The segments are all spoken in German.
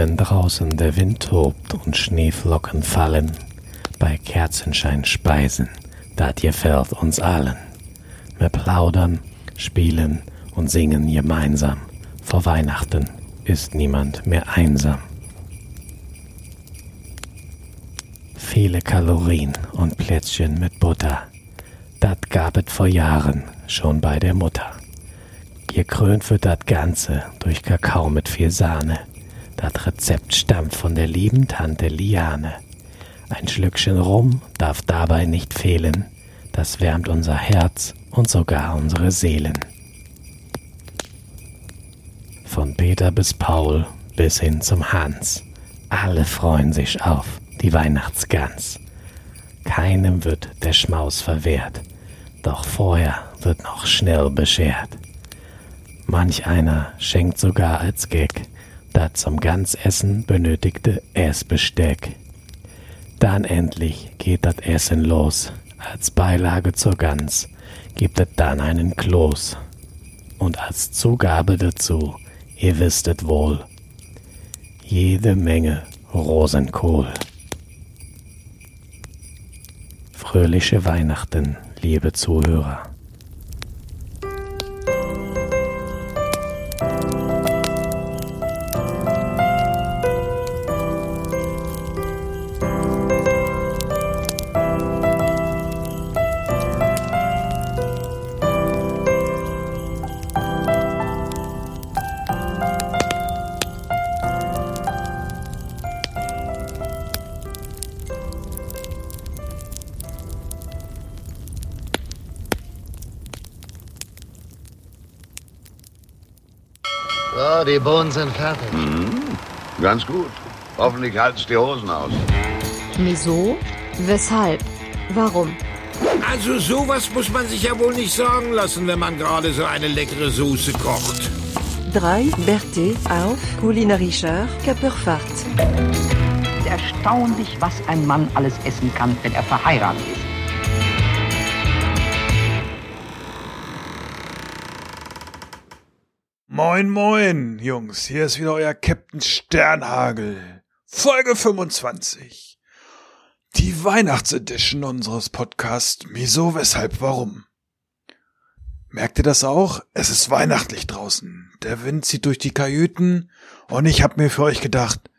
Wenn draußen der Wind tobt und Schneeflocken fallen, bei Kerzenschein speisen, dat gefällt uns allen. Wir plaudern, spielen und singen gemeinsam. Vor Weihnachten ist niemand mehr einsam. Viele Kalorien und Plätzchen mit Butter, dat gab es vor Jahren schon bei der Mutter. Gekrönt wird dat Ganze durch Kakao mit viel Sahne. Dat Rezept stammt von der lieben Tante Liane. Ein Schlückchen Rum darf dabei nicht fehlen. Das wärmt unser Herz und sogar unsere Seelen. Von Peter bis Paul bis hin zum Hans. Alle freuen sich auf die Weihnachtsgans. Keinem wird der Schmaus verwehrt, doch vorher wird noch schnell beschert. Manch einer schenkt sogar als Gag das zum Gansessen benötigte Essbesteck. Dann endlich geht das Essen los. Als Beilage zur Gans gibt es dann einen Kloß. Und als Zugabe dazu, ihr wisstet wohl, jede Menge Rosenkohl. Fröhliche Weihnachten, liebe Zuhörer. Die Bohnen sind fertig. Ganz gut. Hoffentlich halten's die Hosen aus. Wieso? Weshalb? Warum? Also sowas muss man sich ja wohl nicht sagen lassen, wenn man gerade so eine leckere Soße kocht. 3. Berthe auf kulinarischer Körperfahrt. Erstaunlich, was ein Mann alles essen kann, wenn er verheiratet ist. Moin, moin, Jungs. Hier ist wieder euer Captain Sternhagel. Folge 25. Die Weihnachtsedition unseres Podcasts Wieso, Weshalb, Warum. Merkt ihr das auch? Es ist weihnachtlich draußen. Der Wind zieht durch die Kajüten und ich hab mir für euch gedacht,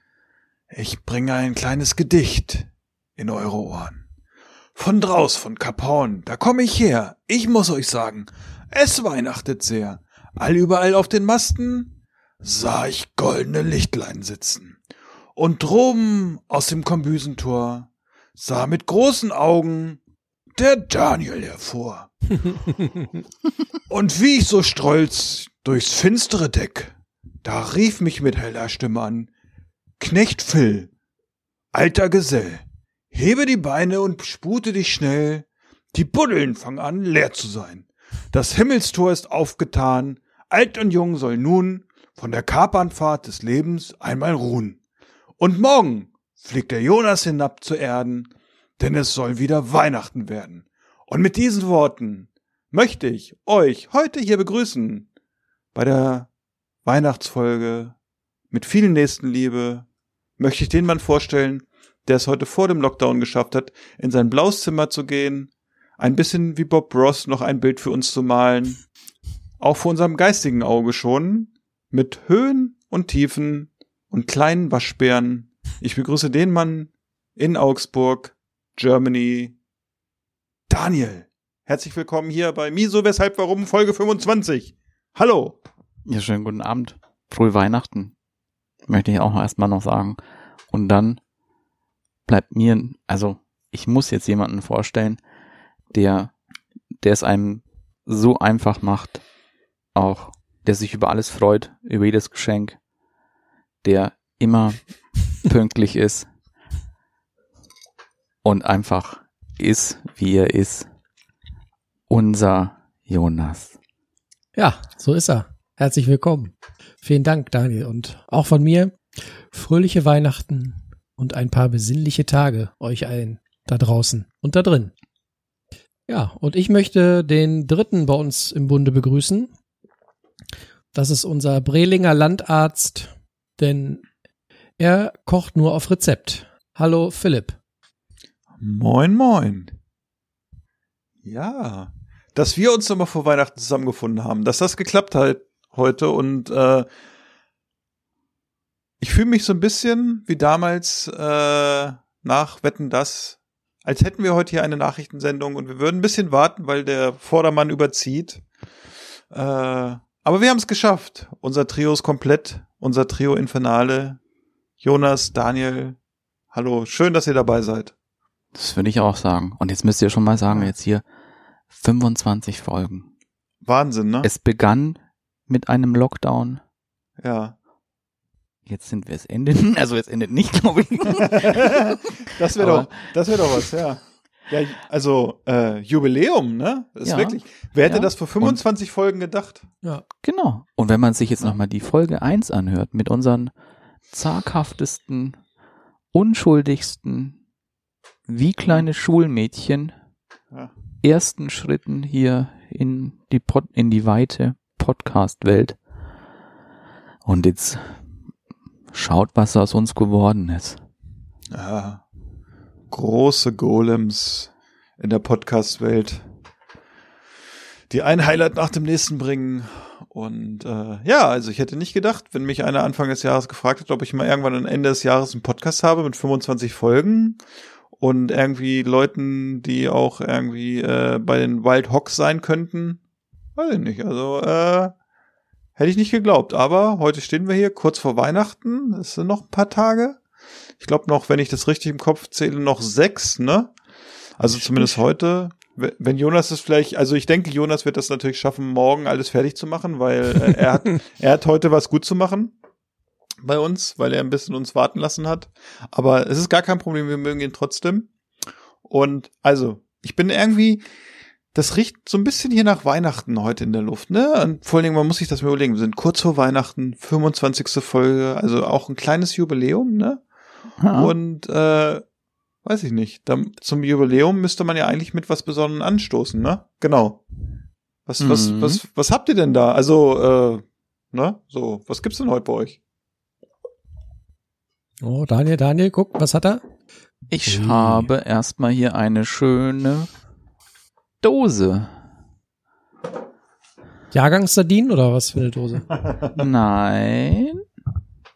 ich bringe ein kleines Gedicht in eure Ohren. Von draus, von Horn, da komme ich her. Ich muss euch sagen, es weihnachtet sehr. All überall auf den Masten sah ich goldene Lichtlein sitzen. Und droben aus dem Kombüsentor sah mit großen Augen der Daniel hervor. Und wie ich so strolz durchs finstere Deck, da rief mich mit heller Stimme an, Knecht Phil, alter Gesell, hebe die Beine und spute dich schnell, die Buddeln fangen an leer zu sein. Das Himmelstor ist aufgetan, alt und jung soll nun von der Kapernfahrt des Lebens einmal ruhen. Und morgen fliegt der Jonas hinab zu Erden, denn es soll wieder Weihnachten werden. Und mit diesen Worten möchte ich euch heute hier begrüßen bei der Weihnachtsfolge mit viel Nächstenliebe. Möchte ich den Mann vorstellen, der es heute vor dem Lockdown geschafft hat, in sein blaues Zimmer zu gehen, ein bisschen wie Bob Ross noch ein Bild für uns zu malen, auch vor unserem geistigen Auge schon, mit Höhen und Tiefen und kleinen Waschbären. Ich begrüße den Mann in Augsburg, Germany, Daniel. Herzlich willkommen hier bei Miso, weshalb, warum, Folge 25. Hallo. Ja, schönen guten Abend. Frohe Weihnachten. Möchte ich auch erstmal noch sagen. Und dann bleibt mir, also ich muss jetzt jemanden vorstellen, der, der es einem so einfach macht, auch, der sich über alles freut, über jedes Geschenk, der immer pünktlich ist und einfach ist, wie er ist. Unser Jonas. Ja, so ist er. Herzlich willkommen. Vielen Dank, Daniel. Und auch von mir fröhliche Weihnachten und ein paar besinnliche Tage euch allen da draußen und da drin. Ja, und ich möchte den dritten bei uns im Bunde begrüßen. Das ist unser Brelinger Landarzt, denn Er kocht nur auf Rezept. Hallo Philipp. Moin, moin. Ja, dass wir uns nochmal vor Weihnachten zusammengefunden haben, dass das geklappt hat heute und äh, ich fühle mich so ein bisschen wie damals äh, nach Wetten das, als hätten wir heute hier eine Nachrichtensendung und wir würden ein bisschen warten, weil der Vordermann überzieht. Äh, aber wir haben es geschafft. Unser Trio ist komplett, unser Trio Infernale. Jonas, Daniel, hallo, schön, dass ihr dabei seid. Das würde ich auch sagen. Und jetzt müsst ihr schon mal sagen, jetzt hier 25 Folgen. Wahnsinn, ne? Es begann mit einem Lockdown. ja. Jetzt sind wir es Ende. Also jetzt endet nicht, glaube ich. das wäre doch, das wäre doch was, ja. Ja, also äh, Jubiläum, ne? Das ist Ja. wirklich. Wer hätte Ja. das vor 25 Folgen gedacht? Ja. Genau. Und wenn man sich jetzt nochmal die Folge 1 anhört, mit unseren zaghaftesten, unschuldigsten, wie kleine Schulmädchen, Ja. ersten Schritten hier in die, Pod in die weite Podcast-Welt. Und jetzt schaut, was aus uns geworden ist. Ja. Große Golems in der Podcast-Welt, die ein Highlight nach dem nächsten bringen. Und äh, ja, also ich hätte nicht gedacht, wenn mich einer Anfang des Jahres gefragt hat, ob ich mal irgendwann am Ende des Jahres einen Podcast habe mit 25 Folgen und irgendwie Leuten, die auch irgendwie äh, bei den Wild Hawks sein könnten. Weiß ich nicht. Also äh, hätte ich nicht geglaubt. Aber heute stehen wir hier kurz vor Weihnachten. Es sind noch ein paar Tage. Ich glaube noch, wenn ich das richtig im Kopf zähle, noch sechs, ne? Also zumindest heute. Wenn Jonas es vielleicht, also ich denke, Jonas wird das natürlich schaffen, morgen alles fertig zu machen, weil äh, er hat, er hat heute was gut zu machen bei uns, weil er ein bisschen uns warten lassen hat. Aber es ist gar kein Problem, wir mögen ihn trotzdem. Und also, ich bin irgendwie, das riecht so ein bisschen hier nach Weihnachten heute in der Luft, ne? Und vor allen Dingen, man muss sich das mal überlegen, wir sind kurz vor Weihnachten, 25. Folge, also auch ein kleines Jubiläum, ne? Ja. Und äh, weiß ich nicht. Dann, zum Jubiläum müsste man ja eigentlich mit was Besonderem anstoßen, ne? Genau. Was, was, Mhm. was, was habt ihr denn da? Also, äh, ne? So, was gibt's denn heute bei euch? Oh, Daniel, Daniel, guck, was hat er? Ich Ui. habe erstmal hier eine schöne Dose. Jahrgangssardinen oder was für eine Dose? Nein,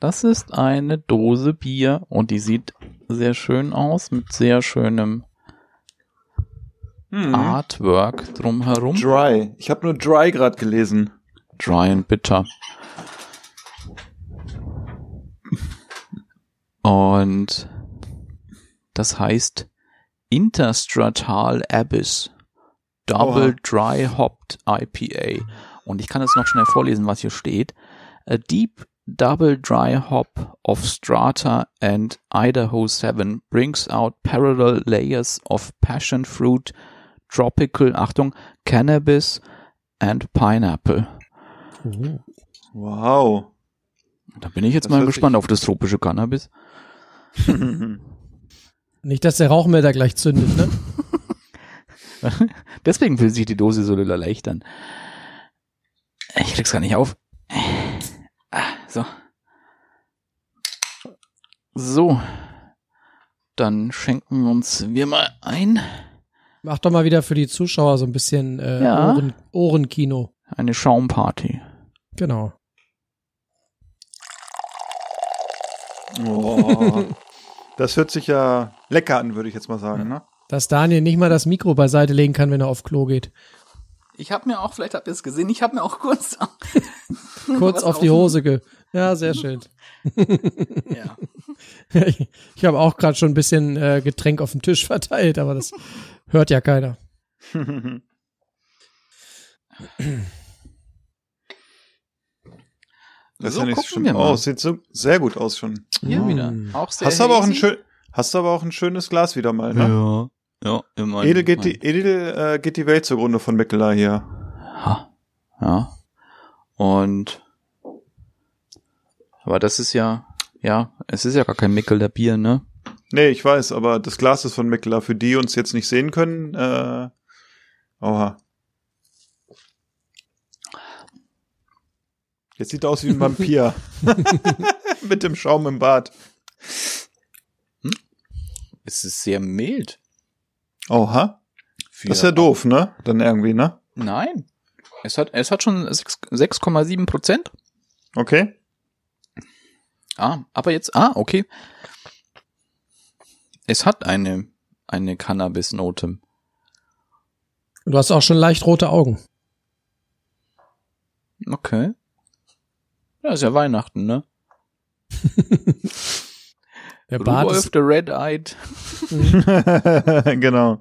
das ist eine Dose Bier und die sieht sehr schön aus mit sehr schönem Hm. Artwork drumherum. Dry. Ich habe nur Dry gerade gelesen. Dry and bitter. Und das heißt Interstratal Abyss Double Oha. Dry Hopped IPA. Und ich kann es noch schnell vorlesen, was hier steht. A deep double dry hop of Strata and Idaho 7 brings out parallel layers of passion fruit, tropical, Achtung, cannabis and pineapple. Oh. Wow. Da bin ich jetzt Das mal gespannt sich- auf das tropische Cannabis. Nicht, dass der Rauchmelder gleich zündet, ne? Deswegen will sich die Dose so erleichtern. Ich krieg's gar nicht auf. So. So. Dann schenken uns wir mal ein. Mach doch mal wieder für die Zuschauer so ein bisschen äh, Ja. Ohren, Ohrenkino. Eine Schaumparty. Genau. Oh. Das hört sich ja lecker an, würde ich jetzt mal sagen, ne? Dass Daniel nicht mal das Mikro beiseite legen kann, wenn er auf Klo geht. Ich habe mir auch, vielleicht habt ihr es gesehen, ich habe mir auch kurz Kurz auf die Hose ge. Ja, sehr schön. Ja. ich ich habe auch gerade schon ein bisschen äh, Getränk auf dem Tisch verteilt, aber das hört ja keiner. Das So, ist ja nicht gucken schlimm wir mal. aus. Sieht so sehr gut aus schon. Hier Mm. wieder. Auch sehr Hast du aber auch ein schön, hast du aber auch ein schönes Glas wieder mal, ne? Ja. Ja, immer. Edel geht die, Edel äh, geht die Welt zugrunde von Beckeler hier. Ja. ja. Und aber das ist ja, ja, es ist ja gar kein Mickel Bier, ne? Nee, ich weiß, aber das Glas ist von Beckeler. Für die uns jetzt nicht sehen können, äh, oha. Jetzt sieht er aus wie ein Vampir. Mit dem Schaum im Bart. Es ist sehr mild. Oha. Für Das ist ja doof, ne? Dann irgendwie, ne? Nein. Es hat, es hat schon sechs- 6,7 Prozent. Okay. Ah, aber jetzt, ah, okay. Es hat eine, eine Cannabis-Note. Du hast auch schon leicht rote Augen. Okay. Ja, ist ja Weihnachten, ne? Der Bart Rudolph ist, the Red-Eyed. genau.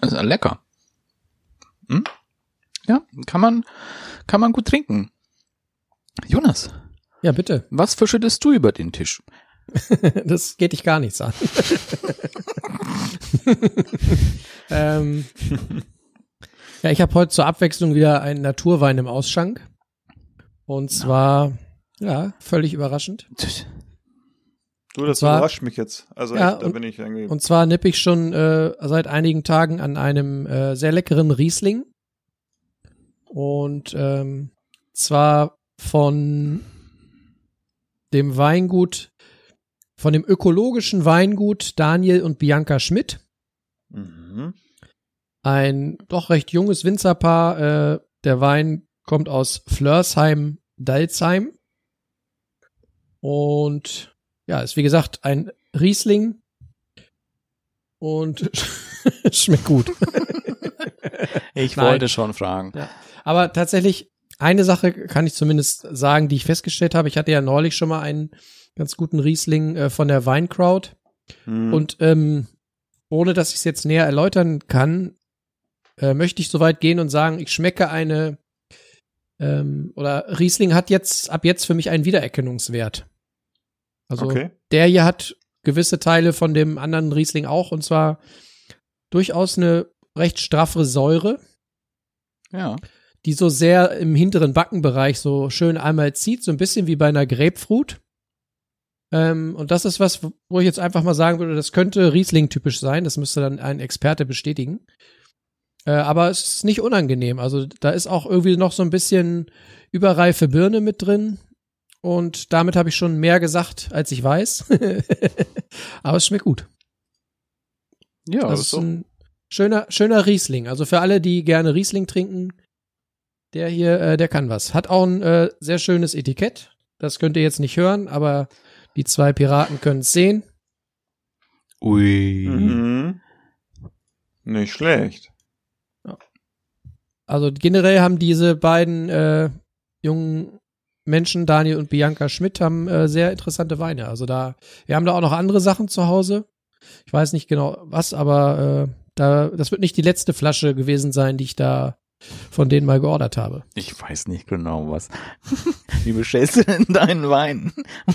Das ist ja lecker. Hm? Ja, kann man, kann man gut trinken. Jonas, ja bitte. was verschüttest du über den Tisch? Das geht dich gar nichts an. ähm, ja, ich habe heute zur Abwechslung wieder einen Naturwein im Ausschank. Und zwar, ja, völlig überraschend. Du, das zwar- überrascht mich jetzt. Also Ja, echt, da und- bin ich irgendwie. Und zwar nippe ich schon äh, seit einigen Tagen an einem äh, sehr leckeren Riesling. Und ähm, zwar von dem Weingut, von dem ökologischen Weingut Daniel und Bianca Schmidt. mhm. Ein doch recht junges Winzerpaar. Äh, der Wein kommt aus Flörsheim, Dalzheim. Und ja, ist wie gesagt ein Riesling. Und schmeckt gut. Ich Nein. wollte schon fragen. Aber tatsächlich, eine Sache kann ich zumindest sagen, die ich festgestellt habe. Ich hatte ja neulich schon mal einen ganz guten Riesling äh, von der Weinkraut. Mhm. Und ähm, ohne dass ich es jetzt näher erläutern kann, äh, möchte ich so weit gehen und sagen, ich schmecke eine ähm, oder Riesling hat jetzt ab jetzt für mich einen Wiedererkennungswert. Also okay. der hier hat gewisse Teile von dem anderen Riesling auch und zwar durchaus eine recht straffere Säure, Ja. Die so sehr im hinteren Backenbereich so schön einmal zieht, so ein bisschen wie bei einer Grapefruit. Ähm, und das ist was, wo ich jetzt einfach mal sagen würde, das könnte Riesling-typisch sein. Das müsste dann ein Experte bestätigen. Äh, aber es ist nicht unangenehm. Also da ist auch irgendwie noch so ein bisschen überreife Birne mit drin. Und damit habe ich schon mehr gesagt, als ich weiß. aber es schmeckt gut. Ja, das das ist ein schöner, schöner Riesling. Also für alle, die gerne Riesling trinken, der hier, äh, der kann was. Hat auch ein äh, sehr schönes Etikett. Das könnt ihr jetzt nicht hören, aber die zwei Piraten können es sehen. Ui. Mhm. Nicht schlecht. Also generell haben diese beiden äh, jungen Menschen, Daniel und Bianca Schmidt, haben äh, sehr interessante Weine. Also da, wir haben da auch noch andere Sachen zu Hause. Ich weiß nicht genau was, aber äh, da, das wird nicht die letzte Flasche gewesen sein, die ich da von denen mal geordert habe. Ich weiß nicht genau was. Wie bestellst du denn deinen Wein?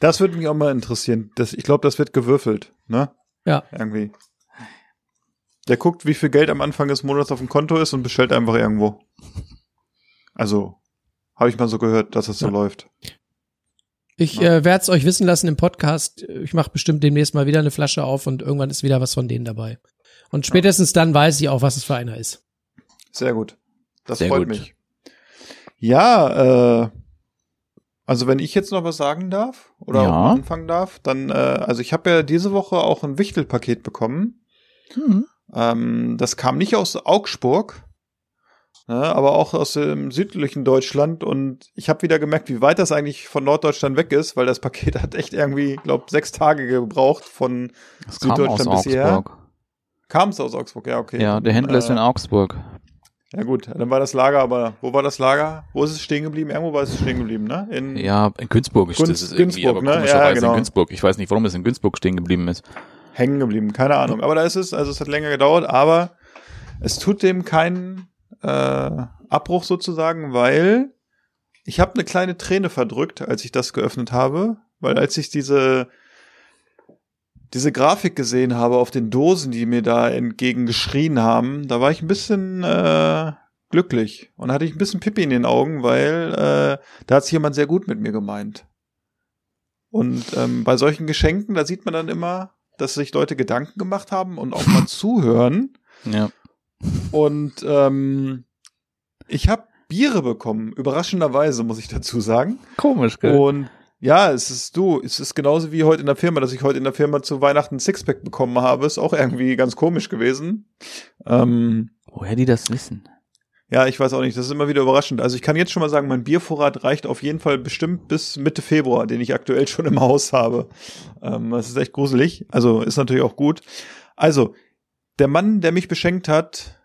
Das würde mich auch mal interessieren. Das, ich glaube, das wird gewürfelt, ne? Ja. Irgendwie. Der guckt, wie viel Geld am Anfang des Monats auf dem Konto ist und bestellt einfach irgendwo. Also, habe ich mal so gehört, dass das so Ja. läuft. Ich äh, werde es euch wissen lassen im Podcast. Ich mache bestimmt demnächst mal wieder eine Flasche auf und irgendwann ist wieder was von denen dabei. Und spätestens dann weiß ich auch, was es für einer ist. Sehr gut. Das Sehr freut gut. mich. Ja, äh, also wenn ich jetzt noch was sagen darf oder Ja. anfangen darf, dann, äh, also ich habe ja diese Woche auch ein Wichtelpaket bekommen. Hm. Ähm, das kam nicht aus Augsburg, ne, aber auch aus dem südlichen Deutschland. Und ich habe wieder gemerkt, wie weit das eigentlich von Norddeutschland weg ist, weil das Paket hat echt irgendwie, glaube sechs Tage gebraucht von Das kam aus Süddeutschland bis hierher. Augsburg. Kam es aus Augsburg, ja, okay. Ja, der Händler ist in äh, Augsburg. Ja gut, dann war das Lager, aber wo war das Lager? Wo ist es stehen geblieben? Irgendwo war es stehen geblieben, ne? In, Ja, in Günzburg ist Günz- das ist irgendwie, Günzburg, aber ne? Ja, komischerweise genau. in Günzburg. Ich weiß nicht, warum es in Günzburg stehen geblieben ist. hängen geblieben, keine Ahnung. Aber da ist es, also es hat länger gedauert, aber es tut dem keinen äh, Abbruch sozusagen, weil ich habe eine kleine Träne verdrückt, als ich das geöffnet habe, weil als ich diese diese Grafik gesehen habe auf den Dosen, die mir da entgegen geschrien haben, da war ich ein bisschen äh, glücklich und hatte ich ein bisschen Pippi in den Augen, weil äh, da hat sich jemand sehr gut mit mir gemeint. Und ähm, bei solchen Geschenken, da sieht man dann immer, dass sich Leute Gedanken gemacht haben und auch mal zuhören. Ja. Und ähm, ich habe Biere bekommen. Überraschenderweise, muss ich dazu sagen. Komisch, gell? Und ja, es ist du, es ist genauso wie heute in der Firma, dass ich heute in der Firma zu Weihnachten ein Sixpack bekommen habe. Ist auch irgendwie ganz komisch gewesen. Ähm, Woher die das wissen? ja, ich weiß auch nicht. Das ist immer wieder überraschend. Also ich kann jetzt schon mal sagen, mein Biervorrat reicht auf jeden Fall bestimmt bis Mitte Februar, den ich aktuell schon im Haus habe. Ähm, das ist echt gruselig. Also ist natürlich auch gut. Also, der Mann, der mich beschenkt hat,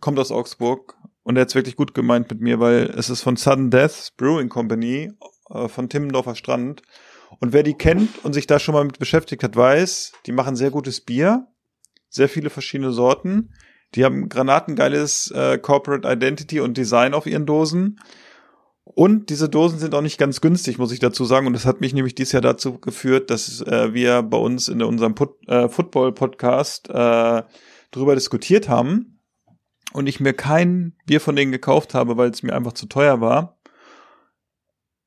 kommt aus Augsburg und er hat's wirklich gut gemeint mit mir, weil es ist von Sudden Death Brewing Company äh, von Timmendorfer Strand. Und wer die kennt und sich da schon mal mit beschäftigt hat, weiß, die machen sehr gutes Bier, sehr viele verschiedene Sorten. Die haben granatengeiles äh, Corporate Identity und Design auf ihren Dosen. Und diese Dosen sind auch nicht ganz günstig, muss ich dazu sagen. Und das hat mich nämlich dieses Jahr dazu geführt, dass äh, wir bei uns in unserem Put äh, Football-Podcast äh, darüber diskutiert haben. Und ich mir kein Bier von denen gekauft habe, weil es mir einfach zu teuer war.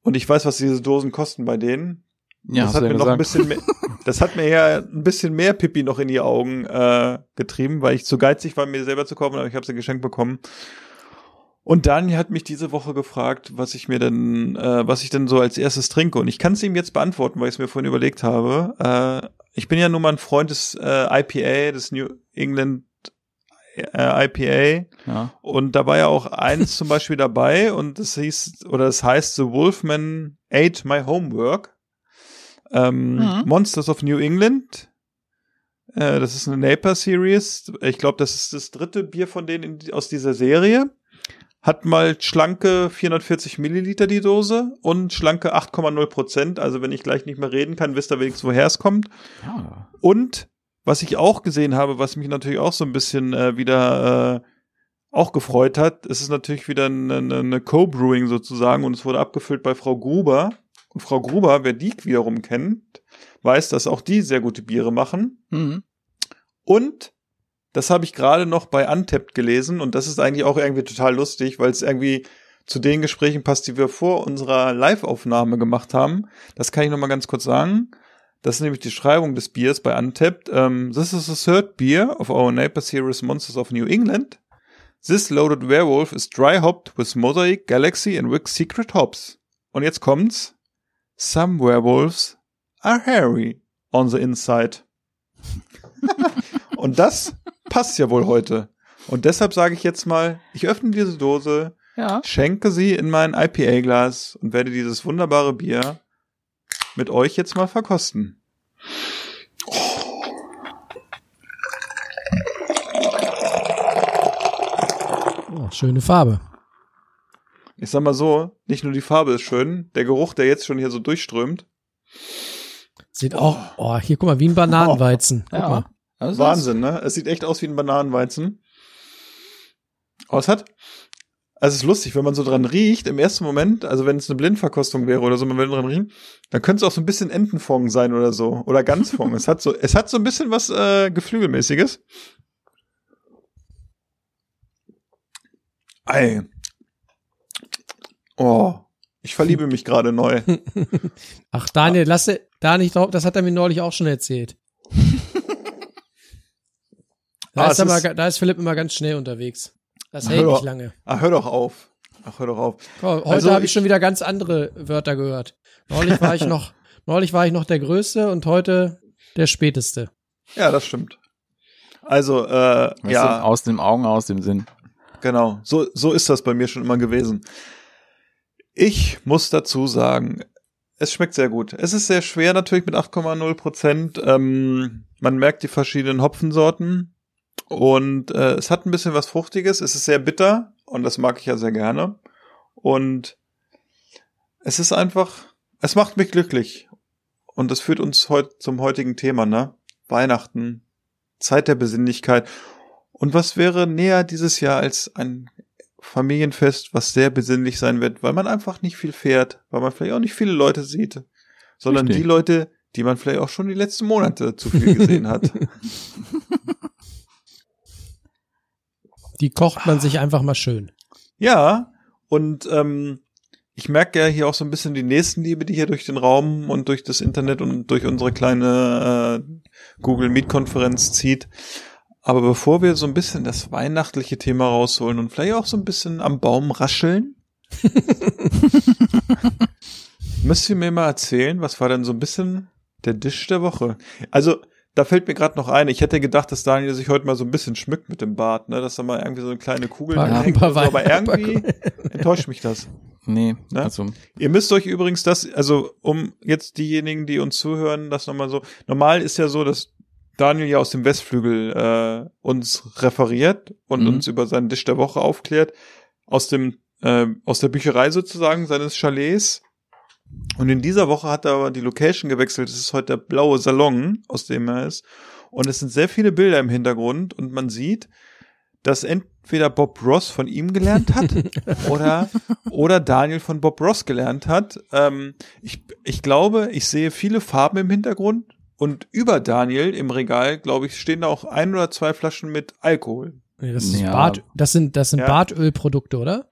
Und ich weiß, was diese Dosen kosten bei denen. Ja, das hat mir ja noch ein bisschen mehr, das hat mir ja ein bisschen mehr Pipi noch in die Augen äh, getrieben, weil ich zu geizig war, mir selber zu kaufen, aber ich habe sie geschenkt bekommen. Und Daniel hat mich diese Woche gefragt, was ich mir denn, äh, was ich denn so als erstes trinke. Und ich kann es ihm jetzt beantworten, weil ich es mir vorhin überlegt habe. Äh, ich bin ja nun mal ein Freund des äh, IPA, des New England äh, IPA. Ja. Und da war ja auch eins zum Beispiel dabei und das hieß, oder das heißt The Wolfman Ate My Homework. Ähm, Mhm. Monsters of New England. Äh, das ist eine Naper Series. Ich glaube, das ist das dritte Bier von denen in, aus dieser Serie. Hat mal schlanke 440 Milliliter die Dose und schlanke 8,0 Prozent. Also wenn ich gleich nicht mehr reden kann, wisst ihr wenigstens, woher es kommt. ja. Und was ich auch gesehen habe, was mich natürlich auch so ein bisschen äh, wieder äh, auch gefreut hat, es ist natürlich wieder eine, eine, eine Co-Brewing sozusagen und es wurde abgefüllt bei Frau Gruber. Und Frau Gruber, wer die wiederum kennt, weiß, dass auch die sehr gute Biere machen. Mhm. Und das habe ich gerade noch bei Untapped gelesen und das ist eigentlich auch irgendwie total lustig, weil es irgendwie zu den Gesprächen passt, die wir vor unserer Live-Aufnahme gemacht haben. Das kann ich noch mal ganz kurz sagen. Das ist nämlich die Schreibung des Biers bei Untapped. Um, this is the third beer of our neighbor series Monsters of New England. This loaded werewolf is dry hopped with Mosaic, Galaxy and Wick's secret hops. Und jetzt kommt's. Some werewolves are hairy on the inside. Und das passt ja wohl heute. Und deshalb sage ich jetzt mal, ich öffne diese Dose, Ja. schenke sie in mein IPA-Glas und werde dieses wunderbare Bier mit euch jetzt mal verkosten. Oh, schöne Farbe. Ich sag mal so, nicht nur die Farbe ist schön, der Geruch, der jetzt schon hier so durchströmt. Sieht auch, oh, hier guck mal, wie ein Bananenweizen. Guck Ja. mal. Also Wahnsinn, ne? Es sieht echt aus wie ein Bananenweizen. Aber es hat, also es ist lustig, wenn man so dran riecht, im ersten Moment, also wenn es eine Blindverkostung wäre oder so, man will dran riechen, dann könnte es auch so ein bisschen Entenfong sein oder so. Oder Ganzfong. es hat so, es hat so ein bisschen was äh, Geflügelmäßiges. Ei. Oh, ich verliebe mich gerade neu. Ach, Daniel, lass da nicht drauf, das hat er mir neulich auch schon erzählt. Da, Ah, ist er mal, ist- da ist Philipp immer ganz schnell unterwegs. Das hält nicht doch. lange. Ach, hör doch auf. Ach, hör doch auf. Komm, heute Also habe ich ich- schon wieder ganz andere Wörter gehört. Neulich war ich noch, neulich war ich noch der Größte und heute der Späteste. Ja, das stimmt. Also, äh, Weißt du, ja, aus dem Augen, aus dem Sinn. genau. So, so ist das bei mir schon immer gewesen. Ich muss dazu sagen, es schmeckt sehr gut. Es ist sehr schwer natürlich mit 8,0 Prozent. Ähm, man merkt die verschiedenen Hopfensorten und äh, es hat ein bisschen was Fruchtiges. Es ist sehr bitter und das mag ich ja sehr gerne. Und es ist einfach, es macht mich glücklich. Und das führt uns heute zum heutigen Thema, ne? Weihnachten, Zeit der Besinnlichkeit. Und was wäre näher dieses Jahr als ein Familienfest, was sehr besinnlich sein wird, weil man einfach nicht viel fährt, weil man vielleicht auch nicht viele Leute sieht, sondern Richtig. die Leute, die man vielleicht auch schon die letzten Monate zu viel gesehen hat. Die kocht man sich einfach mal schön. Ja, und ähm, ich merke ja hier auch so ein bisschen die Nächstenliebe, die hier durch den Raum und durch das Internet und durch unsere kleine äh, Google Meet Konferenz zieht. Aber bevor wir so ein bisschen das weihnachtliche Thema rausholen und vielleicht auch so ein bisschen am Baum rascheln, müsst ihr mir mal erzählen, was war denn so ein bisschen der Dish der Woche? Also, da fällt mir gerade noch ein, ich hätte gedacht, dass Daniel sich heute mal so ein bisschen schmückt mit dem Bart, ne, dass da mal irgendwie so eine kleine Kugel dran hängt so, aber irgendwie enttäuscht mich das. Nee, Ne? also Ihr müsst euch übrigens das, also um jetzt diejenigen, die uns zuhören, das nochmal so, normal ist ja so, dass Daniel ja aus dem Westflügel äh, uns referiert und Mhm. uns über seinen Dish der Woche aufklärt, aus dem äh, aus der Bücherei sozusagen seines Chalets. Und in dieser Woche hat er aber die Location gewechselt. Es ist heute der blaue Salon, aus dem er ist. Und es sind sehr viele Bilder im Hintergrund und man sieht, dass entweder Bob Ross von ihm gelernt hat oder, oder Daniel von Bob Ross gelernt hat. Ähm, ich, ich glaube, ich sehe viele Farben im Hintergrund und über Daniel im Regal, glaube ich, stehen da auch ein oder zwei Flaschen mit Alkohol. Nee, das, ist Ja. Bad, das sind, das sind Ja. Bartölprodukte, oder?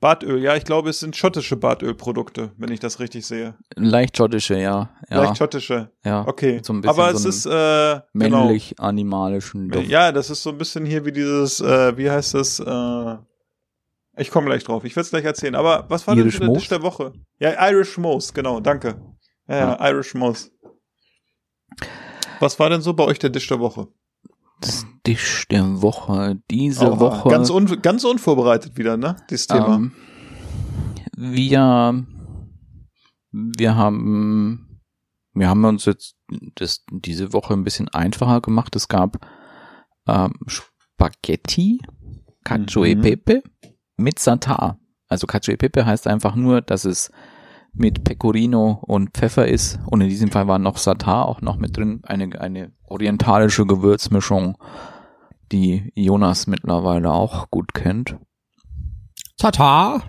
Badöl, ja, ich glaube, es sind schottische Badölprodukte, wenn ich das richtig sehe. leicht schottische, ja. Ja, Leicht schottische. ja. Okay. So ein bisschen Aber so es einen ist, äh, genau. männlich-animalischen Duft. Ja, das ist so ein bisschen hier wie dieses, äh, wie heißt das, äh, ich komme gleich drauf, ich werde es gleich erzählen. Aber was war Irish denn der? Tisch der Woche? Ja, Irish Moss, genau, danke. Ja, ja, Irish Moss. Was war denn so bei euch der Tisch der Woche? Das Dish der Woche. Diese Oha, Woche. Ganz, un ganz unvorbereitet wieder, ne? Dieses Thema. Ähm, wir, wir haben, wir haben uns jetzt das, diese Woche ein bisschen einfacher gemacht. Es gab ähm, Spaghetti, Cacio e Mhm. Pepe mit Satar. Also Cacio e Pepe heißt einfach nur, dass es mit Pecorino und Pfeffer ist. Und in diesem Fall war noch Satar auch noch mit drin. Eine, eine orientalische Gewürzmischung, die Jonas mittlerweile auch gut kennt. Tata!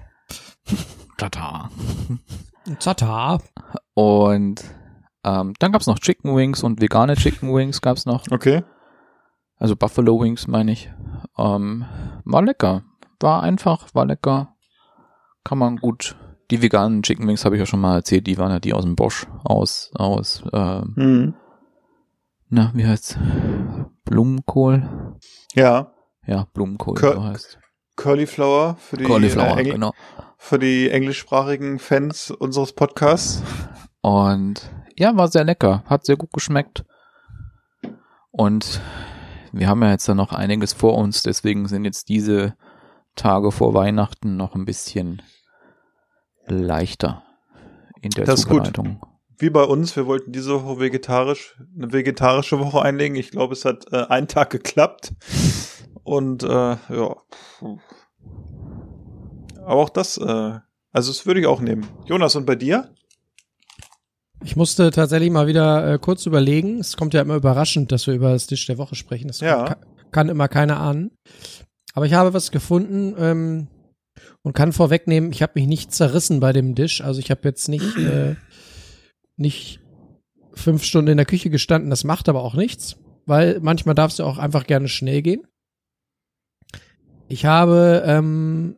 Tata. Tata! Und ähm, dann gab's noch Chicken Wings und vegane Chicken Wings gab's noch. Okay. Also Buffalo Wings meine ich. Ähm, war lecker. War einfach, war lecker. Kann man gut. Die veganen Chicken Wings habe ich ja schon mal erzählt. Die waren ja die aus dem Bosch. Aus, aus, ähm, Mhm. Na, wie heißt's? Blumenkohl? Ja, Ja, Blumenkohl, Cur- so heißt. Cauliflower für die, Cauliflower, äh, genau. für die englischsprachigen Fans unseres Podcasts. Und ja, war sehr lecker. Hat sehr gut geschmeckt. Und wir haben ja jetzt da noch einiges vor uns, deswegen sind jetzt diese Tage vor Weihnachten noch ein bisschen leichter in der Das ist gut. Zubereitung. Wie bei uns, wir wollten diese Woche vegetarisch, eine vegetarische Woche einlegen. Ich glaube, es hat äh, einen Tag geklappt. Und äh, ja. Aber auch das, äh, also das würde ich auch nehmen. Jonas, und bei dir? Ich musste tatsächlich mal wieder äh, kurz überlegen. Es kommt ja immer überraschend, dass wir über das Tisch der Woche sprechen. Das Ja. kann, kann immer keiner ahnen. Aber ich habe was gefunden ähm, und kann vorwegnehmen, ich habe mich nicht zerrissen bei dem Dish. Also ich habe jetzt nicht, äh, nicht fünf Stunden in der Küche gestanden. Das macht aber auch nichts, weil manchmal darf es ja auch einfach gerne schnell gehen. Ich habe ähm,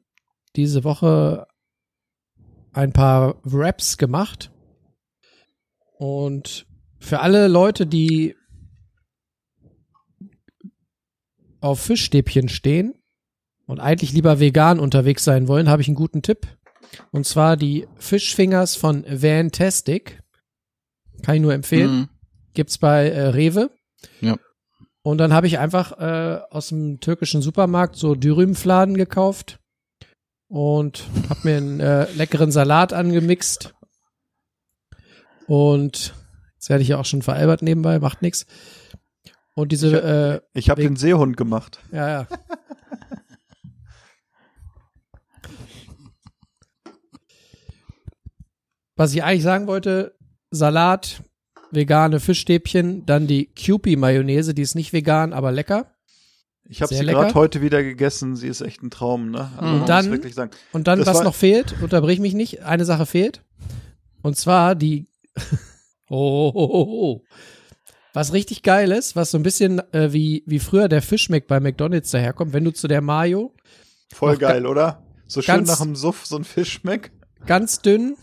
diese Woche ein paar Wraps gemacht. Und für alle Leute, die auf Fischstäbchen stehen und eigentlich lieber vegan unterwegs sein wollen, habe ich einen guten Tipp. Und zwar die Fischfingers von Vantastic. Kann ich nur empfehlen. Mhm. Gibt's bei äh, Rewe. Ja. Und dann habe ich einfach äh, aus dem türkischen Supermarkt so Dürümfladen gekauft und habe mir einen äh, leckeren Salat angemixt. Und jetzt werde ich ja auch schon veralbert nebenbei, macht nix. Und diese, äh, Ich habe den Seehund gemacht. ja, ja. Was ich eigentlich sagen wollte, Salat, vegane Fischstäbchen, dann die Kewpie-Mayonnaise, die ist nicht vegan, aber lecker. Ich habe sie gerade heute wieder gegessen. Sie ist echt ein Traum, ne? Also Mhm. muss Dann-. Und dann, Das was noch fehlt, unterbrich mich nicht, eine Sache fehlt. Und zwar die, oh, oh, oh, oh. Was richtig geil ist, was so ein bisschen äh, wie, wie früher der Fischmeck bei McDonalds daherkommt, wenn du zu der Mayo Voll geil, oder? So schön nach dem Suff so ein Fisch schmeckt. ganz dünn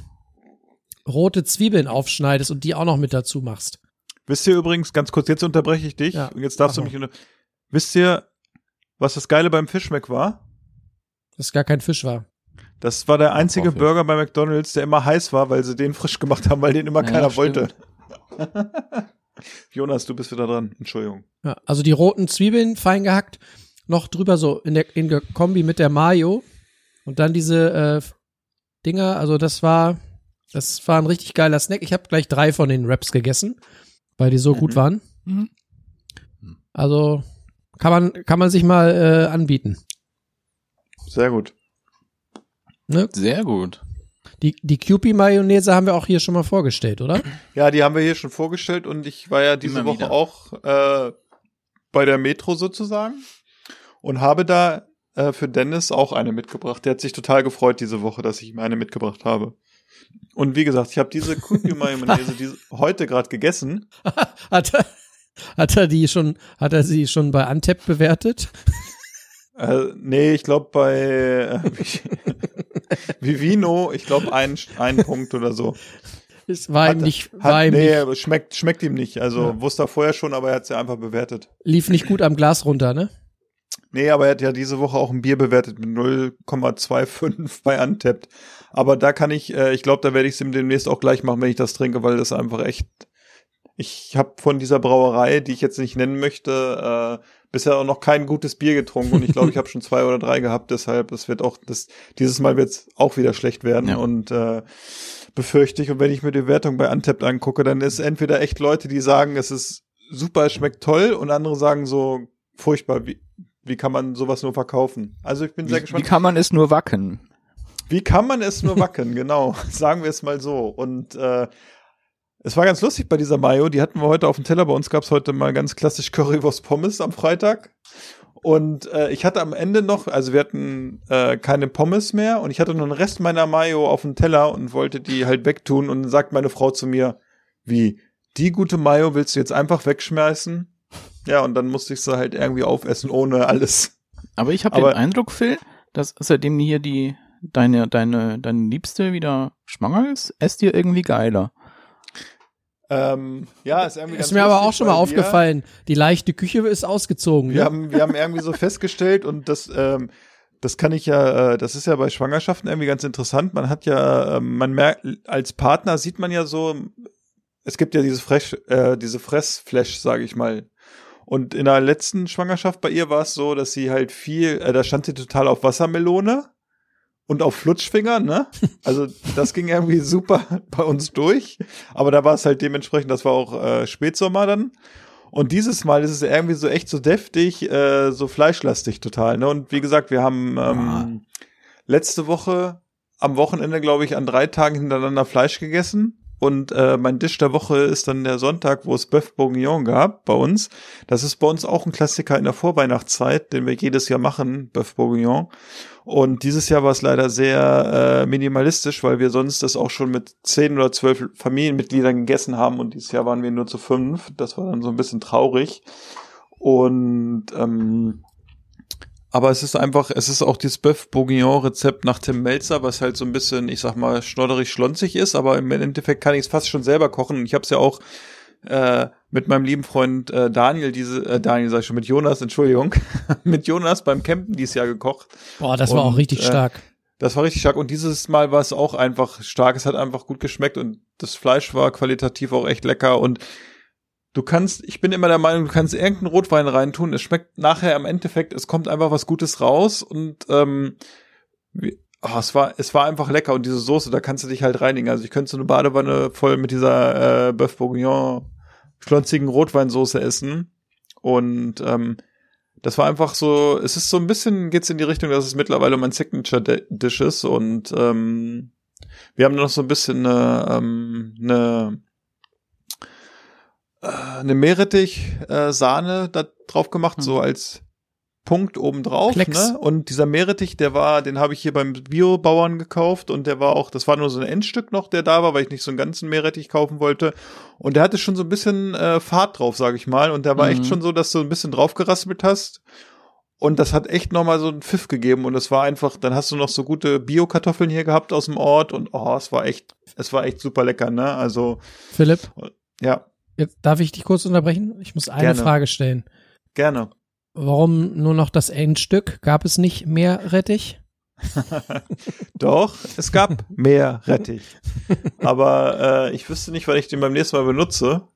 rote Zwiebeln aufschneidest und die auch noch mit dazu machst. Wisst ihr übrigens, ganz kurz, jetzt unterbreche ich dich Ja, und jetzt darfst du mach mich unter Wisst ihr, was das Geile beim Fischmeck war? Dass gar kein Fisch war. Das war der einzige Hoffe ich. Burger bei McDonalds, der immer heiß war, weil sie den frisch gemacht haben, weil den immer Ja, keiner stimmt. wollte. Jonas, du bist wieder dran. Entschuldigung. Ja, also die roten Zwiebeln fein gehackt, noch drüber so in der, in der Kombi mit der Mayo und dann diese äh, Dinger, also das war, das war ein richtig geiler Snack. Ich habe gleich drei von den Wraps gegessen, weil die so Mhm. gut waren. Mhm. Also kann man, kann man sich mal äh, anbieten. Sehr gut. Ne? Sehr gut. Die, die Kewpie-Mayonnaise haben wir auch hier schon mal vorgestellt, oder? Ja, die haben wir hier schon vorgestellt und ich war ja diese Woche auch äh, bei der Metro sozusagen und habe da äh, für Dennis auch eine mitgebracht. Der hat sich total gefreut diese Woche, dass ich ihm eine mitgebracht habe. Und wie gesagt, ich habe diese Cookie Mayonnaise diese, heute gerade gegessen. Hat er, hat er die schon, hat er sie schon bei Antep bewertet? Äh, nee, ich glaube bei äh, Vivino, ich glaube ein, ein Punkt oder so. Es war ihm nicht, hat, war ihm nee, nicht, schmeckt, schmeckt ihm nicht. Also Ja. wusste er vorher schon, aber er hat sie einfach bewertet. lief nicht gut am Glas runter, ne? Nee, aber er hat ja diese Woche auch ein Bier bewertet mit 0,25 bei Untapped. Aber da kann ich, äh, ich glaube, da werde ich es demnächst auch gleich machen, wenn ich das trinke, weil das einfach echt. Ich habe von dieser Brauerei, die ich jetzt nicht nennen möchte, äh, bisher auch noch kein gutes Bier getrunken und ich glaube, ich habe schon zwei oder drei gehabt. Deshalb, es wird auch das dieses Mal wird es auch wieder schlecht werden Ja. und äh, befürchte ich. Und wenn ich mir die Wertung bei Untapped angucke, dann ist entweder echt Leute, die sagen, es ist super, es schmeckt toll, und andere sagen so furchtbar, wie wie kann man sowas nur verkaufen? Also ich bin sehr Wie, wie gespannt. kann man es nur wacken? Wie kann man es nur wacken? genau, sagen wir es mal so. Und äh, es war ganz lustig bei dieser Mayo. Die hatten wir heute auf dem Teller. Bei uns gab es heute mal ganz klassisch Currywurst Pommes am Freitag. Und äh, ich hatte am Ende noch, also wir hatten äh, keine Pommes mehr und ich hatte noch einen Rest meiner Mayo auf dem Teller und wollte die halt wegtun. Und dann sagt meine Frau zu mir, wie, die gute Mayo willst du jetzt einfach wegschmeißen? Ja, und dann musste ich sie halt irgendwie aufessen ohne alles. Aber ich habe den Eindruck, Phil, dass seitdem hier die deine deine deine Liebste wieder schwanger ist, esst ihr irgendwie geiler. Ähm, ja, ist irgendwie ganz Ist mir aber auch schon mal aufgefallen. Die leichte Küche ist ausgezogen. Wir ne? haben, wir haben irgendwie so festgestellt und das, ähm, das kann ich ja, äh, das ist ja bei Schwangerschaften irgendwie ganz interessant. Man hat ja, ähm, man merkt, als Partner sieht man ja so, es gibt ja diese Fresh, äh, diese Fressflash, sage ich mal. Und in der letzten Schwangerschaft bei ihr war es so, dass sie halt viel, äh, da stand sie total auf Wassermelone und auf Flutschfinger, ne? Also das ging irgendwie super bei uns durch. Aber da war es halt dementsprechend, das war auch äh, Spätsommer dann. Und dieses Mal ist es irgendwie so echt so deftig, äh, so fleischlastig total. Ne? Und wie gesagt, wir haben ähm, letzte Woche am Wochenende, glaube ich, an drei Tagen hintereinander Fleisch gegessen. Und äh, mein Tisch der Woche ist dann der Sonntag, wo es Bœuf Bourguignon gab bei uns. Das ist bei uns auch ein Klassiker in der Vorweihnachtszeit, den wir jedes Jahr machen, Bœuf Bourguignon. Und dieses Jahr war es leider sehr äh, minimalistisch, weil wir sonst das auch schon mit zehn oder zwölf Familienmitgliedern gegessen haben und dieses Jahr waren wir nur zu fünf. Das war dann so ein bisschen traurig. Und ähm, aber es ist einfach, es ist auch dieses Bœuf Bourguignon Rezept nach Tim Melzer, was halt so ein bisschen, ich sag mal, schnodderig schlonzig ist, aber im Endeffekt kann ich es fast schon selber kochen. Ich habe es ja auch äh, mit meinem lieben Freund äh, Daniel, diese, äh, Daniel sag ich schon, mit Jonas, Entschuldigung, mit Jonas beim Campen dieses Jahr gekocht. Boah, das war Und, auch richtig äh, stark. Das war richtig stark und dieses Mal war es auch einfach stark. Es hat einfach gut geschmeckt und das Fleisch war qualitativ auch echt lecker und du kannst, ich bin immer der Meinung, du kannst irgendeinen Rotwein reintun. Es schmeckt nachher im Endeffekt, es kommt einfach was Gutes raus und ähm, oh, es war, es war einfach lecker und diese Soße, da kannst du dich halt reinigen. Also ich könnte so eine Badewanne voll mit dieser äh, Bœuf Bourguignon schlonzigen Rotweinsoße essen. Und ähm, das war einfach so, es ist so ein bisschen, geht's in die Richtung, dass es mittlerweile mein Signature-Dish ist. Und ähm, wir haben noch so ein bisschen eine, ähm, eine, äh, eine Meerrettich-Sahne da drauf gemacht, so als Punkt obendrauf. Klecks. Ne? Und dieser Meerrettich, der war, den habe ich hier beim Biobauern gekauft und der war auch, das war nur so ein Endstück noch, der da war, weil ich nicht so einen ganzen Meerrettich kaufen wollte. Und der hatte schon so ein bisschen äh, Fahrt drauf, sage ich mal. Und der war Mhm. echt schon so, dass du ein bisschen drauf geraspelt hast. Und das hat echt nochmal so einen Pfiff gegeben. Und es war einfach, dann hast du noch so gute Bio-Kartoffeln hier gehabt aus dem Ort. Und oh, es war echt, es war echt super lecker, ne? Also, Philipp, ja, jetzt darf ich dich kurz unterbrechen? Ich muss eine Gerne. Frage stellen. gerne. Warum nur noch das Endstück? Gab es nicht mehr Rettich? Doch, es gab mehr Rettich. Aber äh, ich wüsste nicht, wann ich den beim nächsten Mal benutze.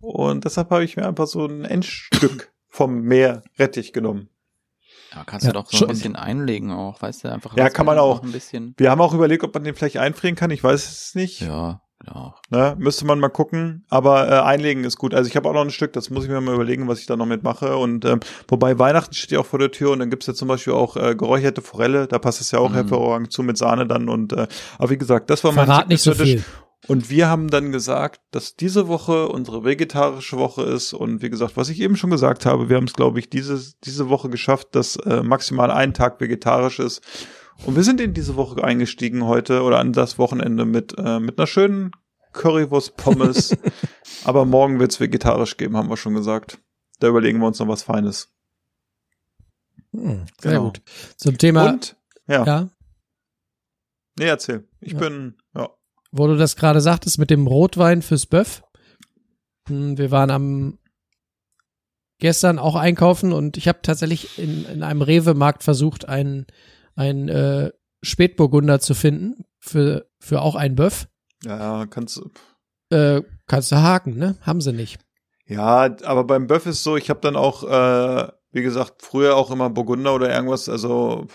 Und deshalb habe ich mir einfach so ein Endstück vom Meer Rettich genommen. Ja, kannst Ja, du doch so ein bisschen einlegen auch, weißt du, einfach. Ja, kann man auch. Ein bisschen. Wir haben auch überlegt, ob man den vielleicht einfrieren kann. Ich weiß es nicht. Ja, ja. Ne? Müsste man mal gucken. Aber äh, einlegen ist gut. Also ich habe auch noch ein Stück, das muss ich mir mal überlegen, was ich da noch mitmache. Und ähm, wobei Weihnachten steht ja auch vor der Tür und dann gibt's ja zum Beispiel auch äh, geräucherte Forelle. Da passt es ja auch Mhm. hervorragend zu mit Sahne dann. Und äh, aber wie gesagt, das war mein Verrat nicht so viel. Und wir haben dann gesagt, dass diese Woche unsere vegetarische Woche ist. Und wie gesagt, was ich eben schon gesagt habe, wir haben es, glaube ich, diese, diese Woche geschafft, dass äh, maximal ein Tag vegetarisch ist. Und wir sind in diese Woche eingestiegen heute oder an das Wochenende mit, äh, mit einer schönen Currywurst Pommes. Aber morgen wird's vegetarisch geben, haben wir schon gesagt. Da überlegen wir uns noch was Feines. Hm, sehr Genau. gut. Zum Thema, Und? Ja. ja, Nee, erzähl. Ich Ja. bin, ja. wo du das gerade sagtest mit dem Rotwein fürs Böff. Hm, Wir waren am gestern auch einkaufen und ich habe tatsächlich in, in einem Rewe-Markt versucht, einen, einen äh, Spätburgunder zu finden für, für auch ein Böff. Ja, kannst du. Äh, kannst du haken, ne? Haben sie nicht. Ja, aber beim Böff ist so, ich habe dann auch, äh, wie gesagt, früher auch immer Burgunder oder irgendwas, also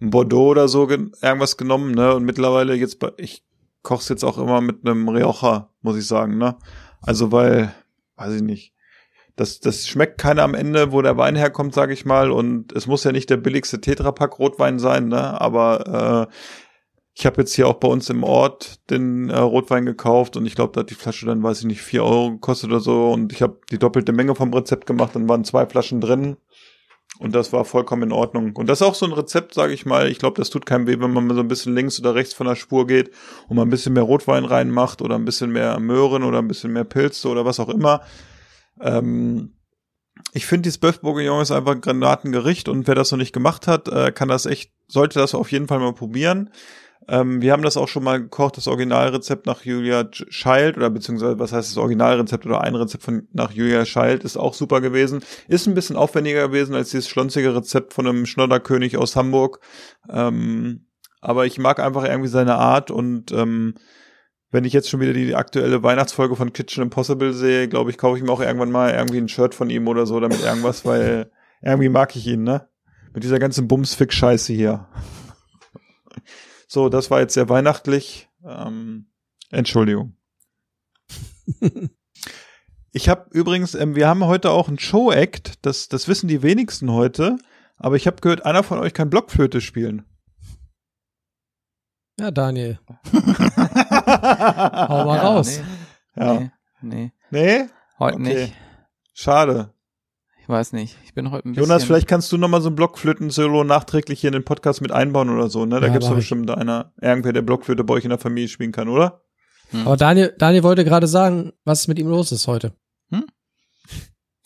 ein Bordeaux oder so gen irgendwas genommen, ne? Und mittlerweile jetzt, bei, ich koch's jetzt auch immer mit einem Rioja, muss ich sagen, ne? Also weil, weiß ich nicht. Das, das schmeckt keiner am Ende, wo der Wein herkommt, sage ich mal. Und es muss ja nicht der billigste Tetrapack Rotwein sein, ne? Aber äh, ich habe jetzt hier auch bei uns im Ort den äh, Rotwein gekauft und ich glaube, da hat die Flasche dann, weiß ich nicht, vier Euro gekostet oder so. Und ich habe die doppelte Menge vom Rezept gemacht, dann waren zwei Flaschen drin. Und das war vollkommen in Ordnung. Und das ist auch so ein Rezept, sage ich mal. Ich glaube, das tut keinem weh, wenn man mal so ein bisschen links oder rechts von der Spur geht und mal ein bisschen mehr Rotwein reinmacht oder ein bisschen mehr Möhren oder ein bisschen mehr Pilze oder was auch immer. Ähm, ich finde, dieses Bœuf Bourguignon ist einfach ein Granatengericht und wer das noch nicht gemacht hat, äh, kann das echt, sollte das auf jeden Fall mal probieren. Ähm, wir haben das auch schon mal gekocht, das Originalrezept nach Julia Ch- Child oder beziehungsweise was heißt das Originalrezept oder ein Rezept von nach Julia Child ist auch super gewesen. Ist ein bisschen aufwendiger gewesen als dieses schlonzige Rezept von einem Schnodderkönig aus Hamburg. Ähm, aber ich mag einfach irgendwie seine Art und ähm, wenn ich jetzt schon wieder die aktuelle Weihnachtsfolge von Kitchen Impossible sehe, glaube ich, kaufe ich mir auch irgendwann mal irgendwie ein Shirt von ihm oder so oder mit irgendwas, weil irgendwie mag ich ihn, ne? Mit dieser ganzen Bumsfick-Scheiße hier. So, das war jetzt sehr weihnachtlich. Ähm, Entschuldigung. Ich habe übrigens, ähm, wir haben heute auch einen Show-Act, das, das wissen die wenigsten heute, aber ich habe gehört, einer von euch kann Blockflöte spielen. Ja, Daniel. Hau mal raus. Nee, Ja. nee, nee. Nee? Heute Okay. nicht. Schade. Ich weiß nicht. Ich bin heute ein bisschen. Jonas, vielleicht kannst du noch mal so ein Blockflöten-Solo nachträglich hier in den Podcast mit einbauen oder so, ne? Da Ja, gibt's doch bestimmt einer, irgendwer, der Blockflöte bei euch in der Familie spielen kann, oder? Aber Daniel, Daniel wollte gerade sagen, was mit ihm los ist heute.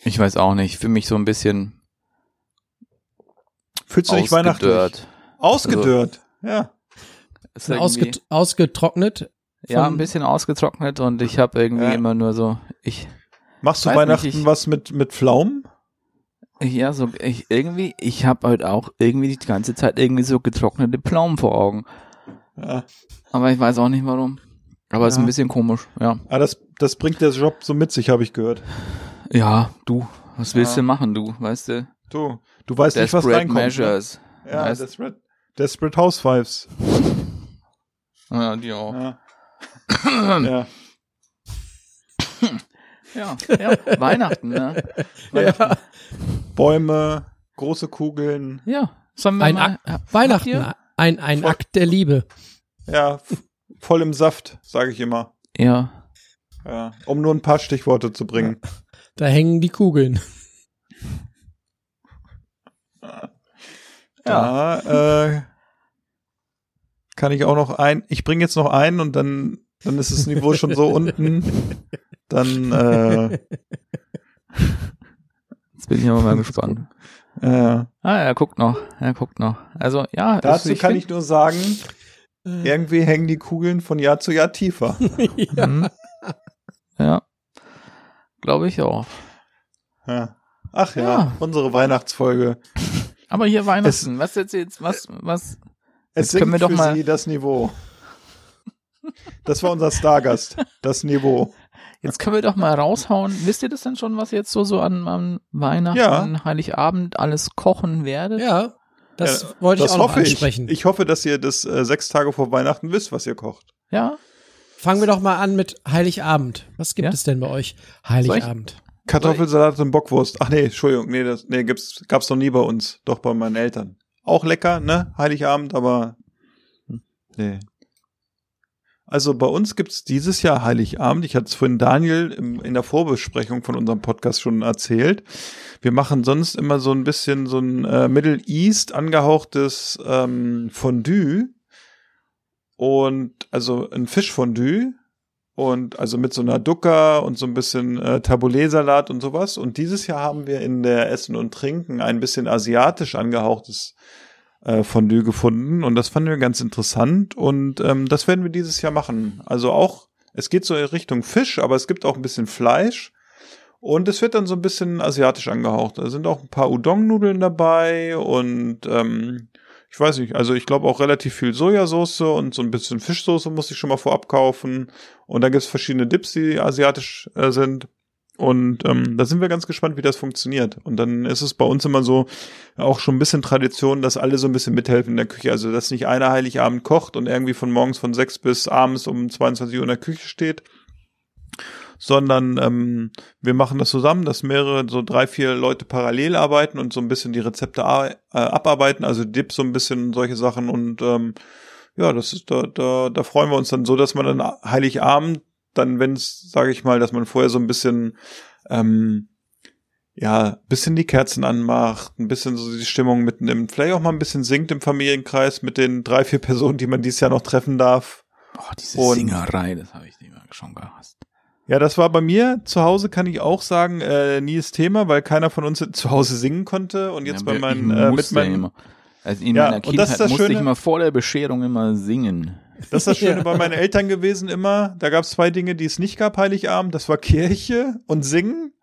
Ich weiß auch nicht. Für mich so ein bisschen Fühlst du dich weihnachtlich? ausgedörrt. Ausgedörrt. ja. Ist irgendwie- Ausget ausgetrocknet. ja, ein bisschen ausgetrocknet und ich habe irgendwie Ja. immer nur so, ich, Machst du Weihnachten nicht, ich- was mit, mit Pflaumen? ja, so, ich irgendwie, ich habe halt auch irgendwie die ganze Zeit irgendwie so getrocknete Pflaumen vor Augen. Ja. Aber ich weiß auch nicht warum. Aber ist Ja. ein bisschen komisch, ja. Ah, das, das bringt der Job so mit sich, habe ich gehört. Ja, du, was willst Ja. du machen, du, weißt du? Du, du weißt nicht, was Desperate reinkommt. Ne? Measures. Ja, Weißt- Desperate, Desperate Housewives. Ja, die auch. Ja. ja. Ja, ja, Weihnachten, ne? Ja. Bäume, große Kugeln. Ja, sollen wir Ein mal, Akt, Weihnachten, ein, ein Voll- Akt der Liebe. Ja, voll im Saft, sage ich immer. Ja, Ja, um nur ein paar Stichworte zu bringen. Da hängen die Kugeln. Da äh, kann ich auch noch ein. Ich bringe jetzt noch einen und dann, dann ist das Niveau schon so unten. Dann äh, jetzt bin ich aber mal gespannt. äh, Ah, er guckt noch, er guckt noch. Also, ja. dazu es- kann ich nur sagen, irgendwie hängen die Kugeln von Jahr zu Jahr tiefer. ja. Mhm. Ja, glaube ich auch. Ja. ach ja, Ja. unsere Weihnachtsfolge. Aber hier Weihnachten, was jetzt jetzt, was, was? Es Jetzt können sinkt wir doch für mal- Sie das Niveau. Das war unser Stargast, das Niveau. Jetzt können wir doch mal raushauen. Wisst ihr das denn schon, was jetzt so, so an, an Weihnachten, Ja. Heiligabend alles kochen werdet? Ja, das Ja, wollte ich das auch noch hoffe ansprechen. ich. Ich hoffe, dass ihr das äh, sechs Tage vor Weihnachten wisst, was ihr kocht. Ja? Fangen wir doch mal an mit Heiligabend. Was gibt Ja? es denn bei euch Heiligabend? Kartoffelsalat und Bockwurst. Ach nee, Entschuldigung, nee, das nee, gibt's gab's noch nie bei uns, doch bei meinen Eltern. Auch lecker, ne? Heiligabend, aber nee. Also bei uns gibt's dieses Jahr Heiligabend. Ich hatte es vorhin Daniel im, in der Vorbesprechung von unserem Podcast schon erzählt. Wir machen sonst immer so ein bisschen so ein äh, Middle East angehauchtes ähm, Fondue und also ein Fischfondue und also mit so einer Dukkha und so ein bisschen äh, Tabbouleh-Salat und sowas. Und dieses Jahr haben wir in der Essen und Trinken ein bisschen asiatisch angehauchtes äh, Fondue gefunden und das fanden wir ganz interessant und ähm, das werden wir dieses Jahr machen. Also auch, es geht so in Richtung Fisch, aber es gibt auch ein bisschen Fleisch und es wird dann so ein bisschen asiatisch angehaucht. Da sind auch ein paar Udon-Nudeln dabei und ähm, ich weiß nicht, also ich glaube auch relativ viel Sojasauce und so ein bisschen Fischsoße muss ich schon mal vorab kaufen. Und da gibt's verschiedene Dips, die asiatisch äh, sind. Und ähm, da sind wir ganz gespannt, wie das funktioniert. Und dann ist es bei uns immer so auch schon ein bisschen Tradition, dass alle so ein bisschen mithelfen in der Küche. Also dass nicht einer Heiligabend kocht und irgendwie von morgens von sechs bis abends um 22 Uhr in der Küche steht, sondern ähm, wir machen das zusammen, dass mehrere, so drei, vier Leute parallel arbeiten und so ein bisschen die Rezepte äh, abarbeiten, also Dips so ein bisschen und solche Sachen und ähm, ja, das ist da, da, da freuen wir uns dann so, dass man dann Heiligabend, dann wenn es, sage ich mal, dass man vorher so ein bisschen ähm, ja, bisschen die Kerzen anmacht, ein bisschen so die Stimmung mitnimmt, vielleicht auch mal ein bisschen singt im Familienkreis mit den drei, vier Personen, die man dieses Jahr noch treffen darf. Oh, diese Und- Singerei, das habe ich immer schon gehasst. Ja, das war bei mir zu Hause, kann ich auch sagen, äh, nie das Thema, weil keiner von uns zu Hause singen konnte. Und jetzt Ja, bei ich meinen, äh, mit meinen, immer. Also in Ja, meiner und Kindheit das ist das musste ich Schöne- immer vor der Bescherung immer singen. das ist das Schöne Ja. bei meinen Eltern gewesen immer. Da gab es zwei Dinge, die es nicht gab, Heiligabend. Das war Kirche und Singen.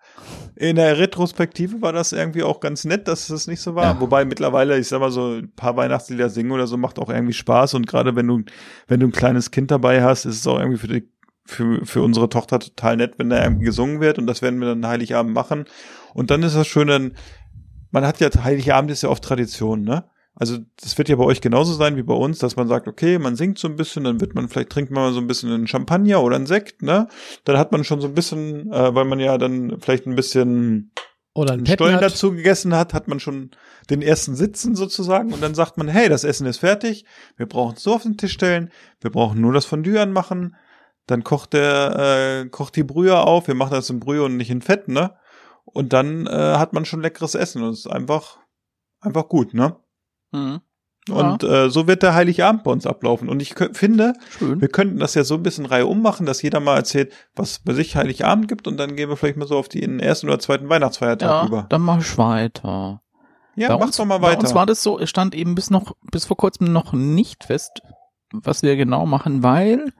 In der Retrospektive war das irgendwie auch ganz nett, dass das nicht so war. Ja. Wobei mittlerweile, ich sag mal so, ein paar Weihnachtslieder singen oder so macht auch irgendwie Spaß. Und gerade wenn du, wenn du ein kleines Kind dabei hast, ist es auch irgendwie für die, für, für unsere Tochter total nett, wenn da irgendwie gesungen wird. Und das werden wir dann Heiligabend machen. Und dann ist das Schöne, man hat ja, Heiligabend ist ja oft Tradition, ne? Also das wird ja bei euch genauso sein wie bei uns, dass man sagt, okay, man singt so ein bisschen, dann wird man, vielleicht trinkt man mal so ein bisschen einen Champagner oder einen Sekt, ne? Dann hat man schon so ein bisschen, äh, weil man ja dann vielleicht ein bisschen Oder ein einen Stollen Petnat. dazu gegessen hat, hat man schon den ersten Sitzen sozusagen und dann sagt man, hey, das Essen ist fertig, wir brauchen es so auf den Tisch stellen, wir brauchen nur das Fondue anmachen, dann kocht der, äh, kocht die Brühe auf, wir machen das in Brühe und nicht in Fett, ne? Und dann äh, hat man schon leckeres Essen und es ist einfach, einfach gut, ne? Mhm. Und äh, so wird der Heiligabend bei uns ablaufen. Und ich finde, Schön. wir könnten das ja so ein bisschen Reihe ummachen, dass jeder mal erzählt, was bei sich Heiligabend gibt und dann gehen wir vielleicht mal so auf den ersten oder zweiten Weihnachtsfeiertag Ja, über. dann mach ich weiter. Ja, bei mach uns, doch mal Bei weiter. uns war das so, es stand eben bis noch, bis vor kurzem noch nicht fest, was wir genau machen, weil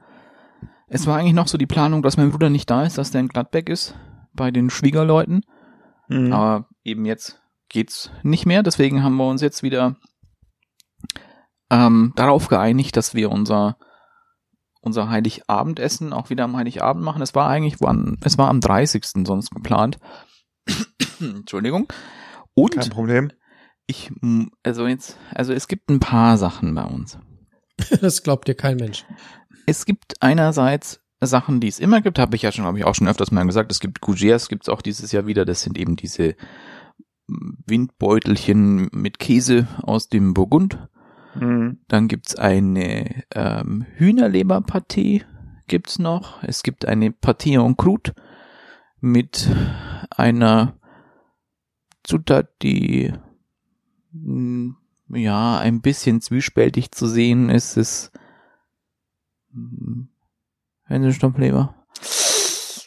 es war eigentlich noch so die Planung, dass mein Bruder nicht da ist, dass der in Gladbeck ist, bei den Schwiegerleuten. Mhm. Aber eben jetzt geht's nicht mehr, deswegen haben wir uns jetzt wieder ähm, darauf geeinigt, dass wir unser unser Heiligabendessen auch wieder am Heiligabend machen. Es war eigentlich, wann, es war am 30. sonst geplant. Entschuldigung. Und Kein Problem. ich, also jetzt, also es gibt ein paar Sachen bei uns. Das glaubt dir kein Mensch. Es gibt einerseits Sachen, die es immer gibt, habe ich ja schon, habe ich auch schon öfters mal gesagt. Es gibt Gougères, gibt es auch dieses Jahr wieder. Das sind eben diese Windbeutelchen mit Käse aus dem Burgund. Mhm. Dann gibt's eine ähm, Hühnerleberpartie gibt's noch. Es gibt eine Partie en croûte mit einer Zutat, die mh, ja ein bisschen zwiespältig zu sehen ist. Es mh, Hänsestoffleber.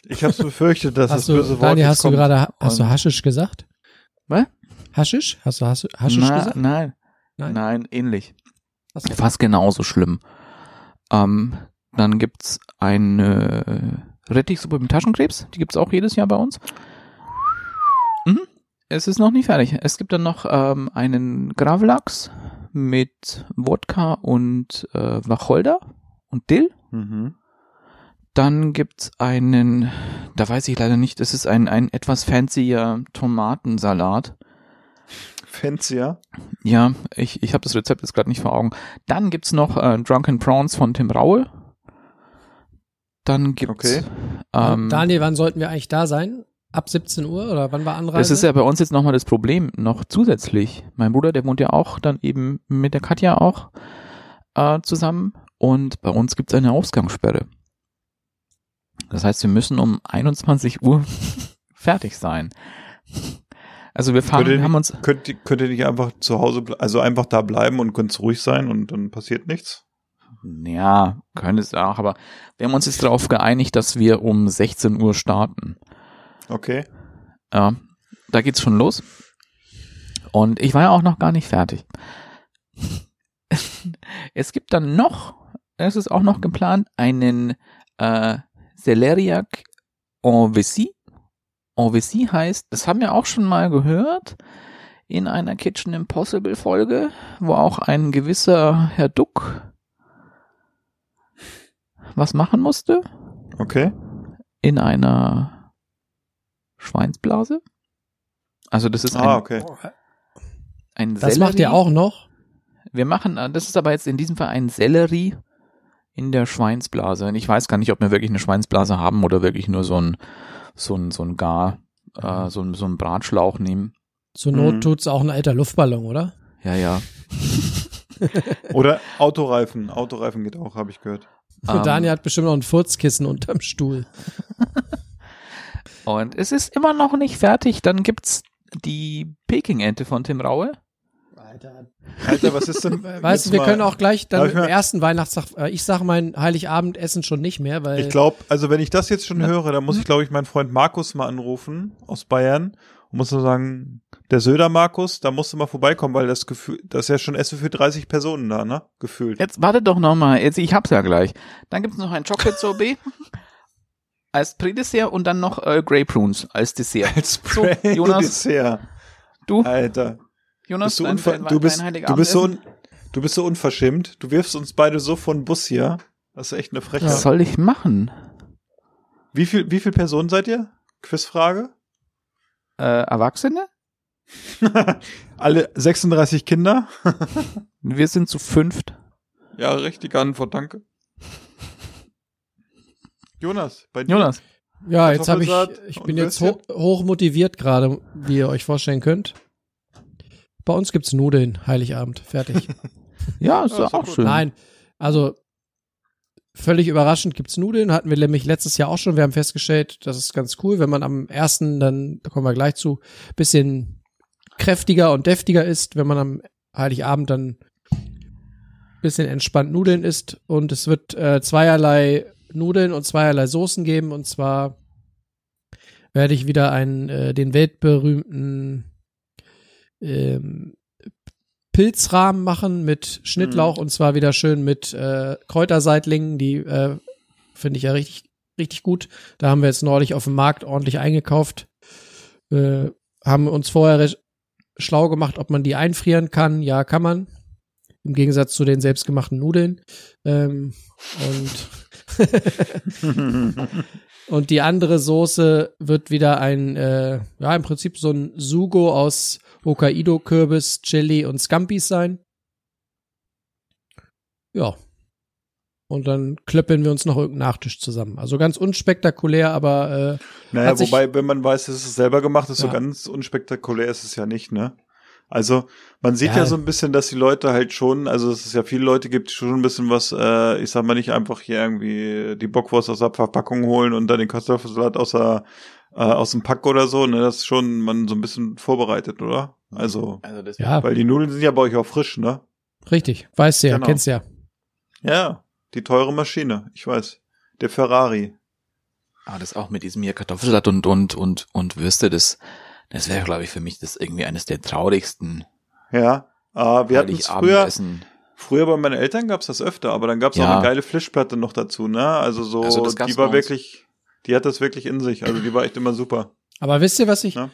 Ich hab's befürchtet, dass das Hast du, böse Wort Daniel, jetzt hast du kommt. gerade, hast du Haschisch gesagt? Was? Haschisch? Hast du Hasch- Haschisch Na, gesagt? Nein, Nein. nein, ähnlich. So. Fast genauso schlimm. Ähm, dann gibt's eine Rettichsuppe mit Taschenkrebs. Die gibt's auch jedes Jahr bei uns. Mhm. es ist noch nicht fertig. Es gibt dann noch ähm, einen Gravlax mit Wodka und äh, Wacholder und Dill. Mhm. Dann gibt's einen, da weiß ich leider nicht, es ist ein, ein etwas fancier Tomatensalat. Fancier. Ja, ich, ich habe das Rezept jetzt gerade nicht vor Augen. Dann gibt's noch äh, Drunken Prawns von Tim Raue. Dann gibt's Okay. ähm, Daniel, wann sollten wir eigentlich da sein? Ab 17 Uhr oder wann war Anreise? Das ist ja bei uns jetzt nochmal das Problem, noch zusätzlich. Mein Bruder, der wohnt ja auch dann eben mit der Katja auch äh, zusammen und bei uns gibt's eine Ausgangssperre. Das heißt, wir müssen um 21 Uhr fertig sein. Also wir fahren, Könnt ihr, wir haben uns, könnt, ihr- könnt ihr nicht einfach zu Hause, also einfach da bleiben und ganz ruhig sein und dann passiert nichts? ja, können es auch, aber wir haben uns jetzt darauf geeinigt, dass wir um 16 Uhr starten. Okay. Ja, da geht's schon los. Und ich war ja auch noch gar nicht fertig. Es gibt dann noch, es ist auch noch geplant, einen äh, Celeriac en Vessie. En Vessie heißt, das haben wir auch schon mal gehört in einer Kitchen Impossible Folge, wo auch ein gewisser Herr Duck was machen musste Okay. in einer Schweinsblase. Also das ist ein, Ah, okay. ein das macht ihr auch noch? Wir machen, äh, das ist aber jetzt in diesem Fall ein Sellerie in der Schweinsblase. Und ich weiß gar nicht, ob wir wirklich eine Schweinsblase haben oder wirklich nur so ein, so ein, so ein Gar, äh, so ein, so ein Bratschlauch nehmen. Zur Not Mhm. tut's auch ein alter Luftballon, oder? Ja, ja. Oder Autoreifen. Autoreifen geht auch, habe ich gehört. Und Ähm, Daniel hat bestimmt noch ein Furzkissen unterm Stuhl. Und es ist immer noch nicht fertig. Dann gibt's die Peking-Ente von Tim Raue. Alter. Alter, was ist denn? Weißt jetzt du, wir mal- können auch gleich dann mal- ersten Weihnachtstag, äh, ich sage mein Heiligabendessen schon nicht mehr, weil Ich glaube, also wenn ich das jetzt schon höre, dann muss ich, glaube ich, meinen Freund Markus mal anrufen aus Bayern und muss nur sagen, der Söder Markus, da musst du mal vorbeikommen, weil das Gefühl, das ist ja schon Essen für 30 Personen da, ne? Gefühlt. Jetzt warte doch noch mal. Jetzt, ich hab's ja gleich. Dann gibt's noch ein Chocolate Sorbet als Prädessert und dann noch äh, Grey Prunes als Dessert. Als So, Spray Jonas. Dessert. Du, Alter. Jonas, Bist du, dein- du, bist, du, bist so du bist so unverschämt. Du wirfst uns beide so von den Bus hier. Das ist echt eine Frechheit. Was soll ich machen? Wie viel, wie viel Personen seid ihr? Quizfrage? Äh, Erwachsene? Alle 36 Kinder? Wir sind zu fünft. Ja, richtige Antwort, danke. Jonas, bei dir? Jonas, ja, jetzt habe ich, ich bin jetzt hoch, hoch motiviert gerade, wie ihr euch vorstellen könnt. Bei uns gibt's Nudeln, Heiligabend, fertig. ja, ist Ja, auch gut. schön. Nein, also völlig überraschend gibt's Nudeln, hatten wir nämlich letztes Jahr auch schon. Wir haben festgestellt, das ist ganz cool, wenn man am ersten, dann, da kommen wir gleich zu, bisschen kräftiger und deftiger ist, wenn man am Heiligabend dann bisschen entspannt Nudeln isst. Und es wird äh, zweierlei Nudeln und zweierlei Soßen geben. Und zwar werde ich wieder einen, äh, den weltberühmten ähm, Pilzrahmen machen mit Schnittlauch und zwar wieder schön mit äh, Kräuterseitlingen, die äh, finde ich ja richtig, richtig gut. Da haben wir jetzt neulich auf dem Markt ordentlich eingekauft. Äh, haben uns vorher schlau gemacht, ob man die einfrieren kann. Ja, kann man. Im Gegensatz zu den selbstgemachten Nudeln. Ähm, und Und die andere Soße wird wieder ein, äh, ja, im Prinzip so ein Sugo aus Hokkaido-Kürbis, Chili und Scampis sein. Ja. Und dann klöppeln wir uns noch irgendeinen Nachtisch zusammen. Also ganz unspektakulär, aber äh, Naja, wobei, wenn man weiß, dass es selber gemacht ist, so Ja. ganz unspektakulär ist es ja nicht, ne? Also, man sieht Ja. ja. so ein bisschen, dass die Leute halt schon, also dass es ja viele Leute gibt, die schon ein bisschen was, äh, ich sag mal nicht einfach hier irgendwie die Bockwurst aus der Verpackung holen und dann den Kartoffelsalat aus der, äh, aus dem Pack oder so, ne? Das ist schon man so ein bisschen vorbereitet, oder? Also, Also das ja, weil die Nudeln sind ja bei euch auch frisch, ne? richtig. Weißt du ja, Genau. kennst ja. Ja, die teure Maschine, ich weiß. Der Ferrari. Ah, das auch mit diesem hier Kartoffelsalat und, und, und, und Würste, das, das wäre, glaube ich, für mich das irgendwie eines der traurigsten Ja. Äh, wir hatten es früher. Früher bei meinen Eltern gab's das öfter, aber dann gab's Ja. auch eine geile Fischplatte noch dazu, ne? Also so, Also die war wirklich, die hat das wirklich in sich. Also die war echt immer super. Aber wisst ihr, was ich, Ja.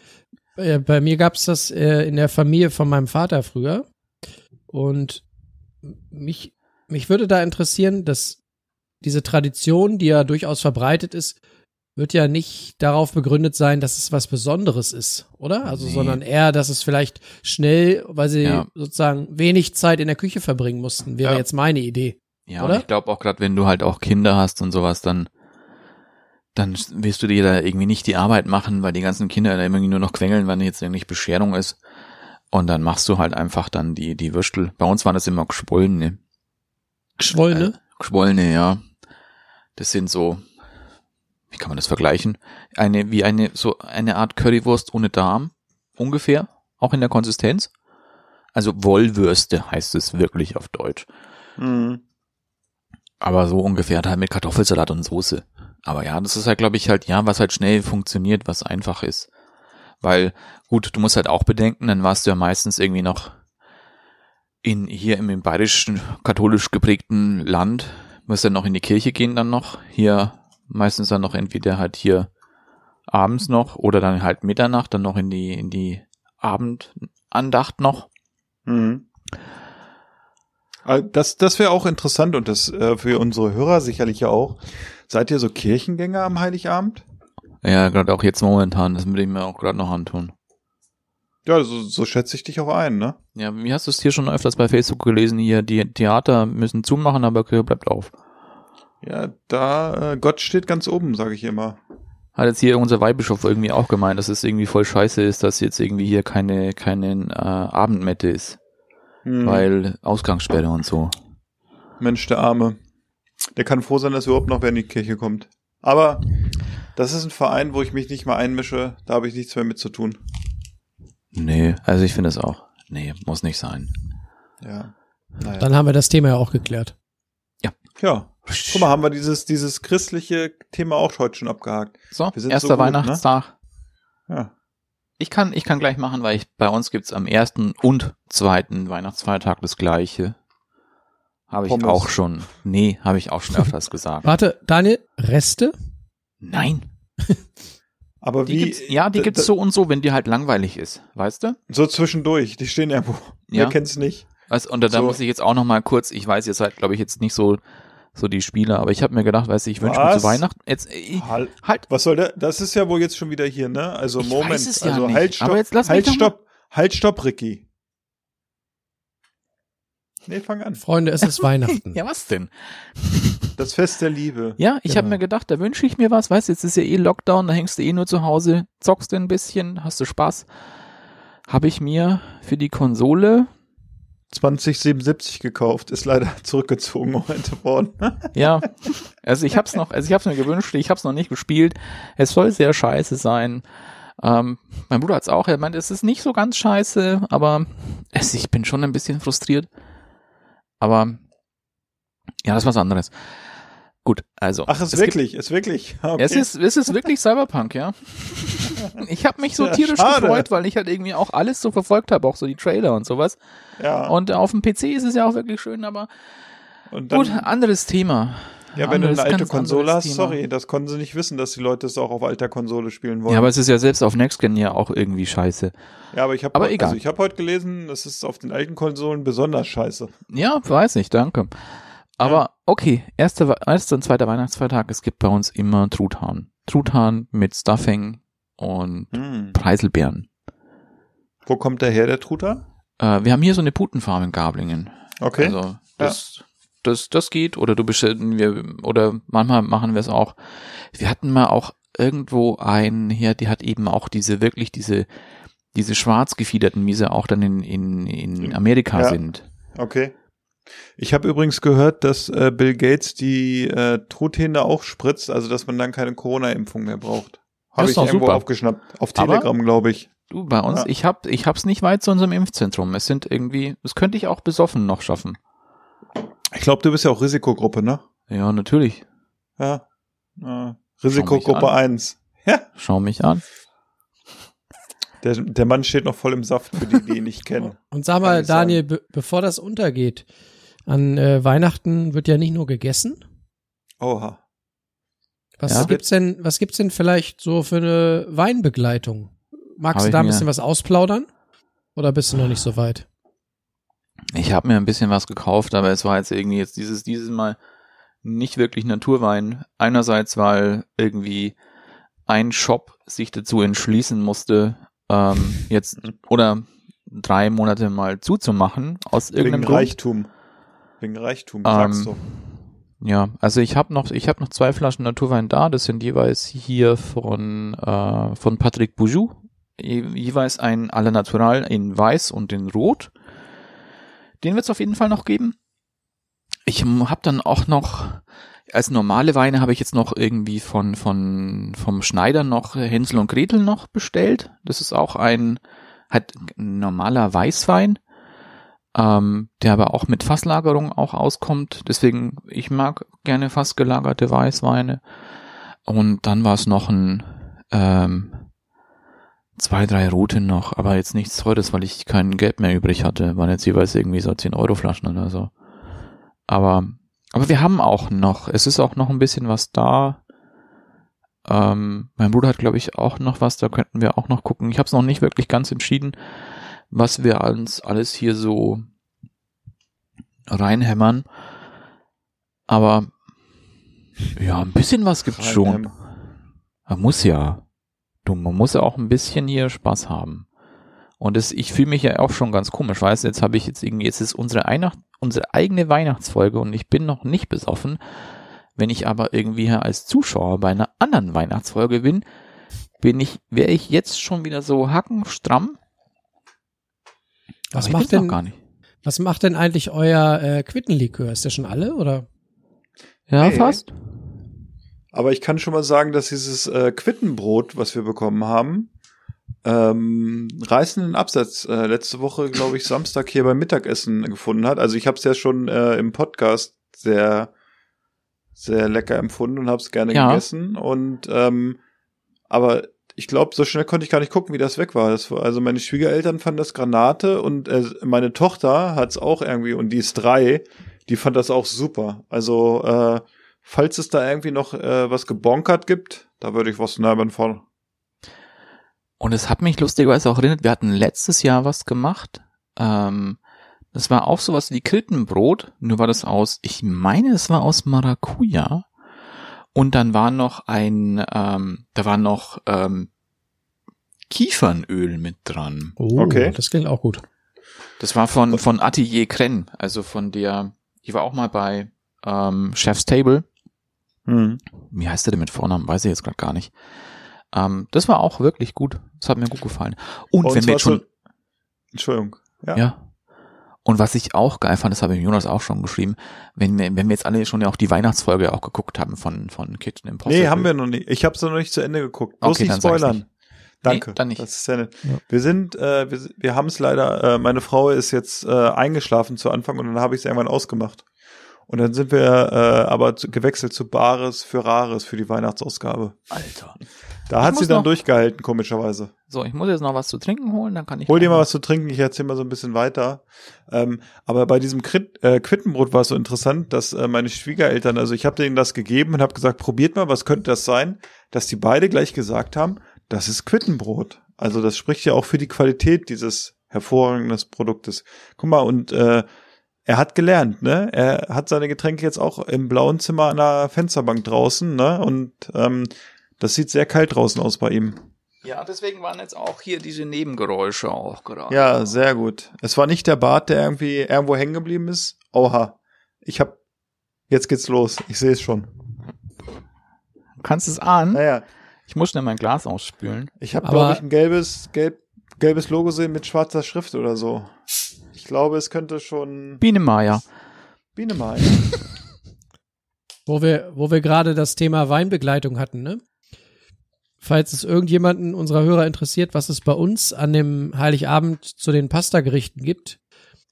äh, bei mir gab's das äh, in der Familie von meinem Vater früher. Und mich, mich würde da interessieren, dass diese Tradition, die ja durchaus verbreitet ist, wird ja nicht darauf begründet sein, dass es was Besonderes ist, oder? Also, Nee. sondern eher, dass es vielleicht schnell, weil sie Ja. sozusagen wenig Zeit in der Küche verbringen mussten, wäre Ja. jetzt meine Idee. Ja, Oder? und ich glaube auch gerade, wenn du halt auch Kinder hast und sowas, dann dann wirst du dir da irgendwie nicht die Arbeit machen, weil die ganzen Kinder da irgendwie nur noch quengeln, wenn jetzt irgendwie Bescherung ist. Und dann machst du halt einfach dann die die Würstel. Bei uns waren das immer geschwollene. Geschwollene? Äh, geschwollene, ja. Das sind so, wie kann man das vergleichen? Eine, wie eine, so eine Art Currywurst ohne Darm. Ungefähr. Auch in der Konsistenz. Also Wollwürste heißt es wirklich auf Deutsch. Mhm. Aber so ungefähr halt mit Kartoffelsalat und Soße. Aber ja, das ist halt, glaube ich, halt, ja, was halt schnell funktioniert, was einfach ist. Weil, gut, du musst halt auch bedenken, dann warst du ja meistens irgendwie noch in, hier im, bayerischen, katholisch geprägten Land, musst dann noch in die Kirche gehen dann noch. Hier meistens dann noch entweder halt hier abends noch oder dann halt Mitternacht, dann noch in die, in die Abendandacht noch. Mhm. Ah, Das, das wäre auch interessant und das äh, für unsere Hörer sicherlich ja auch. Seid ihr so Kirchengänger am Heiligabend? Ja, gerade auch jetzt momentan, das würde ich mir auch gerade noch antun. Ja, so, so schätze ich dich auch ein, ne? Ja, wie hast du es hier schon öfters bei Facebook gelesen? Hier, die Theater müssen zumachen, aber Kirche bleibt auf. Ja, da äh, Gott steht ganz oben, sage ich immer. Hat jetzt hier unser Weihbischof irgendwie auch gemeint, dass es irgendwie voll scheiße ist, dass jetzt irgendwie hier keine, keine äh, Abendmette ist. Hm. Weil Ausgangssperre und so. Mensch, der Arme. Der kann froh sein, dass überhaupt noch wer in die Kirche kommt. Aber das ist ein Verein, wo ich mich nicht mal einmische. Da habe ich nichts mehr mit zu tun. Nee, also ich finde es auch. Nee, muss nicht sein. Ja. Naja. Dann haben wir das Thema ja auch geklärt. ja. Guck mal, haben wir dieses, dieses christliche Thema auch heute schon abgehakt. So, Wir sind erster so gut, ne? Weihnachtstag. Ja. Ich kann, ich kann gleich machen, weil ich, bei uns gibt's am ersten und zweiten Weihnachtsfeiertag das gleiche. Habe ich Pommes. auch schon. Nee, habe ich auch schon öfters gesagt. Warte, Daniel, Reste? Nein. Aber Die wie? gibt's, ja, die gibt's so und so, wenn die halt langweilig ist, weißt du? So zwischendurch. Die stehen irgendwo. Ja. Wer kennt's nicht? Weißt, und da, da So. muss ich jetzt auch noch mal kurz, ich weiß, ihr seid, glaube ich, jetzt nicht so so die Spieler, aber ich habe mir gedacht, weißt du, ich wünsche mir zu Weihnachten jetzt äh, Halt. halt Was soll der? Das ist ja wohl jetzt schon wieder hier, ne? Also Ich Moment. weiß es ja also nicht, halt, stopp. aber jetzt lass mich halt, mal- stopp. Halt, stopp, Ricky. Nee, fang an. Freunde, es ist Weihnachten. Ja, was denn? Das Fest der Liebe. Ja, ich habe Genau. mir gedacht, da wünsche ich mir was, weißt du, jetzt ist ja eh Lockdown, da hängst du eh nur zu Hause, zockst du ein bisschen, hast du Spaß. Habe ich mir für die Konsole, 2077 gekauft, ist leider zurückgezogen heute worden. ja, also ich hab's noch, also ich hab's mir gewünscht, ich hab's noch nicht gespielt. Es soll sehr scheiße sein. Ähm, mein Bruder hat's auch, er meint, es ist nicht so ganz scheiße, aber es, ich bin schon ein bisschen frustriert. Aber ja, das ist was anderes. Gut, also. Ach, ist es gibt- wirklich, ist wirklich. Okay. Es ist, es ist wirklich Cyberpunk, ja. Ich habe mich so Ja, tierisch schade. gefreut, weil ich halt irgendwie auch alles so verfolgt habe, auch so die Trailer und sowas. ja. Und auf dem PC ist es ja auch wirklich schön, aber Und dann, gut, anderes Thema. ja, wenn du Anderes, eine alte Konsole hast, Thema. sorry, das konnten sie nicht wissen, dass die Leute es auch auf alter Konsole spielen wollen. Ja, aber es ist ja selbst auf Next Gen ja auch irgendwie scheiße. Ja, aber ich habe also ich habe heute gelesen, es ist auf den alten Konsolen besonders scheiße. Ja, weiß ich, danke. Aber okay, erster, erster und zweiter Weihnachtsfeiertag, es gibt bei uns immer Truthahn. Truthahn mit Stuffing und Hm. Preiselbeeren. Wo kommt der her, der Truthahn? Äh, wir haben hier so eine Putenfarm in Gablingen. Okay. Also das, das, das geht oder du bestellen wir oder manchmal machen wir es auch. Wir hatten mal auch irgendwo einen hier, die hat eben auch diese wirklich diese diese schwarz gefiederten, wie sie auch dann in in, in Amerika Ja. sind. Okay. Ich habe übrigens gehört, dass äh, Bill Gates die äh, Truthähne auch spritzt, also dass man dann keine Corona-Impfung mehr braucht. Habe ich doch irgendwo super. aufgeschnappt. Auf Telegram, glaube ich. Du bei uns, Ja. ich hab ich hab's nicht weit zu unserem Impfzentrum. Es sind irgendwie, das könnte ich auch besoffen noch schaffen. Ich glaube, du bist ja auch Risikogruppe, ne? Ja, natürlich. Ja. Äh. Risikogruppe 1. Ja. Schau mich an. Der, der Mann steht noch voll im Saft für die, die ihn nicht kennen. Und sag mal. Daniel, be bevor das untergeht, an äh, Weihnachten wird ja nicht nur gegessen. Oha. Was Ja. gibt's denn, was gibt's denn vielleicht so für eine Weinbegleitung? magst Hab du da ein bisschen was ausplaudern? Oder bist du noch nicht so weit? Ich habe mir ein bisschen was gekauft, aber es war jetzt irgendwie jetzt dieses dieses Mal nicht wirklich Naturwein. Einerseits, weil irgendwie ein Shop sich dazu entschließen musste, ähm, jetzt oder drei Monate mal zuzumachen aus irgendeinem Wegen Grund. Wegen Reichtum, Ähm, sagst du. Ja, also ich habe noch, ich habe noch zwei Flaschen Naturwein da. Das sind jeweils hier von äh, von Patrick Boujou, Je jeweils ein Alle Natural in Weiß und in Rot. Den wird es auf jeden Fall noch geben. Ich habe dann auch noch als normale Weine habe ich jetzt noch irgendwie von von vom Schneider noch Hänsel und Gretel noch bestellt. Das ist auch ein halt ein normaler Weißwein ähm, der aber auch mit Fasslagerung auch auskommt. Deswegen, ich mag gerne fassgelagerte Weißweine. Und dann war es noch ein ähm, zwei, drei rote noch, aber jetzt nichts teures, weil ich kein Geld mehr übrig hatte. Waren jetzt jeweils irgendwie so 10 Euro Flaschen oder so. Aber, aber wir haben auch noch, es ist auch noch ein bisschen was da. Ähm, mein Bruder hat, glaube ich, auch noch was, da könnten wir auch noch gucken. Ich habe es noch nicht wirklich ganz entschieden was wir uns alles hier so reinhämmern. Aber ja, ein bisschen was gibt's schon. Man muss ja. Du, man muss ja auch ein bisschen hier Spaß haben. Und das, ich fühle mich ja auch schon ganz komisch, weißt du, jetzt habe ich jetzt irgendwie, jetzt ist unsere, Einacht, unsere eigene Weihnachtsfolge und ich bin noch nicht besoffen. Wenn ich aber irgendwie hier als Zuschauer bei einer anderen Weihnachtsfolge bin, bin ich, wäre ich jetzt schon wieder so hackenstramm. Was Aber macht denn- gar nicht. Was macht denn eigentlich euer äh, Quittenlikör? Ist der schon alle oder? Ja, Nee. fast. Aber ich kann schon mal sagen, dass dieses äh, Quittenbrot, was wir bekommen haben, ähm, reißenden Absatz äh, letzte Woche, glaube ich, Samstag hier beim Mittagessen gefunden hat. Also ich habe es ja schon äh, im Podcast sehr, sehr lecker empfunden und habe es gerne Ja. gegessen. Und ähm, aber ich glaube, so schnell konnte ich gar nicht gucken, wie das weg war. Das war also meine Schwiegereltern fanden das Granate und äh, meine Tochter hat es auch irgendwie und die ist drei, die fand das auch super. Also äh, falls es da irgendwie noch äh, was gebonkert gibt, da würde ich was nehmen von. Und es hat mich lustigerweise auch erinnert, wir hatten letztes Jahr was gemacht. Ähm, das war auch sowas wie Krittenbrot, nur war das aus, ich meine, es war aus Maracuja. Und dann war noch ein, ähm, da war noch ähm, Kiefernöl mit dran. Oh, Okay. das klingt auch gut. Das war von, von Atelier Krenn, also von der, die war auch mal bei ähm, Chef's Table. Hm. Wie heißt der denn mit Vornamen? Weiß ich jetzt gerade gar nicht. Ähm, das war auch wirklich gut. Das hat mir gut gefallen. Und, Und wenn wir jetzt schon, so- Entschuldigung. Ja. ja. Und was ich auch geil fand, das habe ich Jonas auch schon geschrieben, wenn wir, wenn wir jetzt alle schon ja auch die Weihnachtsfolge auch geguckt haben von, von Kitchen Impossible. Nee, haben wir noch nicht. Ich habe es noch nicht zu Ende geguckt. Bloß Okay, nicht spoilern. nicht. Danke. Nee, dann nicht. Das ist ja nett. Ja. Wir sind, äh, wir, wir haben es leider, äh, meine Frau ist jetzt äh, eingeschlafen zu Anfang und dann habe ich es irgendwann ausgemacht. Und dann sind wir äh, aber zu, gewechselt zu Bares für Rares für die Weihnachtsausgabe. Alter. Da Ich hat sie dann durchgehalten, komischerweise. So, ich muss jetzt noch was zu trinken holen, dann kann ich. Hol dir mal was zu trinken, ich erzähle mal so ein bisschen weiter. Ähm, aber bei diesem Quit äh, Quittenbrot war es so interessant, dass äh, meine Schwiegereltern, also ich habe denen das gegeben und habe gesagt, probiert mal, was könnte das sein, dass die beide gleich gesagt haben, das ist Quittenbrot. Also das spricht ja auch für die Qualität dieses hervorragenden Produktes. Guck mal, und äh, er hat gelernt, ne? Er hat seine Getränke jetzt auch im blauen Zimmer an der Fensterbank draußen, ne? Und ähm, das sieht sehr kalt draußen aus bei ihm. Ja, deswegen waren jetzt auch hier diese Nebengeräusche auch gerade. Ja, sehr gut. Es war nicht der Bart, der irgendwie irgendwo hängen geblieben ist. Oha. Ich hab. Jetzt geht's los. Ich sehe es schon. Kannst es ahnen? Naja, Ich muss schnell mein Glas ausspülen. ich habe, Aber- glaube ich, ein gelbes, gelb, gelbes Logo sehen mit schwarzer Schrift oder so. Ich glaube, es könnte schon Biene Meier. Biene mal. Wo wir, wo wir gerade das Thema Weinbegleitung hatten, ne? Falls es irgendjemanden unserer Hörer interessiert, was es bei uns an dem Heiligabend zu den Pastagerichten gibt.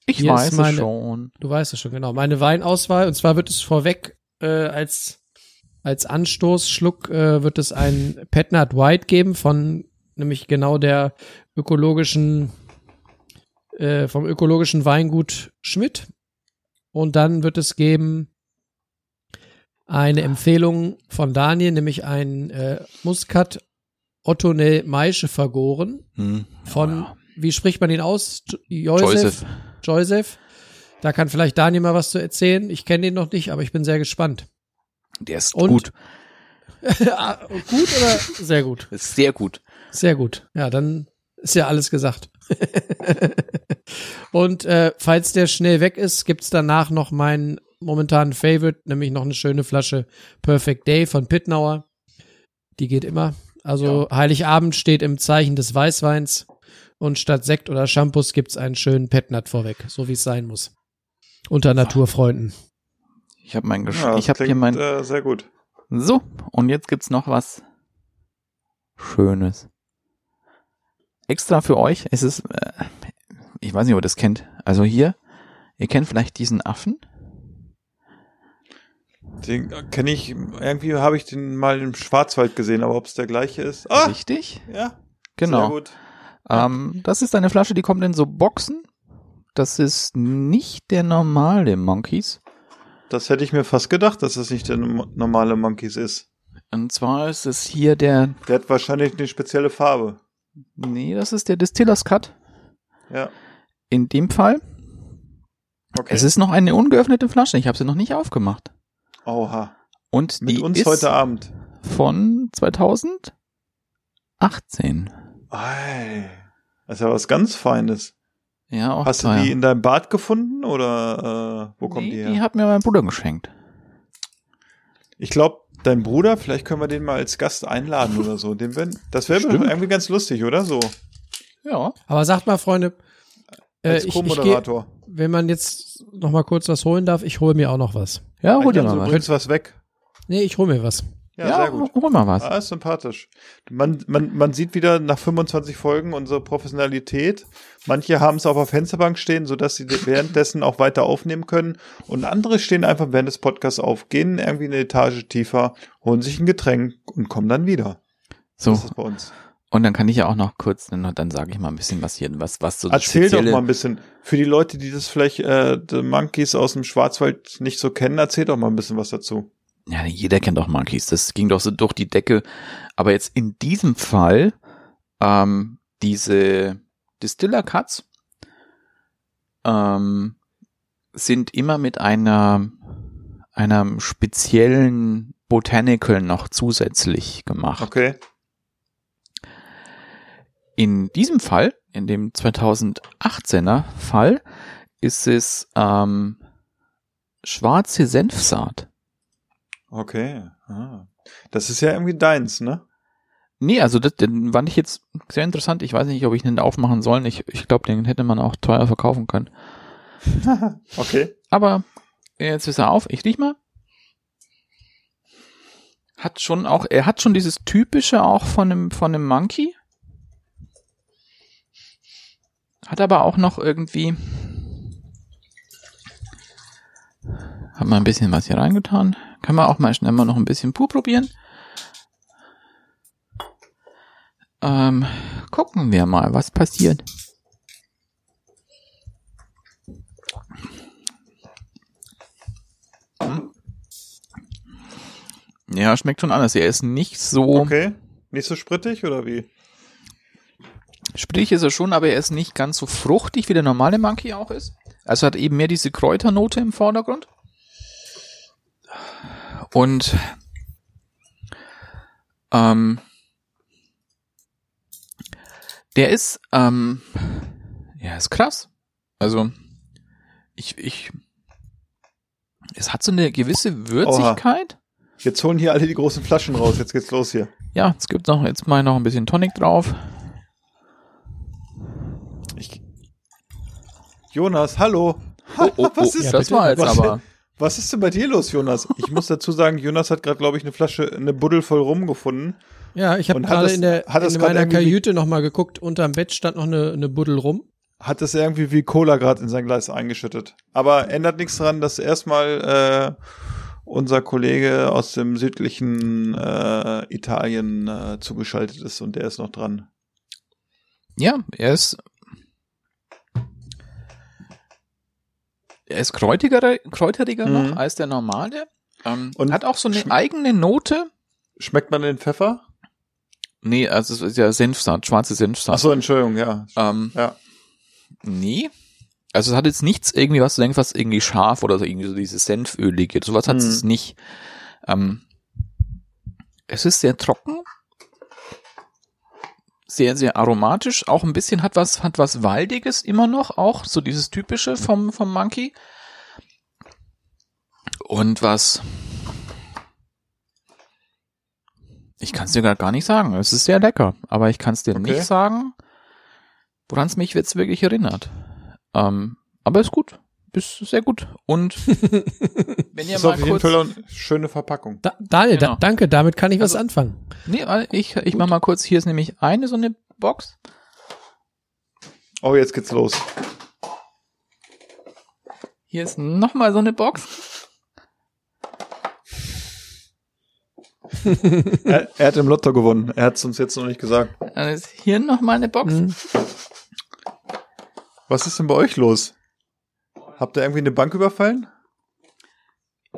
Ich Hier weiß es meine- schon. Du weißt es schon, genau. Meine Weinauswahl, und zwar wird es vorweg äh, als, als Anstoßschluck äh, wird es ein Petnat White geben von nämlich genau der ökologischen, äh, vom ökologischen Weingut Schmidt. Und dann wird es geben eine Empfehlung von Daniel, nämlich ein äh, Muscat Ottonel Maische vergoren. Hm. Von, Ja. wie spricht man ihn aus? Josef? Joseph. Joseph. Da kann vielleicht Daniel mal was zu erzählen. Ich kenne den noch nicht, aber ich bin sehr gespannt. Der ist Und? gut. Ah, gut oder sehr gut? Sehr gut. Sehr gut. Ja, dann ist ja alles gesagt. Und äh, falls der schnell weg ist, gibt's danach noch meinen momentanen Favorite, nämlich noch eine schöne Flasche Perfect Day von Pitnauer. Die geht immer. Also Heiligabend steht im Zeichen des Weißweins und statt Sekt oder Shampoos gibt's einen schönen Petnat vorweg, so wie es sein muss. Unter Naturfreunden. Ich habe mein Gesch Ja, ich habe hier mein Äh, sehr gut. So, und jetzt gibt's noch was Schönes. Extra für euch. Es ist, äh, ich weiß nicht, ob ihr das kennt. Also hier, ihr kennt vielleicht diesen Affen. Den kenne ich, irgendwie habe ich den mal im Schwarzwald gesehen, aber ob es der gleiche ist. Ah, Richtig? ja. Sehr Genau. gut. Ähm, das ist eine Flasche, die kommt in so Boxen. Das ist nicht der normale Monkeys. Das hätte ich mir fast gedacht, dass das nicht der normale Monkeys ist. Und zwar ist es hier der, Der hat wahrscheinlich eine spezielle Farbe. Nee, das ist der Distillers Cut. Ja. In dem Fall. Okay. Es ist noch eine ungeöffnete Flasche. Ich habe sie noch nicht aufgemacht. Oha. Und Mit die uns ist heute Abend. von 2018. Ei. Das ist ja was ganz Feines. Ja, auch Hast du teuer. die in deinem Bad gefunden oder äh, wo kommt nee, die her? Die hat mir mein Bruder geschenkt. Ich glaube, dein Bruder, vielleicht können wir den mal als Gast einladen oder so. Den wenn, das wäre irgendwie ganz lustig, oder so? Ja. Aber sagt mal, Freunde, äh, Als Co-Moderator. wenn man jetzt noch mal kurz was holen darf, ich hole mir auch noch was. Ja, hol dir mal du was. bringst was weg. Nee, ich hole mir was. Ja, Ja, sehr gut. hol mal was. Ah, ist sympathisch. Man, man, man sieht wieder nach 25 Folgen unsere Professionalität. Manche haben es auf der Fensterbank stehen, sodass sie währenddessen auch weiter aufnehmen können. Und andere stehen einfach während des Podcasts auf, gehen irgendwie eine Etage tiefer, holen sich ein Getränk und kommen dann wieder. So, Das ist bei uns. und dann kann ich ja auch noch kurz, dann, dann sage ich mal ein bisschen was hier, was, was so Erzähl doch mal ein bisschen. Für die Leute, die das vielleicht, äh, The Monkeys aus dem Schwarzwald nicht so kennen, erzähl doch mal ein bisschen was dazu. Ja, jeder kennt doch Monkeys. Das ging doch so durch die Decke. Aber jetzt in diesem Fall, ähm, diese Distiller Cuts, ähm, sind immer mit einer, einem speziellen Botanical noch zusätzlich gemacht. Okay. In diesem Fall, in dem 2018er Fall, ist es ähm, schwarze Senfsaat. Okay. Ah. Das ist ja irgendwie deins, ne? Nee, also das, den fand ich jetzt sehr interessant. Ich weiß nicht, ob ich den aufmachen soll. Ich, ich glaube, den hätte man auch teuer verkaufen können. Okay. Aber jetzt ist er auf. Ich riech mal. Hat schon auch, er hat schon dieses typische auch von einem, von einem Monkey. Hat aber auch noch irgendwie, hat mal ein bisschen was hier reingetan. Kann man auch mal schnell mal noch ein bisschen pur probieren. Ähm, gucken wir mal, was passiert. Ja, schmeckt schon anders. Er ist nicht so, Okay. Nicht so sprittig oder wie? sprich ist er schon, aber er ist nicht ganz so fruchtig, wie der normale Monkey auch ist. Also hat eben mehr diese Kräuternote im Vordergrund. Und ähm, der ist, ähm, ja, ist krass. Also ich, ich, es hat so eine gewisse Würzigkeit. Jetzt holen hier alle die großen Flaschen raus. Jetzt geht's los hier. Ja, es gibt noch jetzt mal noch ein bisschen Tonic drauf. Ich Jonas, hallo. Oh, oh, Was oh, ist- das war jetzt was- aber. Was ist denn bei dir los, Jonas? Ich muss dazu sagen, Jonas hat gerade, glaube ich, eine Flasche, eine Buddel voll rumgefunden. Ja, ich habe Und hat gerade in, der, in meiner Kajüte noch mal geguckt. Unterm Bett stand noch eine, eine Buddel rum. Hat das irgendwie wie Cola gerade in sein Glas eingeschüttet. Aber ändert nichts daran, dass erstmal äh, unser Kollege aus dem südlichen äh, Italien äh, zugeschaltet ist und der ist noch dran. Ja, er ist. Er ist kräutiger, kräuteriger Mhm. noch als der normale. Ähm, Und hat auch so eine eigene Note. Schmeckt man den Pfeffer? Nee, also es ist ja Senfsaat, schwarze Senfsaat. Ach so, Entschuldigung, ja. Ähm, Ja. Nee. Also es hat jetzt nichts irgendwie, was du denkst, was irgendwie scharf oder so irgendwie so dieses Senfölige. Sowas hat es Mhm. nicht. Ähm, es ist sehr trocken. Sehr, sehr aromatisch. Auch ein bisschen hat was, hat was Waldiges immer noch. Auch so dieses typische vom, vom Monkey. Und was, ich kann es dir gar gar nicht sagen. Es ist sehr lecker. Aber ich kann es dir Okay. nicht sagen, woran es mich jetzt wirklich erinnert. Ähm, aber ist gut. Ist sehr gut. Und wenn ihr Ist mal auf jeden kurz. Fall eine schöne Verpackung. Da, Daniel, Genau. da, danke, damit kann ich was Also- anfangen. Nee, ich, ich mach mal kurz. Hier ist nämlich eine so eine Box. Oh, jetzt geht's los. Hier ist nochmal so eine Box. Er, er hat im Lotto gewonnen. Er hat es uns jetzt noch nicht gesagt. Dann ist hier nochmal eine Box. Mhm. Was ist denn bei euch los? Habt ihr irgendwie eine Bank überfallen?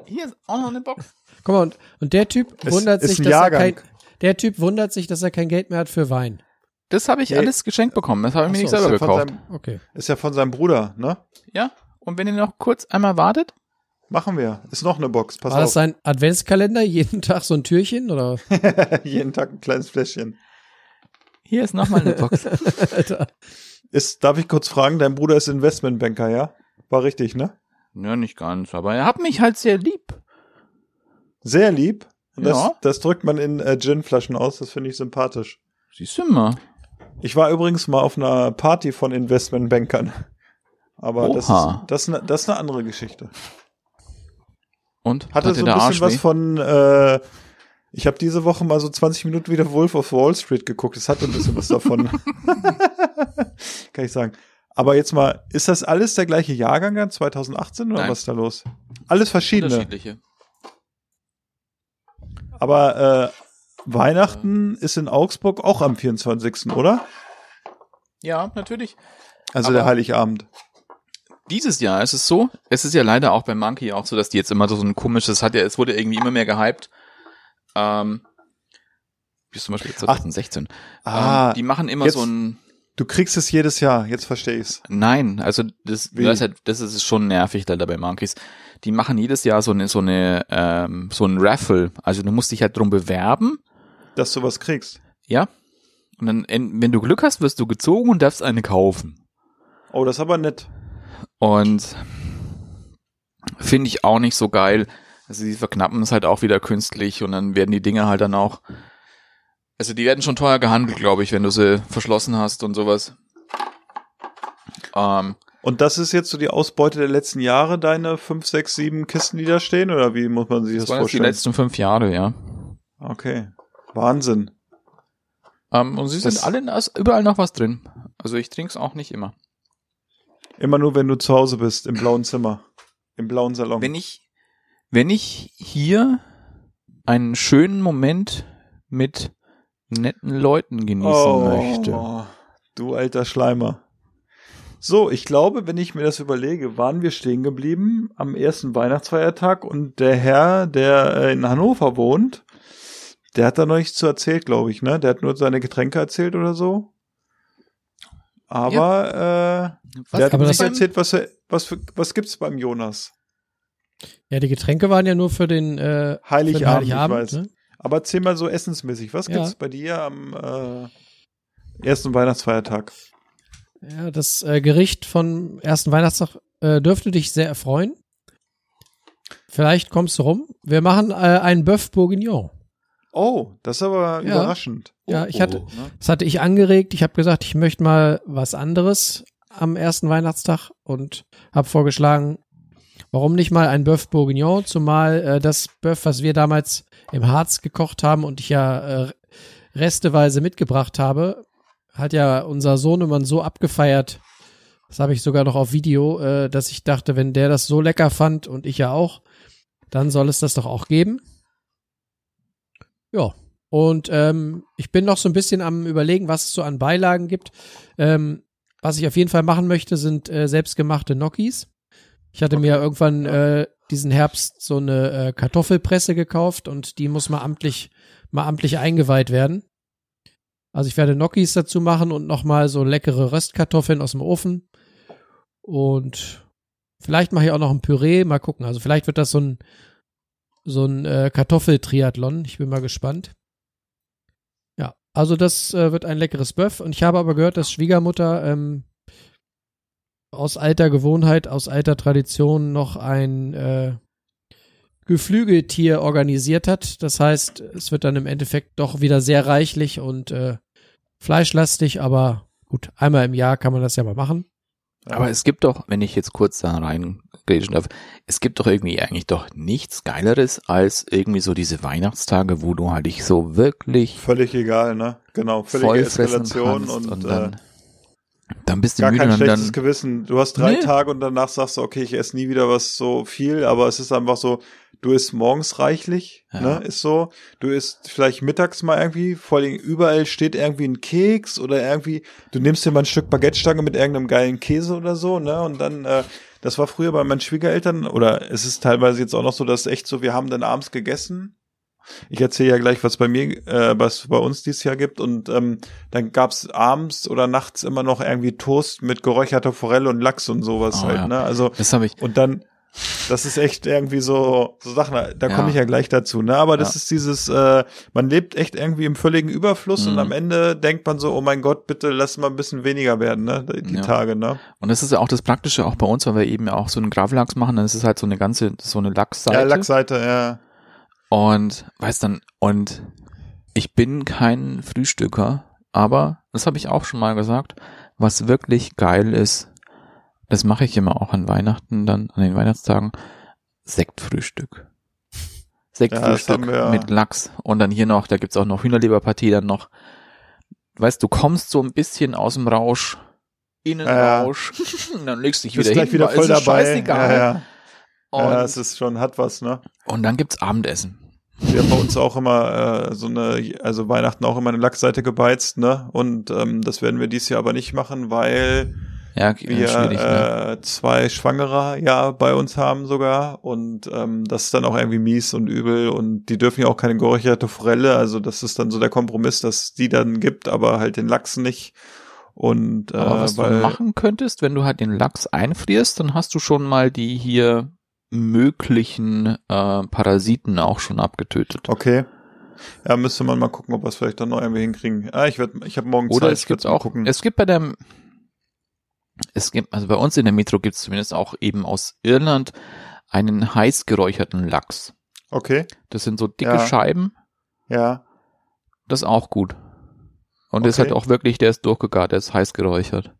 Hier ist auch noch eine Box. Guck mal, und, und der Typ Es wundert sich, dass Jahrgang. er kein, der Typ wundert sich, dass er kein Geld mehr hat für Wein. Das habe ich Nee. alles geschenkt bekommen. Das habe ich mir nicht selber ist, ja gekauft. von seinem, Okay. ist ja von seinem Bruder, ne? Ja. Und wenn ihr noch kurz einmal wartet. Machen wir. Ist noch eine Box. Pass War das auf. sein Adventskalender? Jeden Tag so ein Türchen? Oder? Jeden Tag ein kleines Fläschchen. Hier ist nochmal eine Box. Alter. Ist, darf ich kurz fragen, dein Bruder ist Investmentbanker, ja? War richtig, ne? ja, nicht ganz. Aber er hat mich halt sehr lieb. Sehr lieb. Das, Ja. das drückt man in äh, Ginflaschen aus. Das finde ich sympathisch. Siehst du mal. Ich war übrigens mal auf einer Party von Investmentbankern. Aber das ist, das, ist eine, das ist eine andere Geschichte. Und? Hatte Hat so ein bisschen was von, äh, ich habe diese Woche mal so 20 Minuten wieder Wolf of Wall Street geguckt. Es hatte ein bisschen was davon. Kann ich sagen. Aber jetzt mal, ist das alles der gleiche Jahrgang dann, 2018 oder Nein. was ist da los? Alles verschiedene. Unterschiedliche. Aber äh, Weihnachten ist in Augsburg auch am 24., oder? Ja, natürlich. Also Aber- der Heiligabend. Dieses Jahr ist es so, es ist ja leider auch bei Monkey auch so, dass die jetzt immer so ein komisches, hat ja, es wurde irgendwie immer mehr gehypt. Ähm, wie zum Beispiel 2016. Ah, ähm, die machen immer jetzt- so ein, Du kriegst es jedes Jahr, jetzt verstehe ich's. nein, also das, Wie? das, ist halt, das ist schon nervig leider bei Monkeys. Die machen jedes Jahr so eine, so eine, ähm, so ein Raffle. Also du musst dich halt drum bewerben, Dass du was kriegst. ja. Und dann, en- wenn du Glück hast, wirst du gezogen und darfst eine kaufen. Oh, das ist aber nett. Und finde ich auch nicht so geil. Also die verknappen es halt auch wieder künstlich und dann werden die Dinge halt dann auch. Also die werden schon teuer gehandelt, glaube ich, wenn du sie verschlossen hast und sowas. Ähm, Und das ist jetzt so die Ausbeute der letzten Jahre, deine fünf, sechs, sieben Kisten, die da stehen? Oder wie muss man sich das, das jetzt die vorstellen? letzten fünf Jahre, ja. Okay. Wahnsinn. Ähm, und sie Das- sind alle, überall noch was drin. Also ich trinke es auch nicht immer. Immer nur, wenn du zu Hause bist, im blauen Zimmer. Im blauen Salon. Wenn ich, wenn ich hier einen schönen Moment mit netten Leuten genießen möchte. Oh, Du alter Schleimer. So, ich glaube, wenn ich mir das überlege, waren wir stehen geblieben am ersten Weihnachtsfeiertag und der Herr, der äh, in Hannover wohnt, der hat da noch nichts zu erzählt, glaube ich, ne? Der hat nur seine Getränke erzählt oder so. Aber äh, Was der hat aber nicht erzählt, was, was, für, was gibt's beim Jonas. Ja, die Getränke waren ja nur für den, äh, für den Heiligabend, Heiligabend. ich weiß. Ne? Aber erzähl mal so essensmäßig, was Ja. gibt's bei dir am äh, ersten Weihnachtsfeiertag? Ja, das äh, Gericht vom ersten Weihnachtstag äh, dürfte dich sehr erfreuen. Vielleicht kommst du rum. Wir machen äh, einen Bœuf Bourguignon. Oh, das ist aber Ja. überraschend. Ja, Oh, ich hatte- oh, ne? Das hatte ich angeregt. Ich habe gesagt, ich möchte mal was anderes am ersten Weihnachtstag und habe vorgeschlagen, warum nicht mal ein Bœuf Bourguignon, zumal äh, das Bœuf, was wir damals im Harz gekocht haben und ich ja äh, resteweise mitgebracht habe, hat ja unser Sohnemann so abgefeiert. Das habe ich sogar noch auf Video, äh, dass ich dachte, wenn der das so lecker fand und ich ja auch, dann soll es das doch auch geben. Ja, und ähm, ich bin noch so ein bisschen am überlegen, was es so an Beilagen gibt. Ähm, was ich auf jeden Fall machen möchte, sind äh, selbstgemachte Gnocchis. Ich hatte mir irgendwann äh, diesen Herbst so eine äh, Kartoffelpresse gekauft und die muss mal amtlich, mal amtlich eingeweiht werden. Also ich werde Gnocchis dazu machen und nochmal so leckere Röstkartoffeln aus dem Ofen. Und vielleicht mache ich auch noch ein Püree, mal gucken. Also vielleicht wird das so ein, so ein äh, Kartoffeltriathlon. Ich bin mal gespannt. Ja, also das äh, wird ein leckeres Böff. Und ich habe aber gehört, dass Schwiegermutter ähm, aus alter Gewohnheit, aus alter Tradition noch ein äh, Geflügeltier organisiert hat. Das heißt, es wird dann im Endeffekt doch wieder sehr reichlich und äh, fleischlastig, aber gut, einmal im Jahr kann man das ja mal machen. Aber es gibt doch, wenn ich jetzt kurz da reingrätschen darf, es gibt doch irgendwie eigentlich doch nichts Geileres als irgendwie so diese Weihnachtstage, wo du halt dich so wirklich Völlig egal, ne? Genau, völlige Eskalation kannst und, und äh, dann, bist du gar müde kein schlechtes dann, Gewissen. Du hast drei Nee. Tage und danach sagst du, okay, ich esse nie wieder was so viel, aber es ist einfach so, du isst morgens reichlich, Ja. ne, ist so. Du isst vielleicht mittags mal irgendwie, vor allem überall steht irgendwie ein Keks oder irgendwie, du nimmst dir mal ein Stück Baguettestange mit irgendeinem geilen Käse oder so, ne, und dann, äh, das war früher bei meinen Schwiegereltern, oder es ist teilweise jetzt auch noch so, dass echt so, wir haben dann abends gegessen. Ich erzähle ja gleich, was bei mir, äh, was bei uns dieses Jahr gibt. Und ähm, dann gab's abends oder nachts immer noch irgendwie Toast mit geräucherter Forelle und Lachs und sowas Oh, halt, ja. ne? Also das habe ich, und dann, das ist echt irgendwie so, so Sachen, da Ja. komme ich ja gleich dazu, ne? Aber das Ja. ist dieses, äh, man lebt echt irgendwie im völligen Überfluss und Mhm. am Ende denkt man so, oh mein Gott, bitte lass mal ein bisschen weniger werden, ne? Die die Ja. Tage, ne? und das ist ja auch das Praktische auch bei uns, weil wir eben auch so einen Gravlachs machen, dann ist es halt so eine ganze, so eine Lachsseite. Ja, Lachsseite, ja. Und weißt dann, und ich bin kein Frühstücker, aber das habe ich auch schon mal gesagt, was wirklich geil ist, das mache ich immer auch an Weihnachten, dann an den Weihnachtstagen, Sektfrühstück. Sektfrühstück ja. mit Lachs und dann hier noch, da gibt's auch noch Hühnerleberpartie, dann noch, weißt du, kommst so ein bisschen aus dem Rausch, Innenrausch, und dann legst du dich wieder hin, wieder voll es ist dabei. scheißegal. Ja, ja. Und, ja, es ist schon, hat was, ne? und dann gibt's Abendessen. Wir haben bei uns auch immer äh, so eine, also Weihnachten auch immer eine Lachsseite gebeizt, ne? Und ähm, das werden wir dieses Jahr aber nicht machen, weil Ja, wir ne? äh, zwei Schwangere ja bei uns haben sogar und ähm, das ist dann auch irgendwie mies und übel und die dürfen ja auch keine geräucherte Forelle, also das ist dann so der Kompromiss, dass die dann gibt, aber halt den Lachs nicht und äh, Aber was du machen könntest, wenn du halt den Lachs einfrierst, dann hast du schon mal die hier möglichen äh, Parasiten auch schon abgetötet. okay. Ja, müsste man mal gucken, ob wir es vielleicht dann noch irgendwie hinkriegen. Ah, ich werd, ich habe morgen Oder Zeit, es ich gibt auch, gucken. es gibt bei der, es gibt, also bei uns in der Metro gibt es zumindest auch eben aus Irland einen heiß geräucherten Lachs. okay, Das sind so dicke Ja. Scheiben, ja. das ist auch gut. Und das ist Okay. halt auch wirklich, der ist durchgegart, der ist heiß geräuchert.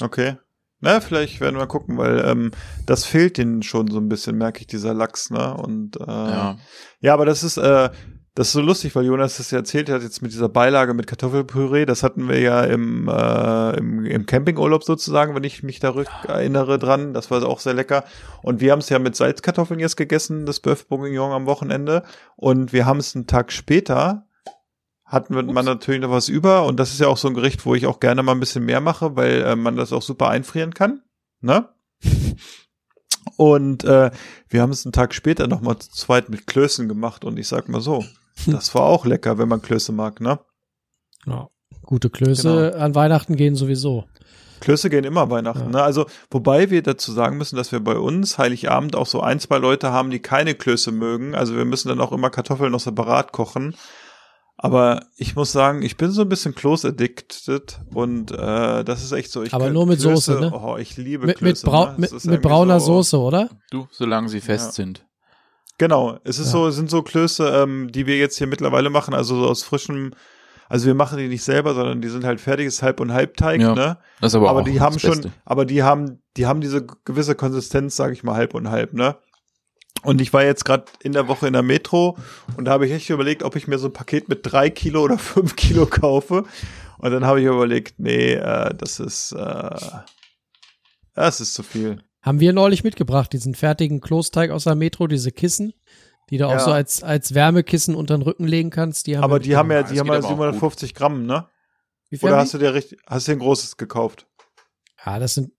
Okay. Na, vielleicht werden wir gucken, weil ähm, das fehlt denen schon so ein bisschen, merke ich, dieser Lachs, ne? Und äh, ja. Ja. aber das ist, äh, das ist so lustig, weil Jonas das ja erzählt hat, jetzt mit dieser Beilage mit Kartoffelpüree, das hatten wir ja im, äh, im, im Campingurlaub sozusagen, wenn ich mich da rück erinnere dran. Das war auch sehr lecker. Und wir haben es ja mit Salzkartoffeln jetzt gegessen, das Bœuf Bourguignon am Wochenende. Und wir haben es einen Tag später hatten wir man natürlich noch was über und das ist ja auch so ein Gericht, wo ich auch gerne mal ein bisschen mehr mache, weil äh, man das auch super einfrieren kann, ne? Und äh, wir haben es einen Tag später noch mal zu zweit mit Klößen gemacht und ich sag mal so, das war auch lecker, wenn man Klöße mag, ne? Ja. Gute Klöße an Weihnachten gehen sowieso. Klöße gehen immer Weihnachten, Ja. ne? Also, wobei wir dazu sagen müssen, dass wir bei uns Heiligabend auch so ein, zwei Leute haben, die keine Klöße mögen. Also wir müssen dann auch immer Kartoffeln noch separat kochen. Aber ich muss sagen, ich bin so ein bisschen Kloß-addicted und äh, das ist echt so. Ich Aber nur mit Klöße, Soße, ne? Oh, ich liebe Mit, Klöße. mit, brau ne? mit, mit brauner so, Soße, oder? Du, solange sie fest Ja. sind. Genau, es ist Ja. so, sind so Klöße, ähm, die wir jetzt hier mittlerweile machen, also so aus frischem, also wir machen die nicht selber, sondern die sind halt fertiges Halb- und Halbteig, Ja, ne? Das ist aber, aber auch die haben das schon, Beste. aber die haben, die haben diese gewisse Konsistenz, sage ich mal, halb und halb, ne? Und ich war jetzt gerade in der Woche in der Metro und da habe ich echt überlegt, ob ich mir so ein Paket mit drei Kilo oder fünf Kilo kaufe. Und dann habe ich überlegt, nee, äh, das ist, äh, das ist zu viel. Haben wir neulich mitgebracht, diesen fertigen Klosteig aus der Metro, diese Kissen, die du auch Ja. so als, als Wärmekissen unter den Rücken legen kannst. Die haben aber die haben ja, die haben ja aber auch 750 Gramm, ne? Wie viel Oder haben hast du dir richtig, hast du dir ein großes gekauft? Ja, das sind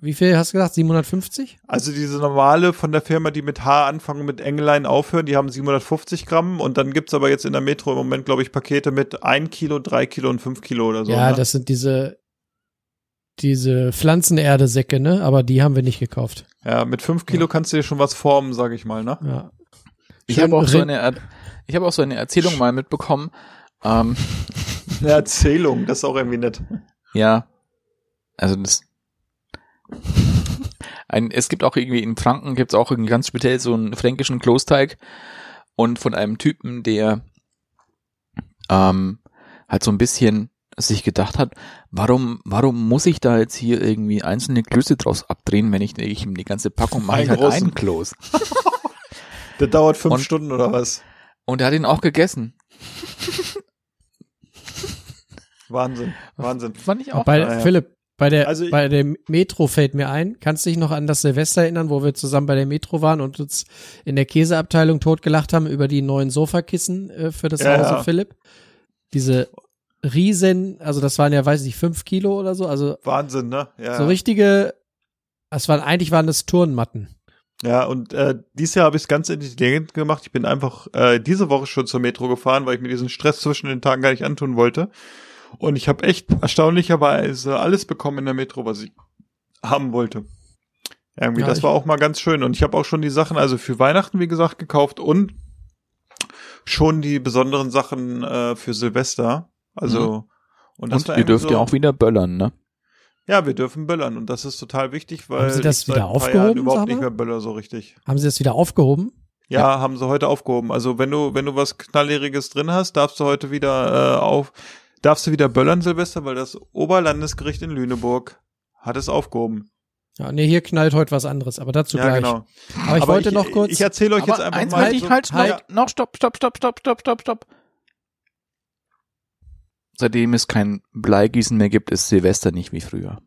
Wie viel hast du gesagt? 750? Also diese normale von der Firma, die mit H anfangen, mit Engelein aufhören, die haben 750 Gramm und dann gibt's aber jetzt in der Metro im Moment, glaube ich, Pakete mit 1 Kilo, 3 Kilo und 5 Kilo oder so. ja, ne? das sind diese, diese Pflanzenerde-Säcke, ne? Aber die haben wir nicht gekauft. ja, mit 5 Kilo kannst du dir schon was formen, sag ich mal, ne? Ja. Ich habe auch so Rind- eine, ich habe auch so eine Erzählung mal mitbekommen. Ähm, Eine Erzählung, das ist auch irgendwie nett. ja, also das. Ein, es gibt auch irgendwie in Franken gibt's auch irgendwie ganz speziell so einen fränkischen Klosteig und von einem Typen, der ähm, halt so ein bisschen sich gedacht hat, warum, warum muss ich da jetzt hier irgendwie einzelne Klöße draus abdrehen, wenn ich, ich die ganze Packung mache, ich halt großen. einen Kloß. Das dauert fünf Und- Stunden oder was? Und er hat ihn auch gegessen. Wahnsinn, Wahnsinn. Fand ich auch. bei, ja. Philipp, bei der, Also- bei der Metro fällt mir ein, kannst du dich noch an das Silvester erinnern, wo wir zusammen bei der Metro waren und uns in der Käseabteilung totgelacht haben über die neuen Sofakissen äh, für das Ja, Hause ja. Philipp? Diese riesen, also das waren ja, weiß ich nicht, fünf Kilo oder so, also Wahnsinn, ne? Ja. so richtige, das waren, eigentlich waren das Turnmatten. Ja, und äh, dieses Jahr habe ich es ganz intelligent gemacht. Ich bin einfach äh, diese Woche schon zur Metro gefahren, weil ich mir diesen Stress zwischen den Tagen gar nicht antun wollte. Und ich habe echt erstaunlicherweise alles bekommen in der Metro, was ich haben wollte. Irgendwie, Ja, das war auch mal ganz schön. Und ich habe auch schon die Sachen, also für Weihnachten, wie gesagt, gekauft und schon die besonderen Sachen äh, für Silvester. Also und das Und war ihr dürft so, ja auch wieder böllern, ne? Ja, wir dürfen böllern und das ist total wichtig, weil Haben Sie das wieder paar Jahren aufgehoben, überhaupt sag nicht mehr böller so richtig. Haben sie das wieder aufgehoben? Ja, haben sie heute aufgehoben. Also wenn du, wenn du was Knallheriges drin hast, darfst du heute wieder äh, auf, darfst du wieder böllern, Silvester, weil das Oberlandesgericht in Lüneburg hat es aufgehoben. Ja, nee, hier knallt heute was anderes, aber dazu ja, gleich. genau. Aber ich Aber wollte noch kurz. Ich erzähle euch jetzt einfach eins mal. halt, ich halt, stopp, Ja, noch, stopp, stopp, stopp, stopp, stopp, stopp, stopp. Seitdem es kein Bleigießen mehr gibt, ist Silvester nicht wie früher.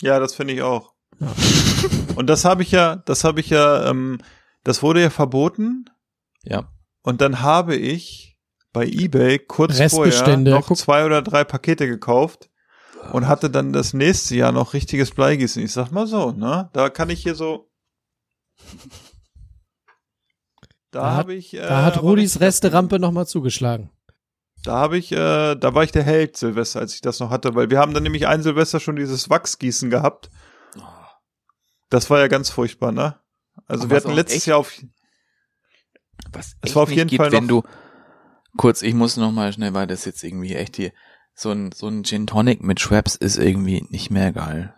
ja, das finde ich auch. Und das habe ich ja, das habe ich ja, ähm, das wurde ja verboten Ja. und dann habe ich bei eBay kurz vorher noch zwei oder drei Pakete gekauft und hatte dann das nächste Jahr noch richtiges Bleigießen. Ich sag mal so, ne? Da kann ich hier so. Da, Da hat- habe ich. Äh, da hat aber Rudis Resterampe nochmal zugeschlagen. Da habe ich, äh, da war ich der Held Silvester, als ich das noch hatte, weil wir haben dann nämlich ein Silvester schon dieses Wachsgießen gehabt. Das war ja ganz furchtbar, ne? Also Und wir hatten letztes echt- Jahr auf, Was Es echt war auf nicht jeden Fall wenn noch- du kurz, ich muss noch mal schnell, weil das jetzt irgendwie echt hier so ein so ein Gin Tonic mit Schweppes ist irgendwie nicht mehr geil.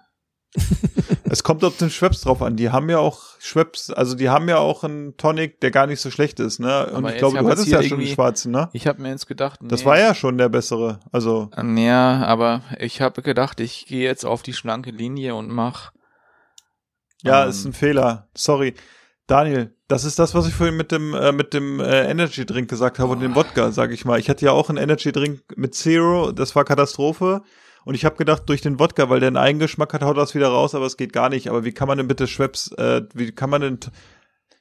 es kommt auf den Schweppes drauf an. Die haben ja auch Schweppes, also die haben ja auch einen Tonic, der gar nicht so schlecht ist, ne? Und Aber ich glaube, du hattest ja schon den schwarzen, ne? Ich habe mir jetzt gedacht, nee, Das war ja schon der bessere. Also, Ja, aber ich habe gedacht, ich gehe jetzt auf die schlanke Linie und mach ja, ähm, ist ein Fehler. Sorry. Daniel, das ist das, was ich vorhin mit dem äh, mit dem äh, Energy Drink gesagt habe und dem Wodka, sage ich mal. Ich hatte ja auch einen Energy Drink mit Zero, das war Katastrophe. Und ich habe gedacht, durch den Wodka, weil der einen Eigengeschmack hat, haut das wieder raus, aber es geht gar nicht. Aber wie kann man denn bitte Schweppes, äh, wie kann man denn,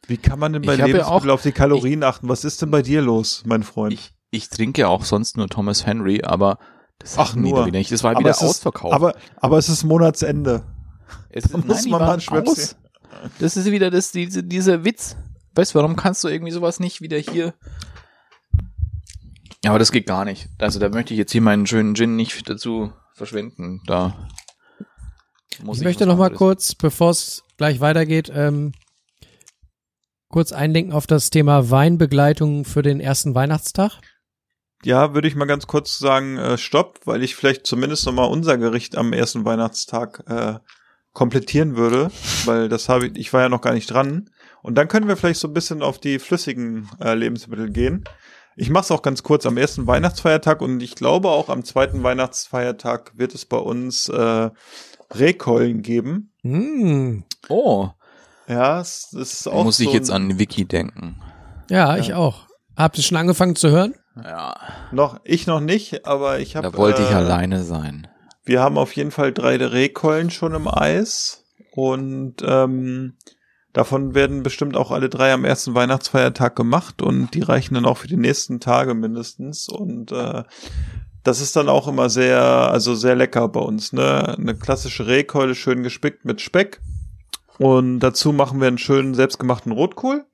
wie kann man denn bei Ich habe ja auch- auf die Kalorien achten? Was ist denn bei dir los, mein Freund? ich ich trinke ja auch sonst nur Thomas Henry, aber das Ach, nur. wieder nicht. Das war Aber wieder ist- ausverkauft. Aber, aber es ist Monatsende. es, da muss die man mal einen Schweppes. Das ist wieder das diese dieser Witz. Weißt du, warum kannst du irgendwie sowas nicht wieder hier Ja, aber das geht gar nicht. Also da möchte ich jetzt hier meinen schönen Gin nicht dazu verschwenden. Da muss Ich möchte was noch mal kurz, bevor es gleich weitergeht, ähm, kurz einlenken auf das Thema Weinbegleitung für den ersten Weihnachtstag. Ja, würde ich mal ganz kurz sagen, äh, stopp, weil ich vielleicht zumindest nochmal unser Gericht am ersten Weihnachtstag äh, komplettieren würde, weil das habe ich, ich war ja noch gar nicht dran. Und dann können wir vielleicht so ein bisschen auf die flüssigen äh, Lebensmittel gehen. Ich mache es auch ganz kurz am ersten Weihnachtsfeiertag und ich glaube auch am zweiten Weihnachtsfeiertag wird es bei uns äh, Rehkeulen geben. Hm. Oh, Ja, es ist auch muss ich so jetzt ein- an Wiki denken. Ja, ich auch. Habt ihr schon angefangen zu hören? Ja, noch ich noch nicht, aber ich habe da wollte ich äh, alleine sein. Wir haben auf jeden Fall drei Rehkeulen schon im Eis und ähm, davon werden bestimmt auch alle drei am ersten Weihnachtsfeiertag gemacht und die reichen dann auch für die nächsten Tage mindestens und äh, das ist dann auch immer sehr, also sehr lecker bei uns, ne? Eine klassische Rehkeule, schön gespickt mit Speck. Und dazu machen wir einen schönen selbstgemachten Rotkohl.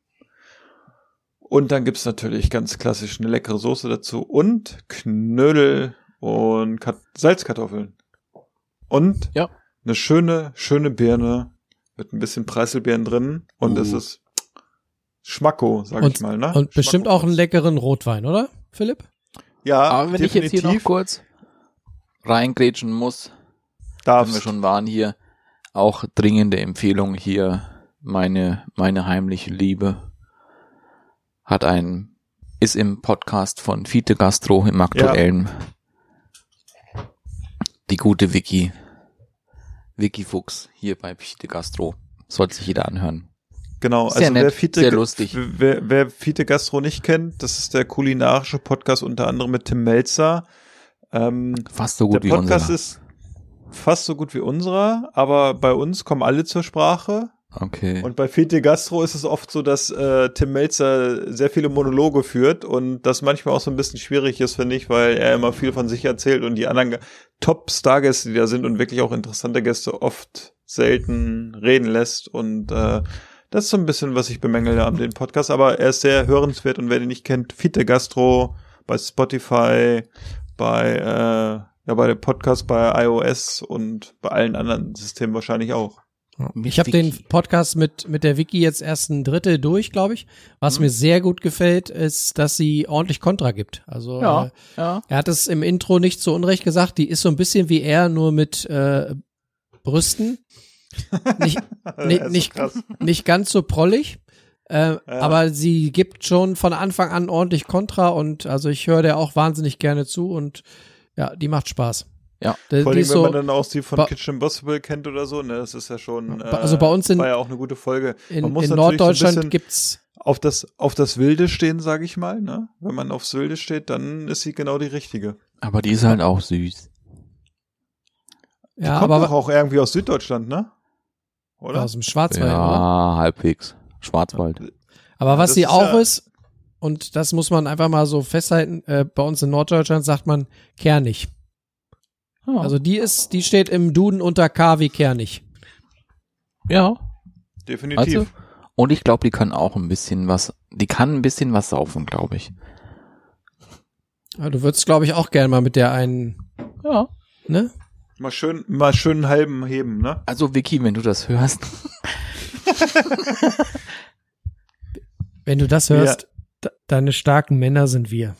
Und dann gibt's natürlich ganz klassisch eine leckere Soße dazu und Knödel und Kat Salzkartoffeln. Und Ja. eine schöne, schöne Birne mit ein bisschen Preiselbeeren drin. Und es Uh. ist Schmacko, sag Und, ich mal, ne? und bestimmt auch einen leckeren Rotwein, oder, Philipp? Ja, Aber wenn ich jetzt hier noch definitiv kurz reingrätschen muss, wenn darfst. wir schon waren hier, auch dringende Empfehlung hier, meine, meine heimliche Liebe hat ein, ist im Podcast von Fiete Gastro im aktuellen, die gute Vicky, Vicky Fuchs hier bei Fiete Gastro, sollte sich jeder anhören. Genau, Sehr also nett, wer Fiete, sehr lustig. Wer, wer Fiete Gastro nicht kennt, das ist der kulinarische Podcast unter anderem mit Tim Melzer. Ähm, Fast so der gut wie Podcast unser. ist fast so gut wie unserer, aber bei uns kommen alle zur Sprache. Okay. Und bei Fiete Gastro ist es oft so, dass äh, Tim Melzer sehr viele Monologe führt und das manchmal auch so ein bisschen schwierig ist, finde ich, weil er immer viel von sich erzählt und die anderen Top-Stargäste, die da sind und wirklich auch interessante Gäste oft selten reden lässt und äh, das ist so ein bisschen, was ich bemängele an dem Podcast, aber er ist sehr hörenswert und wer den nicht kennt, Fiete Gastro bei Spotify, bei äh, ja bei dem Podcast bei iOS und bei allen anderen Systemen wahrscheinlich auch. Ich habe den Podcast mit, mit der Vicky jetzt erst ein Drittel durch, glaube ich. Was Mhm. mir sehr gut gefällt, ist, dass sie ordentlich Kontra gibt. Also Ja, äh, ja. er hat es im Intro nicht zu Unrecht gesagt, die ist so ein bisschen wie er, nur mit äh, Brüsten. Nicht, nicht, nicht, nicht ganz so prollig. Äh, Aber sie gibt schon von Anfang an ordentlich Kontra und also ich höre der auch wahnsinnig gerne zu und ja, die macht Spaß. Ja. Die, Vor die allem, ist wenn so, man dann auch die von Ba- Kitchen Impossible kennt oder so, ne, das ist ja schon, äh, Also bei uns in- war ja auch eine gute Folge. in, man muss in so Norddeutschland bisschen gibt's auf das, auf das Wilde stehen, sage ich mal, ne. Wenn man aufs Wilde steht, dann ist sie genau die richtige. Aber die ist halt auch süß. Die ja, kommt aber doch auch irgendwie aus Süddeutschland, ne? Oder? aus dem Schwarzwald, oder? Ja, halbwegs. Schwarzwald. Aber was das sie ist auch ja- ist, und das muss man einfach mal so festhalten, äh, bei uns in Norddeutschland sagt man kernig. Also die ist, die steht im Duden unter K wie kernig. ja. Definitiv. Also, und ich glaube, die kann auch ein bisschen was, die kann ein bisschen was saufen, glaube ich. Ja, du würdest, glaube ich, auch gerne mal mit der einen, Ja. ne? Mal schön, mal schön einen halben heben, ne? Also Vicky, wenn du das hörst, Wenn du das hörst, de- deine starken Männer sind wir.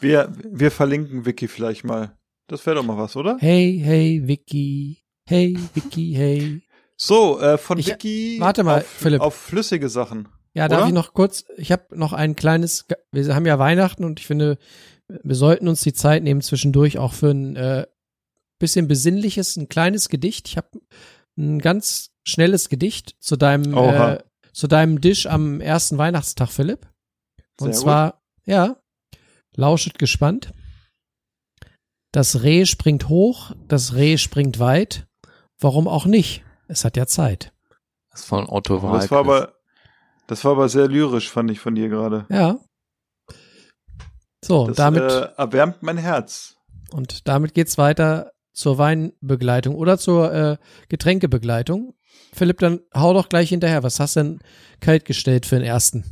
Wir, wir verlinken Vicky vielleicht mal. Das wäre doch mal was, oder? Hey, hey, Vicky. Hey, Vicky, hey. So, äh, von Ich- Vicky warte mal, auf, Philipp. auf flüssige Sachen. Ja, darf Oder? ich noch kurz, ich habe noch ein kleines, wir haben ja Weihnachten und ich finde, wir sollten uns die Zeit nehmen zwischendurch auch für ein äh, bisschen besinnliches, ein kleines Gedicht. Ich habe ein ganz schnelles Gedicht zu deinem, äh, zu deinem Dish am ersten Weihnachtstag, Philipp. Und Sehr zwar, ja, lauschet gespannt. Das Reh springt hoch, das Reh springt weit. Warum auch nicht? Es hat ja Zeit. das ist von Otto Das war aber, das war aber sehr lyrisch, fand ich von dir gerade. Ja. So, Das damit. äh, erwärmt mein Herz. Und damit geht's weiter zur Weinbegleitung oder zur äh, Getränkebegleitung. Philipp, dann hau doch gleich hinterher. Was hast du denn kalt gestellt für den ersten?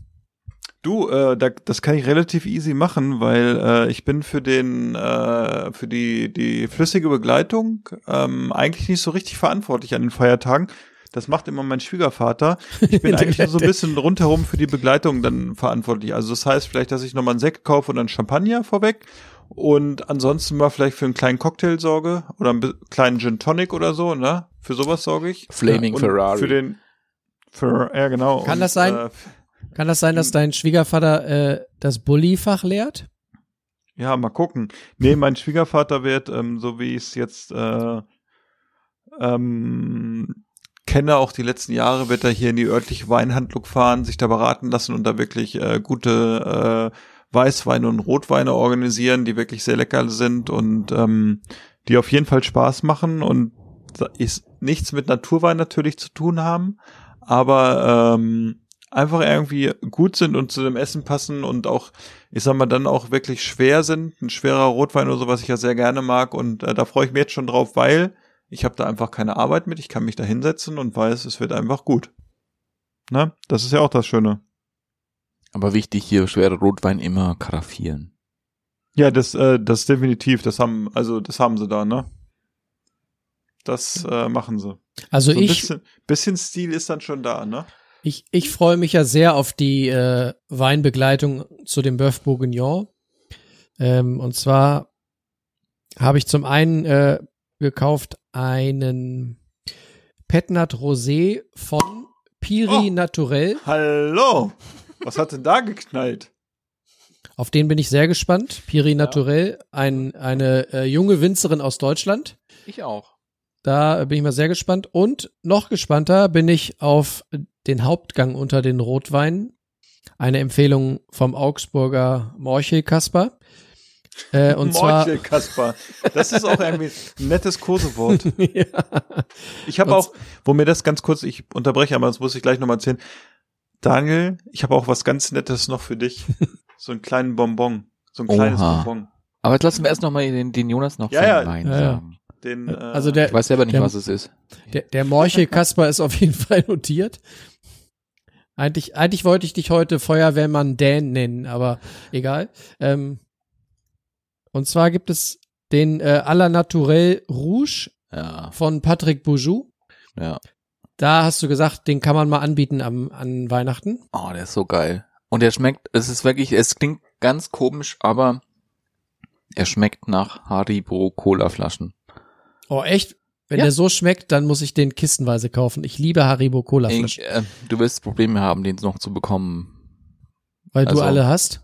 Du, äh, da, das kann ich relativ easy machen, weil äh, ich bin für den äh, für die die flüssige Begleitung ähm, eigentlich nicht so richtig verantwortlich an den Feiertagen. Das macht immer mein Schwiegervater. Ich bin eigentlich nur so ein bisschen rundherum für die Begleitung dann verantwortlich. Also das heißt vielleicht, dass ich nochmal einen Sekt kaufe und einen Champagner vorweg und ansonsten mal vielleicht für einen kleinen Cocktail sorge oder einen kleinen Gin Tonic oder so, ne? Für sowas sorge ich. Flaming Und Ferrari. Für den für, ja genau. Kann und, das sein? Äh, Kann das sein, dass dein Schwiegervater äh, das Bullifach lehrt? Ja, mal gucken. Nee, mein Schwiegervater wird, ähm, so wie ich es jetzt äh, ähm, kenne, auch die letzten Jahre, wird er hier in die örtliche Weinhandlung fahren, sich da beraten lassen und da wirklich äh, gute äh, Weißweine und Rotweine organisieren, die wirklich sehr lecker sind und ähm, die auf jeden Fall Spaß machen und ist nichts mit Naturwein natürlich zu tun haben, aber ähm, einfach irgendwie gut sind und zu dem Essen passen und auch, ich sag mal, dann auch wirklich schwer sind. Ein schwerer Rotwein oder so, was ich ja sehr gerne mag. Und äh, da freue ich mich jetzt schon drauf, weil ich habe da einfach keine Arbeit mit. Ich kann mich da hinsetzen und weiß, es wird einfach gut. Ne? Das ist ja auch das Schöne. Aber wichtig hier, schwere Rotwein immer karaffieren. Ja, das, äh, das definitiv. Das haben, also das haben sie da, ne? Das äh, machen sie. Also So ein ich, bisschen, bisschen Stil ist dann schon da, ne? Ich, ich freue mich ja sehr auf die äh, Weinbegleitung zu dem Bœuf Bourguignon. Ähm, und zwar habe ich zum einen äh, gekauft einen Petnat Rosé von Piri Oh. Naturel. Hallo! Was hat denn da geknallt? Auf den bin ich sehr gespannt. Piri Naturel, ein, eine äh, junge Winzerin aus Deutschland. Ich auch. Da bin ich mal sehr gespannt. Und noch gespannter bin ich auf den Hauptgang unter den Rotweinen. Eine Empfehlung vom Augsburger Morchel Kasper. Äh, und zwar, Morchel, Kaspar. Das ist auch irgendwie ein nettes Kosewort. ja. Ich habe auch, wo mir das ganz kurz, ich unterbreche, aber das muss ich gleich nochmal erzählen. Daniel, ich habe auch was ganz Nettes noch für dich. So einen kleinen Bonbon. So ein kleines Oha. Bonbon. Aber jetzt lassen wir erst nochmal den, den Jonas noch Ja, ja. Wein Ja, ja. Den, äh, also der, Ich weiß selber nicht, Der- was es ist. der, der Morchel Kasper ist auf jeden Fall notiert. Eigentlich, eigentlich wollte ich dich heute Feuerwehrmann Dan nennen, aber egal. Ähm, und zwar gibt es den äh, à la Naturel Rouge Ja, von Patrick Boujou. ja. Da hast du gesagt, den kann man mal anbieten am, an Weihnachten. Oh, der ist so geil. Und der schmeckt, es ist wirklich, es klingt ganz komisch, aber er schmeckt nach Haribo Cola-Flaschen. Oh, echt? Wenn Ja. der so schmeckt, dann muss ich den kistenweise kaufen. Ich liebe Haribo Cola Flaschen, äh, Du wirst Probleme haben, den noch zu bekommen. weil du also- alle hast.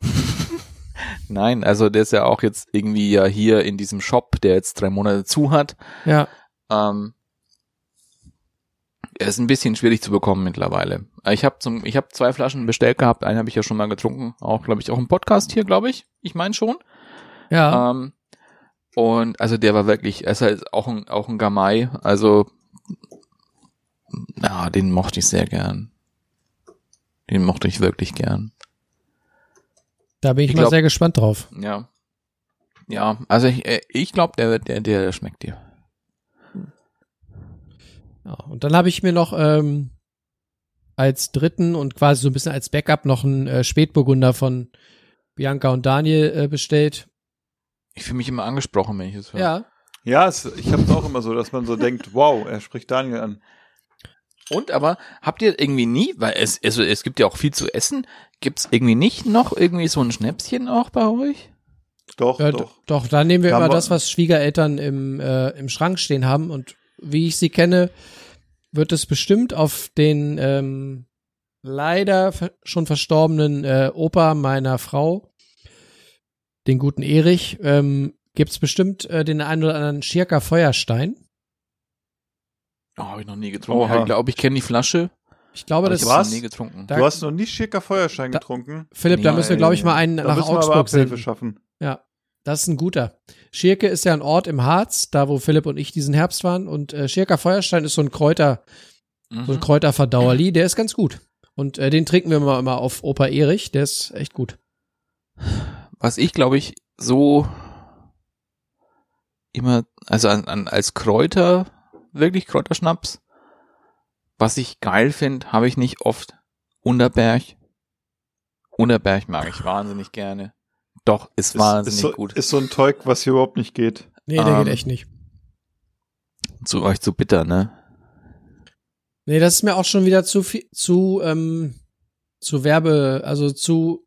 Nein, also der ist ja auch jetzt irgendwie ja hier in diesem Shop, der jetzt drei Monate zu hat. Ja. Ähm, er ist ein bisschen schwierig zu bekommen mittlerweile. Ich habe zum, ich habe zwei Flaschen bestellt gehabt. Eine habe ich ja schon mal getrunken, auch glaube ich auch im Podcast hier, glaube ich. Ich meine schon. Ja. Ähm, und also der war wirklich, er ist halt auch ein, auch ein Gamay, also ja, den mochte ich sehr gern. Den mochte ich wirklich gern. da bin ich, ich mal glaub- sehr gespannt drauf. Ja. Ja, also ich, äh, ich glaube, der, der, der schmeckt dir. Ja. Und dann habe ich mir noch ähm, als dritten und quasi so ein bisschen als Backup noch einen äh, Spätburgunder von Bianca und Daniel äh, bestellt. Ich fühle mich immer angesprochen, wenn ich es höre. Ja. ja, es, ich habe es auch immer so, dass man so denkt, wow, er spricht Daniel an. Und aber habt ihr irgendwie nie, weil es, also es gibt ja auch viel zu essen, gibt's irgendwie nicht noch irgendwie so ein Schnäpschen auch bei euch? Doch, Ja, doch. doch, da nehmen wir Da immer das, was Schwiegereltern im, äh, im Schrank stehen haben. Und wie ich sie kenne, wird es bestimmt auf den ähm, leider schon verstorbenen äh, Opa meiner Frau, den guten Erich, ähm, gibt's bestimmt äh, den einen oder anderen Schirker Feuerstein. Oh, habe ich noch nie getrunken. Oha. Ich glaube, ich kenne die Flasche. Ich glaube, das ich noch nie getrunken. Da- Du hast noch nie schicker Feuerschein Da- getrunken. Philipp, da Nee. müssen wir, glaube ich, mal einen Da nach müssen wir aber Augsburg senden. schaffen. Ja, das ist ein guter. Schirke ist ja ein Ort im Harz, da wo Philipp und ich diesen Herbst waren. Und äh, Schirker Feuerstein ist so ein Kräuter, Mhm. so ein Kräuterverdauerli, der ist ganz gut. Und äh, den trinken wir mal immer auf Opa Erich, der ist echt gut. Was ich, glaube ich, so immer, also an, an, als Kräuter, wirklich Kräuterschnaps, was ich geil finde, habe ich nicht oft. Unterberg. Unterberg mag ich wahnsinnig gerne. Doch, ist, wahnsinnig ist, so, gut. ist so ein Teug, was hier überhaupt nicht geht. Nee, der Ähm, geht echt nicht. zu euch zu bitter, ne? Nee, das ist mir auch schon wieder zu viel, zu, ähm, zu Werbe, also zu,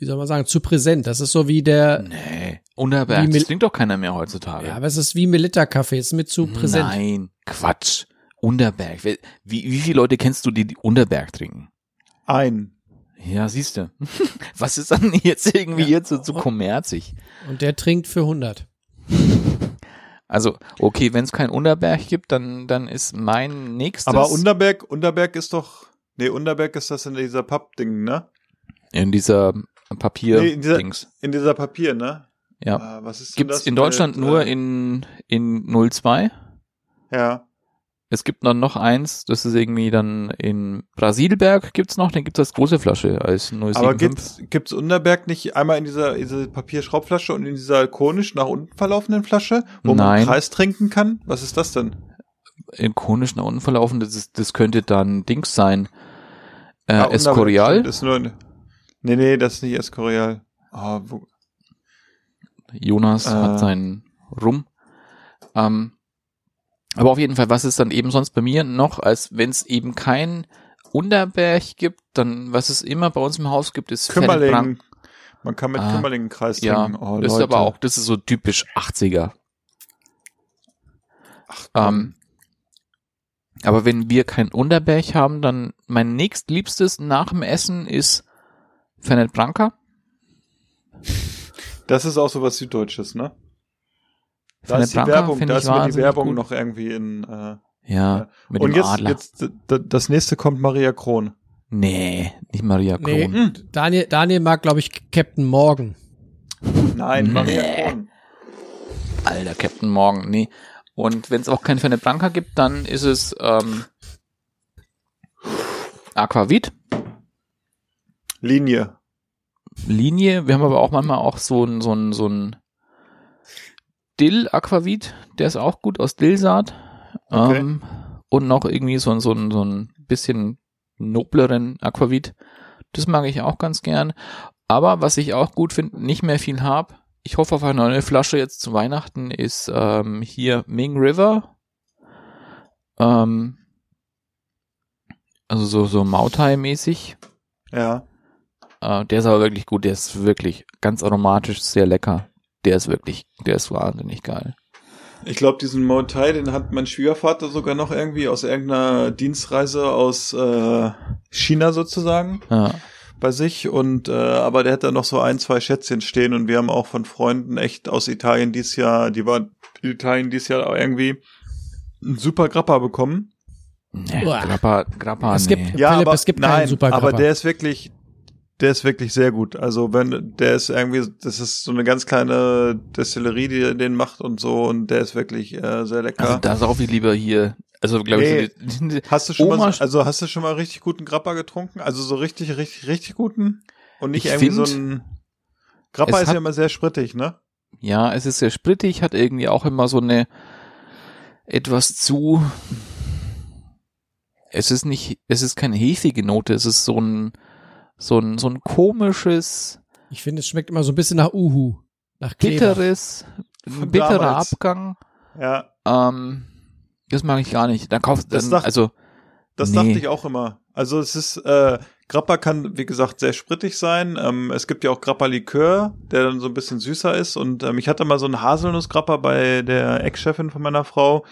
wie soll man sagen, zu präsent. Das ist so wie der, Nee. Unterberg, Wie das trinkt doch keiner mehr heutzutage. ja, aber es ist wie Melitta-Kaffee, ist mir zu präsent. Nein, Quatsch. Unterberg. Wie, wie viele Leute kennst du, die, die Unterberg trinken? Ein. Ja, siehst du. Was ist dann jetzt irgendwie Ja. jetzt so zu kommerzig? Und der trinkt für 100. Also, okay, wenn es keinen Unterberg gibt, dann, dann ist mein nächstes. Aber Unterberg, Unterberg ist doch, nee, Unterberg ist das in dieser Pappding, ne? in dieser Papier Nee, in dieser- Dings. In dieser Papier, ne? Ja. Ah, was ist Gibt's das in Deutschland mit, nur äh, in, in 02? Ja. es gibt dann noch eins, das ist irgendwie dann in Brasilberg gibt's noch, den gibt's als große Flasche, als 075. Aber gibt's, gibt's Unterberg nicht einmal in dieser, diese Papierschraubflasche und in dieser konisch nach unten verlaufenden Flasche, wo man Nein. einen Kreis trinken kann? Was ist das denn? in konisch nach unten verlaufen, das, das könnte dann Dings sein. Äh, Ah, Unterberg, Escorial. Ist nur, eine- nee, nee, das ist nicht Escorial. Ah, wo, Jonas Äh. hat seinen Rum. Ähm, aber auf jeden Fall, was ist dann eben sonst bei mir noch, als wenn es eben kein Unterberg gibt, dann, was es immer bei uns im Haus gibt, ist. Kümmerling. Man kann mit Ah, Kümmerling einen Kreis Ja, trinken. Oh, das ist Leute. aber auch, das ist so typisch 80er. Ach, Ähm, aber wenn wir kein Unterberg haben, dann mein nächstliebstes nach dem Essen ist Fernet Branca. das ist auch so was Süddeutsches, ne? Da Fernet ist die Branca Werbung, da ich ist mir die Werbung gut. noch irgendwie in, äh, Ja, mit und dem jetzt, Adler. jetzt, das nächste kommt Maria Kron. Nee, nicht Maria Nee, Kron. Daniel, Daniel mag, glaube ich, Captain Morgan. Nein, Nee. Maria Kron. Alter, Captain Morgan, nee. Und wenn es auch kein Fernet Branca gibt, dann ist es ähm, Aquavit, Linie. Linie. Wir haben aber auch manchmal auch so ein, so ein, so ein Dill Aquavit, der ist auch gut aus Dillsaat. Okay. Ähm, und noch irgendwie so, ein so, ein so ein bisschen nobleren Aquavit. Das mag ich auch ganz gern. Aber was ich auch gut finde, nicht mehr viel hab, ich hoffe auf eine neue Flasche jetzt zu Weihnachten, ist ähm, hier Ming River. Ähm, also so, so Mautai-mäßig. Ja. Äh, der ist aber wirklich gut. Der ist wirklich ganz aromatisch, sehr lecker. Der ist wirklich, der ist wahnsinnig geil. Ich glaube, diesen Motai, den hat mein Schwiegervater sogar noch irgendwie aus irgendeiner Dienstreise aus äh, China sozusagen Ja. bei sich. Und äh, aber der hat da noch so ein, zwei Schätzchen stehen und wir haben auch von Freunden echt aus Italien dieses Jahr, die war in Italien dieses Jahr auch irgendwie einen super Grappa bekommen. Nee. Grappa, Grappa, Es nee. gibt- Ja, Philipp, aber es gibt keinen nein, super aber der ist wirklich, der ist wirklich sehr gut. Also wenn der ist irgendwie, das ist so eine ganz kleine Destillerie, die den macht und so und der ist wirklich äh, sehr lecker. Also da sauf ich lieber hier. Also glaube Nee. ich, so Hast du schon Oma mal, so, also hast du schon mal richtig guten Grappa getrunken? Also so richtig, richtig, richtig guten? Und nicht Ich irgendwie so find, ein, Grappa ist hat- ja immer sehr sprittig, ne? ja, es ist sehr sprittig, hat irgendwie auch immer so eine etwas zu. Es ist nicht, es ist keine hefige Note, es ist so ein, so ein, so ein komisches, Ich finde, es schmeckt immer so ein bisschen nach Uhu. Nach Kleber. bitteres, Von bitterer damals. Abgang. Ja, Ähm, das mag ich gar nicht. Dann kauft, Das dann, dacht- also, das Nee. dachte ich auch immer. Also es ist, äh, Grappa kann, wie gesagt, sehr sprittig sein. Ähm, es gibt ja auch Grappa-Likör, der dann so ein bisschen süßer ist. Und ähm, ich hatte mal so einen Haselnuss-Grappa bei der Ex-Chefin von meiner Frau,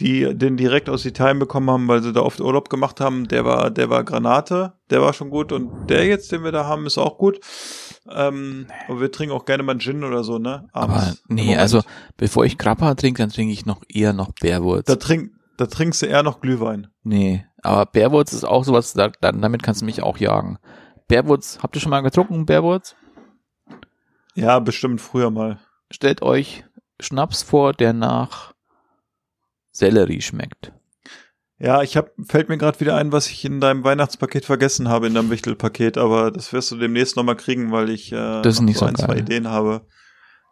die den direkt aus Italien bekommen haben, weil sie da oft Urlaub gemacht haben. Der war, der war Granate, der war schon gut. Und der jetzt, den wir da haben, ist auch gut. Ähm, aber wir trinken auch gerne mal Gin oder so, ne? aber Abends. Im nee, also, bevor ich Grappa trinke, dann trinke ich noch eher noch Bärwurz. Da, trink, da trinkst du eher noch Glühwein. Nee, aber Bärwurz ist auch sowas, da, dann, damit kannst du mich auch jagen. Bärwurz, habt ihr schon mal getrunken, Bärwurz? Ja, bestimmt früher mal. Stellt euch Schnaps vor, der nach Sellerie schmeckt. Ja, ich hab, fällt mir gerade wieder ein, was ich in deinem Weihnachtspaket vergessen habe, in deinem Wichtelpaket, aber das wirst du demnächst nochmal kriegen, weil ich äh, Das ist nicht so ein, zwei geil. Ideen habe.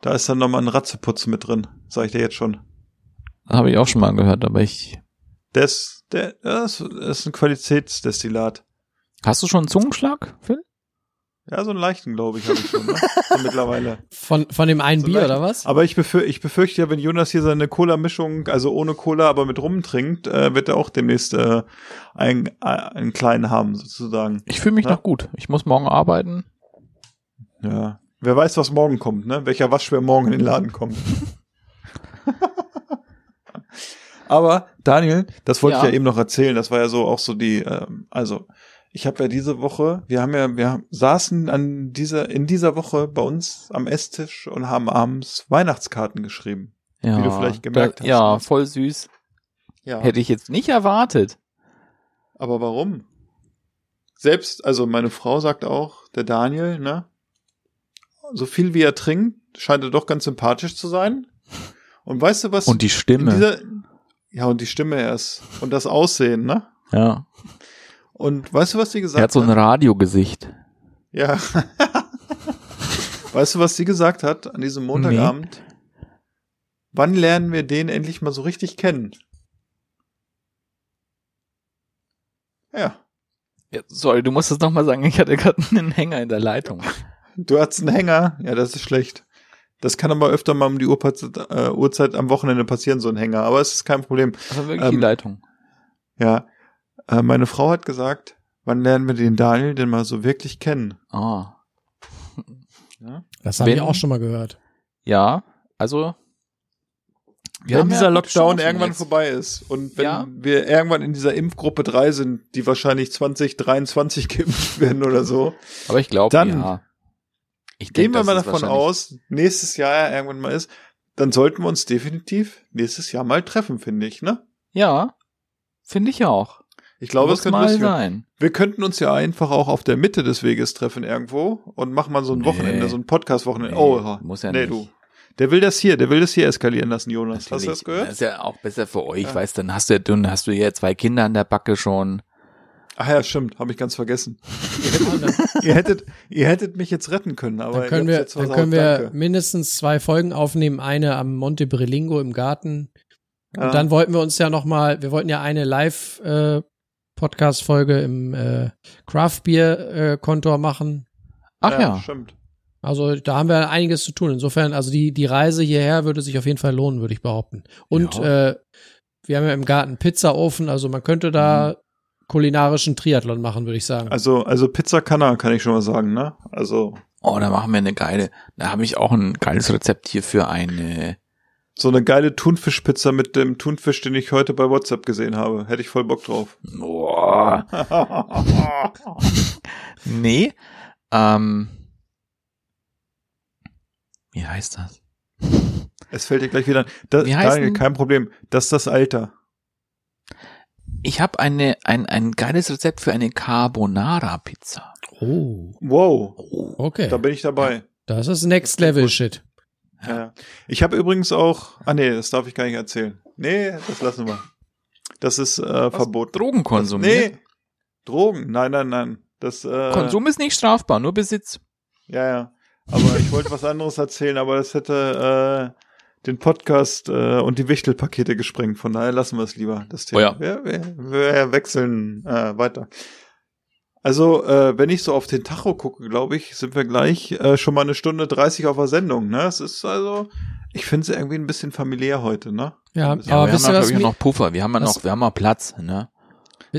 Da ist dann nochmal ein Ratzeputz mit drin, sag ich dir jetzt schon. Habe ich auch schon mal gehört, aber ich. Ist, der, das ist ein Qualitätsdestillat. Hast du schon einen Zungenschlag, Phil? Ja, so einen leichten, glaube ich, habe ich schon, ne? so mittlerweile. Von, von dem einen So Bier, leicht. oder was? Aber ich, befür, ich befürchte ja, wenn Jonas hier seine Cola-Mischung, also ohne Cola, aber mit Rum trinkt, äh, wird er auch demnächst äh, einen, äh, einen kleinen haben, sozusagen. Ich fühle mich Ja. noch gut. Ich muss morgen arbeiten. Ja. Wer weiß, was morgen kommt, ne? Welcher Waschbär morgen in den Laden kommt. Aber Daniel, das wollte Ja. ich ja eben noch erzählen. Das war ja so auch so die, ähm, also ich habe ja diese Woche, wir haben ja, wir saßen an dieser, in dieser Woche bei uns am Esstisch und haben abends Weihnachtskarten geschrieben. Ja, Wie du vielleicht gemerkt da, hast, Ja, ne? voll süß. Ja. Hätte ich jetzt nicht erwartet. Aber warum? Selbst, also meine Frau sagt auch, der Daniel, ne? So viel wie er trinkt, scheint er doch ganz sympathisch zu sein. Und weißt du was? Und die Stimme. dieser, Ja, und die Stimme erst. Und das Aussehen, ne? Ja. Und weißt du, was sie gesagt Er hat so ein Radiogesicht. Ja. weißt du, was sie gesagt hat an diesem Montagabend? Wann lernen wir den endlich mal so richtig kennen? Ja. Ja, sorry, du musst es nochmal sagen, ich hatte gerade einen Hänger in der Leitung. Du hast einen Hänger? Ja, das ist schlecht. Das kann aber öfter mal um die Uhrzeit, äh, Uhrzeit am Wochenende passieren, so ein Hänger. Aber es ist kein Problem. Also wirklich die Ähm, Leitung. Ja. Äh, meine Frau hat gesagt, wann lernen wir den Daniel denn mal so wirklich kennen? Ah. Das habe ich Wenn- auch schon mal gehört. Ja, also. wir wenn haben ja dieser gute Lockdown irgendwann jetzt. vorbei ist und wenn Ja. wir irgendwann in dieser Impfgruppe 3 sind, die wahrscheinlich 2023 geimpft werden oder so, Aber ich glaube, Dann ja. Ich gehen denk, wir mal davon aus, nächstes Jahr ja irgendwann mal ist, dann sollten wir uns definitiv nächstes Jahr mal treffen, finde ich, ne? Ja, finde ich auch. Ich glaube, Muss es könnte mal lustig werden. sein. Wir könnten uns ja einfach auch auf der Mitte des Weges treffen irgendwo und machen mal so ein Nee. Wochenende, so ein Podcast-Wochenende. Nee, oh, muss ja nee, nicht. du. Der will das hier, der will das hier eskalieren lassen, Jonas. Hast du Natürlich. das gehört? Das ist ja auch besser für euch, Ja. weißt du, dann hast du, dann hast du ja zwei Kinder an der Backe schon. Ach ja, stimmt, habe ich ganz vergessen. ihr, hättet, ihr hättet mich jetzt retten können, aber Dann können ihr wir, dann versaut, können wir danke. mindestens zwei Folgen aufnehmen. Eine am Monte Brilingo im Garten. Und Ja. dann wollten wir uns ja noch mal, wir wollten ja eine Live äh, Podcast Folge im äh, Craft Beer äh, Kontor machen. Ach ja. Stimmt. Also da haben wir einiges zu tun. Insofern, also die die Reise hierher würde sich auf jeden Fall lohnen, würde ich behaupten. Und Ja. äh, wir haben ja im Garten Pizzaofen, also man könnte da kulinarischen Triathlon machen, würde ich sagen. Also, also Pizza kann er, kann ich schon mal sagen, ne? Also, Oh, da machen wir eine geile, da habe ich auch ein geiles Rezept hier für eine, so eine geile Thunfischpizza mit dem Thunfisch, den ich heute bei WhatsApp gesehen habe. Hätte ich voll Bock drauf. boah, nee, ähm, wie heißt das? es fällt dir gleich wieder an. Das, Wie heißt Daniel, kein Problem. Das ist das Alter. Ich habe eine, ein, ein geiles Rezept für eine Carbonara-Pizza. Oh, Wow, okay. da bin ich dabei. Das ist Next Level Shit. Ja. Ich habe übrigens auch, ah nee, das darf ich gar nicht erzählen. Nee, das lassen wir. Das ist äh, verboten. Drogen konsumieren? nee, Drogen, nein, nein, nein. Das, äh, Konsum ist nicht strafbar, nur Besitz. Ja, ja. Aber ich wollte was anderes erzählen, aber das hätte äh, den Podcast äh, und die Wichtelpakete gesprengt. Von daher lassen wir es lieber, das Thema. Oh ja. wir, wir, wir wechseln äh, weiter. Also, äh, wenn ich so auf den Tacho gucke, glaube ich, sind wir gleich äh, schon mal eine Stunde 30 auf der Sendung. Ne? Es ist also, ich finde es irgendwie ein bisschen familiär heute. Ne? Ja, Ja, aber wir wisst haben ja, was? glaub ich, noch Puffer, wir haben ja noch, wir haben mal Platz, ne?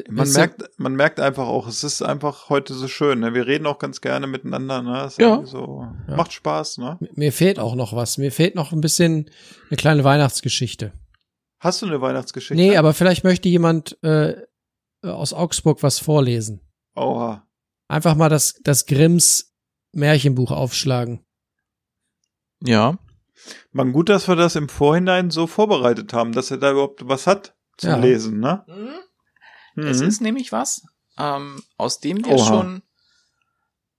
Man merkt, man merkt einfach auch, es ist einfach heute so schön. Ne? Wir reden auch ganz gerne miteinander. Ne? Es ist Ja. So, Ja. Macht Spaß. Ne? Mir fehlt auch noch was. Mir fehlt noch ein bisschen eine kleine Weihnachtsgeschichte. Hast du eine Weihnachtsgeschichte? Nee, aber vielleicht möchte jemand äh, aus Augsburg was vorlesen. Oha. Einfach mal das, das Grimms Märchenbuch aufschlagen. Ja. Man gut, dass wir das im Vorhinein so vorbereitet haben, dass er da überhaupt was hat zum Ja. Lesen, ne? Es Mhm. ist nämlich was, ähm, aus dem wir Oha. schon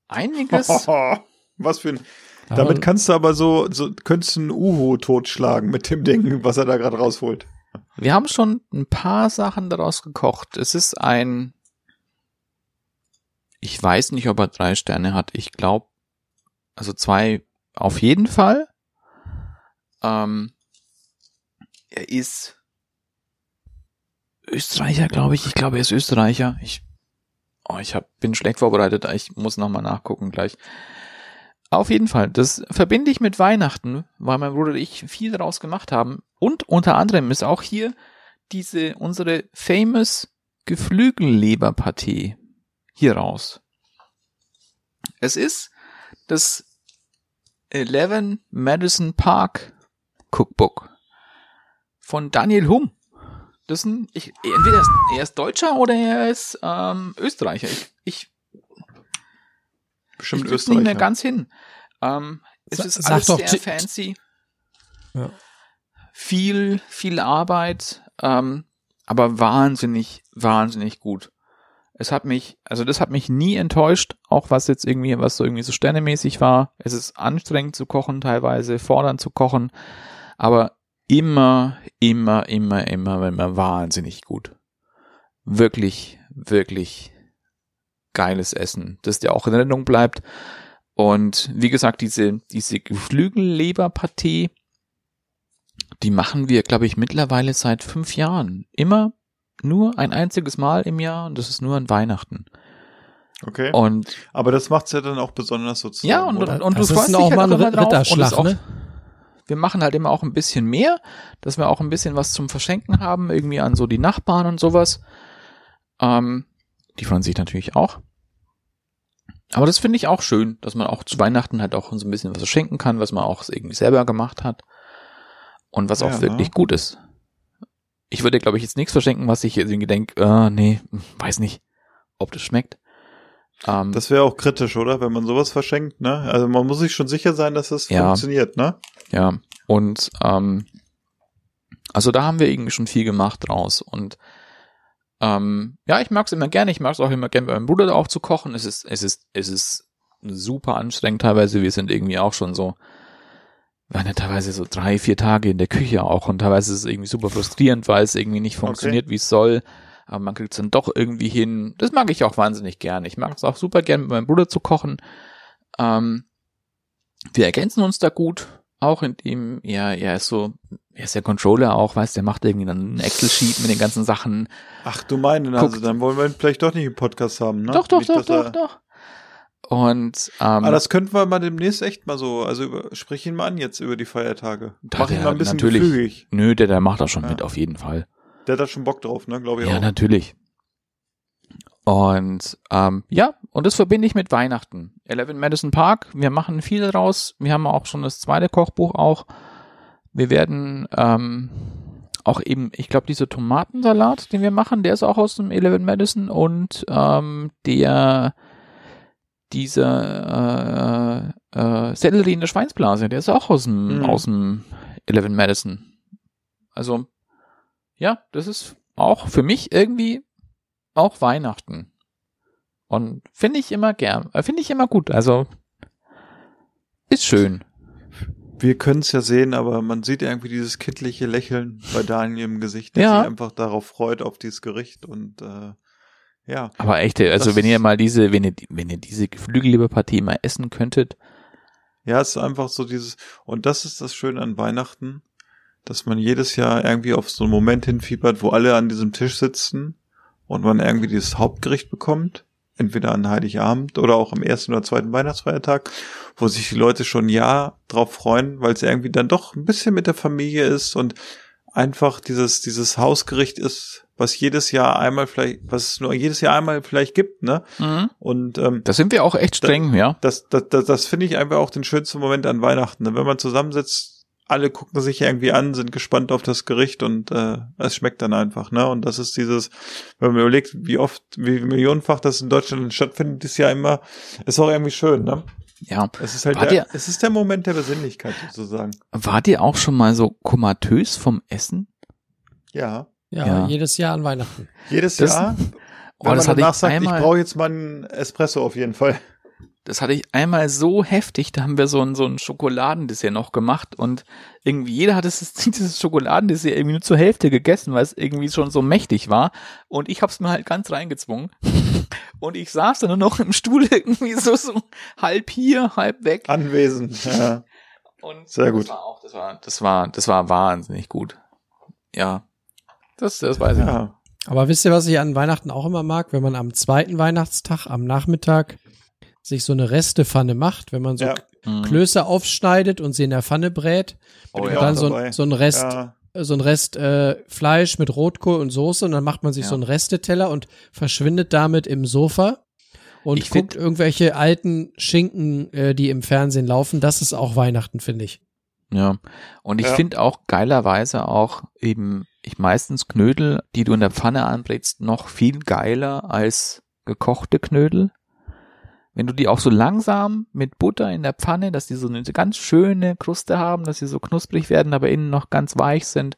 einiges, was für ein. Aber- Damit kannst du aber so, so könntest du einen Uhu totschlagen mit dem Ding, was er da gerade rausholt. wir haben schon ein paar Sachen daraus gekocht. Es ist ein, ich weiß nicht, ob er drei Sterne hat. Ich glaube, also zwei auf jeden Fall. Ähm, er ist Österreicher, glaube ich. Ich glaube, er ist Österreicher. Ich, oh, ich hab, bin schlecht vorbereitet. Ich muss nochmal nachgucken gleich. Auf jeden Fall, das verbinde ich mit Weihnachten, weil mein Bruder und ich viel daraus gemacht haben. Und unter anderem ist auch hier diese, unsere famous Geflügelleberpartie hier raus. Es ist das 11 Madison Park Cookbook von Daniel Hum. Das ist ein, ich, entweder er ist, er ist Deutscher oder er ist ähm, Österreicher. Ich, ich Bestimmt ich Österreicher. nicht mehr ganz hin. Ähm, es Sa- ist alles sehr fancy. Ja. Viel, viel Arbeit, ähm, aber wahnsinnig, wahnsinnig gut. Es hat mich, also das hat mich nie enttäuscht, auch was jetzt irgendwie, was so irgendwie so sternemäßig war. Es ist anstrengend zu kochen teilweise, fordernd zu kochen, aber immer, immer, immer, immer, immer wahnsinnig gut. Wirklich, wirklich geiles Essen, das dir auch in Erinnerung bleibt. Und wie gesagt, diese, diese Geflügelleberpartie, die machen wir, glaube ich, mittlerweile seit fünf Jahren. Immer nur ein einziges Mal im Jahr und das ist nur an Weihnachten. Okay. Und Aber das macht's ja dann auch besonders sozusagen. ja, und, oder? und, und du Das ist freust dich auch halt mal Ritt- drauf. Und Ritterschlag, auch, ne? Wir machen halt immer auch ein bisschen mehr, dass wir auch ein bisschen was zum Verschenken haben, irgendwie an so die Nachbarn und sowas. Ähm, die freuen sich natürlich auch. Aber das finde ich auch schön, dass man auch zu Weihnachten halt auch so ein bisschen was schenken kann, was man auch irgendwie selber gemacht hat. Und was auch Ja. wirklich gut ist. Ich würde, glaube ich, jetzt nichts verschenken, was ich irgendwie denke, äh, nee, weiß nicht, ob das schmeckt. Ähm, Das wäre auch kritisch, oder? Wenn man sowas verschenkt, ne? Also man muss sich schon sicher sein, dass es Ja. funktioniert, ne? Ja, und ähm, also da haben wir irgendwie schon viel gemacht draus. Und ähm, ja, ich mag es immer gerne. Ich mag es auch immer gerne bei meinem Bruder auch zu kochen. Es ist, es ist, es ist super anstrengend teilweise. Wir sind irgendwie auch schon so, waren ja teilweise so drei, vier Tage in der Küche auch und teilweise ist es irgendwie super frustrierend, weil es irgendwie nicht funktioniert, wie es soll. Aber man kriegt es dann doch irgendwie hin. Das mag ich auch wahnsinnig gerne. Ich mag es auch super gerne mit meinem Bruder zu kochen. Ähm, wir ergänzen uns da gut, auch indem er, er ist so, er ist der Controller auch, weißt, der macht irgendwie dann einen Excel-Sheet mit den ganzen Sachen. Ach du meine, also Guckt. dann wollen wir ihn vielleicht doch nicht im Podcast haben, ne? Doch, doch, Nicht, doch, doch, er- doch. Und ähm, Ah, das könnten wir mal demnächst echt mal so, also über, sprich ihn mal an jetzt über die Feiertage. Mach ihn der mal ein bisschen natürlich, gefügig. Nö, der, der macht das schon Ja. mit, auf jeden Fall. Der hat da schon Bock drauf, ne? Glaube ich Ja, auch. natürlich. Und ähm, ja, und das verbinde ich mit Weihnachten. 11 Madison Park, wir machen viel draus. Wir haben auch schon das zweite Kochbuch auch. Wir werden ähm, auch eben, ich glaube, dieser Tomatensalat, den wir machen, der ist auch aus dem 11 Madison und ähm, der dieser äh, äh, Sellerie in der Schweinsblase, der ist auch aus dem, Mhm. aus dem 11 Madison. Also, ja, das ist auch für mich irgendwie auch Weihnachten. Und finde ich immer gern, äh, finde ich immer gut. Also, ist schön. Wir können es ja sehen, aber man sieht irgendwie dieses kindliche Lächeln bei Daniel im Gesicht, der Ja. sich einfach darauf freut, auf dieses Gericht und äh, ja. Aber echt, also Das- wenn ihr mal diese, wenn ihr, wenn ihr diese Geflügelleberpartie mal essen könntet, Ja, es ist einfach so dieses, und das ist das Schöne an Weihnachten, dass man jedes Jahr irgendwie auf so einen Moment hinfiebert, wo alle an diesem Tisch sitzen und man irgendwie dieses Hauptgericht bekommt, entweder an Heiligabend oder auch am ersten oder zweiten Weihnachtsfeiertag, wo sich die Leute schon Jahr drauf freuen, weil es irgendwie dann doch ein bisschen mit der Familie ist und einfach dieses, dieses Hausgericht ist, was jedes Jahr einmal vielleicht, was es nur jedes Jahr einmal vielleicht gibt, ne? Und ähm, da sind wir auch echt streng, ja. das, das, das, das finde ich einfach auch den schönsten Moment an Weihnachten. ne? Wenn man zusammensitzt, alle gucken sich irgendwie an, sind gespannt auf das Gericht und äh, es schmeckt dann einfach, ne? Und das ist dieses, wenn man überlegt, wie oft, wie millionenfach das in Deutschland stattfindet, ist ja immer, ist auch irgendwie schön, ne? Ja. Es ist halt der, ihr- es ist der Moment der Besinnlichkeit sozusagen. Wart ihr auch schon mal so komatös vom Essen? Ja. Ja, Ja. jedes Jahr an Weihnachten. Jedes Das- Jahr, Oh, wenn das man hatte ich danach sagt, ich einmal- brauche jetzt mal einen Espresso auf jeden Fall. Das hatte ich einmal so heftig, da haben wir so ein, so ein Schokoladendessert noch gemacht und irgendwie jeder hat es, dieses Schokoladendessert irgendwie nur zur Hälfte gegessen, weil es irgendwie schon so mächtig war und ich hab's mir halt ganz reingezwungen und ich saß dann nur noch im Stuhl irgendwie so, so halb hier, halb weg Anwesend. Ja. und Sehr gut. Das war auch, das war, das war, das war wahnsinnig gut. Ja. Das, das weiß ich. ja. Aber wisst ihr, was ich an Weihnachten auch immer mag? Wenn man am zweiten Weihnachtstag, am Nachmittag, sich so eine Restepfanne macht, wenn man so Ja. Mhm. Klöße aufschneidet und sie in der Pfanne brät Oh, ich ja. dann so, ein- so ein Rest, Ja. so ein Rest äh, Fleisch mit Rotkohl und Soße und dann macht man sich Ja. so einen Resteteller und verschwindet damit im Sofa und Ich guckt find- irgendwelche alten Schinken, äh, die im Fernsehen laufen. Das ist auch Weihnachten, finde ich. Ja. Und ich Ja. finde auch geilerweise auch eben, ich meistens Knödel, die du in der Pfanne anbrätst, noch viel geiler als gekochte Knödel. Wenn du die auch so langsam mit Butter in der Pfanne, dass die so eine ganz schöne Kruste haben, dass sie so knusprig werden, aber innen noch ganz weich sind,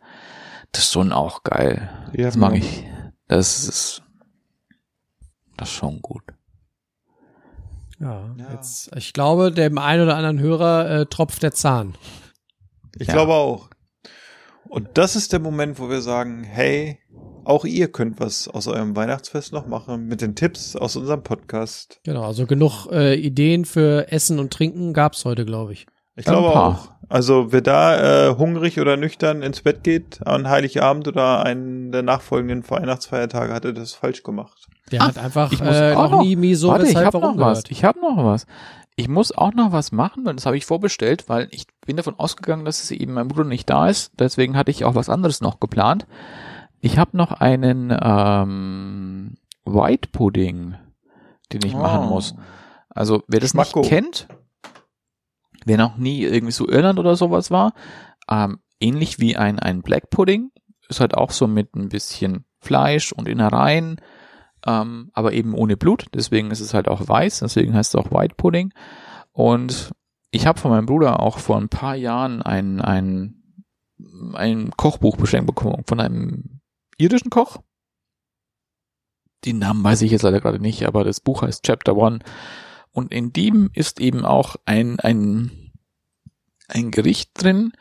das ist schon auch geil. Ja, Das mag genau. ich. Das ist, das ist schon gut. Ja, Ja. Jetzt, ich glaube, dem einen oder anderen Hörer äh, tropft der Zahn. Ich Ja. glaube auch. Und das ist der Moment, wo wir sagen, hey, auch ihr könnt was aus eurem Weihnachtsfest noch machen mit den Tipps aus unserem Podcast. Genau, also genug äh, Ideen für Essen und Trinken gab's heute, glaube ich. Ich glaube auch. Also wer da äh, hungrig oder nüchtern ins Bett geht an Heiligabend oder einen der nachfolgenden Weihnachtsfeiertage, hat er das falsch gemacht. Der Ah, hat einfach ich muss äh, auch noch nie Miso, Warte, ich weshalb, habe warum noch was. gehört. Ich habe noch was. Ich muss auch noch was machen, weil das habe ich vorbestellt, weil ich bin davon ausgegangen, dass es eben mein Bruder nicht da ist. Deswegen hatte ich auch was anderes noch geplant. Ich habe noch einen ähm, White Pudding, den ich machen Oh. muss. Also wer das Schmacko. nicht kennt, wer noch nie irgendwie so Irland oder sowas war, ähm, ähnlich wie ein, ein Black Pudding, ist halt auch so mit ein bisschen Fleisch und Innereien, ähm, aber eben ohne Blut, deswegen ist es halt auch weiß, deswegen heißt es auch White Pudding. Und ich habe von meinem Bruder auch vor ein paar Jahren ein, ein, ein Kochbuch geschenkt bekommen von einem irischen Koch. Den Namen weiß ich jetzt leider gerade nicht, aber das Buch heißt Chapter One. Und in dem ist eben auch ein, ein, ein Gericht drin,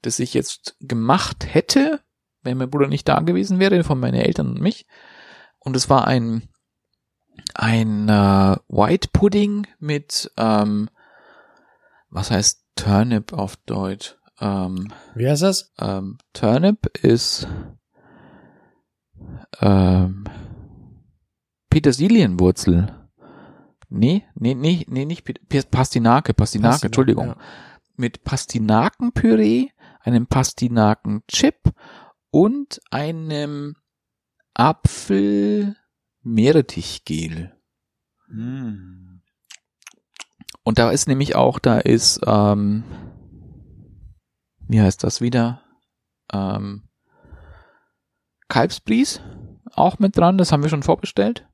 das ich jetzt gemacht hätte, wenn mein Bruder nicht da gewesen wäre, von meinen Eltern und mich. Und es war ein, ein äh, White Pudding mit, ähm, was heißt Turnip auf Deutsch? Ähm, Wie heißt das? ähm, Turnip ist ähm, Petersilienwurzel. Nee, nee, nee, nee, nicht Pastinake, Pastinake, Pastinak, Entschuldigung. ja. Mit Pastinakenpüree, einem Pastinakenchip und einem Apfel-Meerrettichgel. Hm. Und da ist nämlich auch, da ist, ähm, wie heißt das wieder? Ähm, Kalbsbries auch mit dran, das haben wir schon vorbestellt.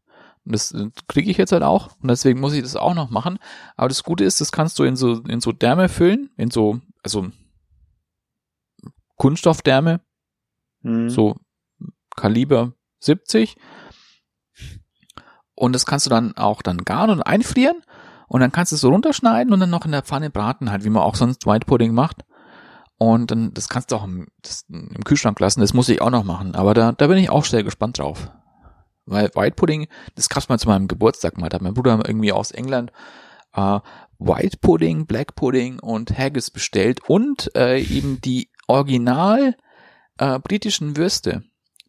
Und das äh, kriege ich jetzt halt auch. Und deswegen muss ich das auch noch machen. Aber das Gute ist, das kannst du in so, in so Därme füllen, in so, also Kunststoffdärme, Hm. so Kaliber 70. Und das kannst du dann auch dann garen und einfrieren. Und dann kannst du es so runterschneiden und dann noch in der Pfanne braten, halt, wie man auch sonst White Pudding macht. Und dann, das kannst du auch im, das, im Kühlschrank lassen. Das muss ich auch noch machen. Aber da, da bin ich auch sehr gespannt drauf. Weil White Pudding, das gab's mal zu meinem Geburtstag mal. Da hat mein Bruder irgendwie aus England äh, White Pudding, Black Pudding und Haggis bestellt und äh, eben die original äh, britischen Würste,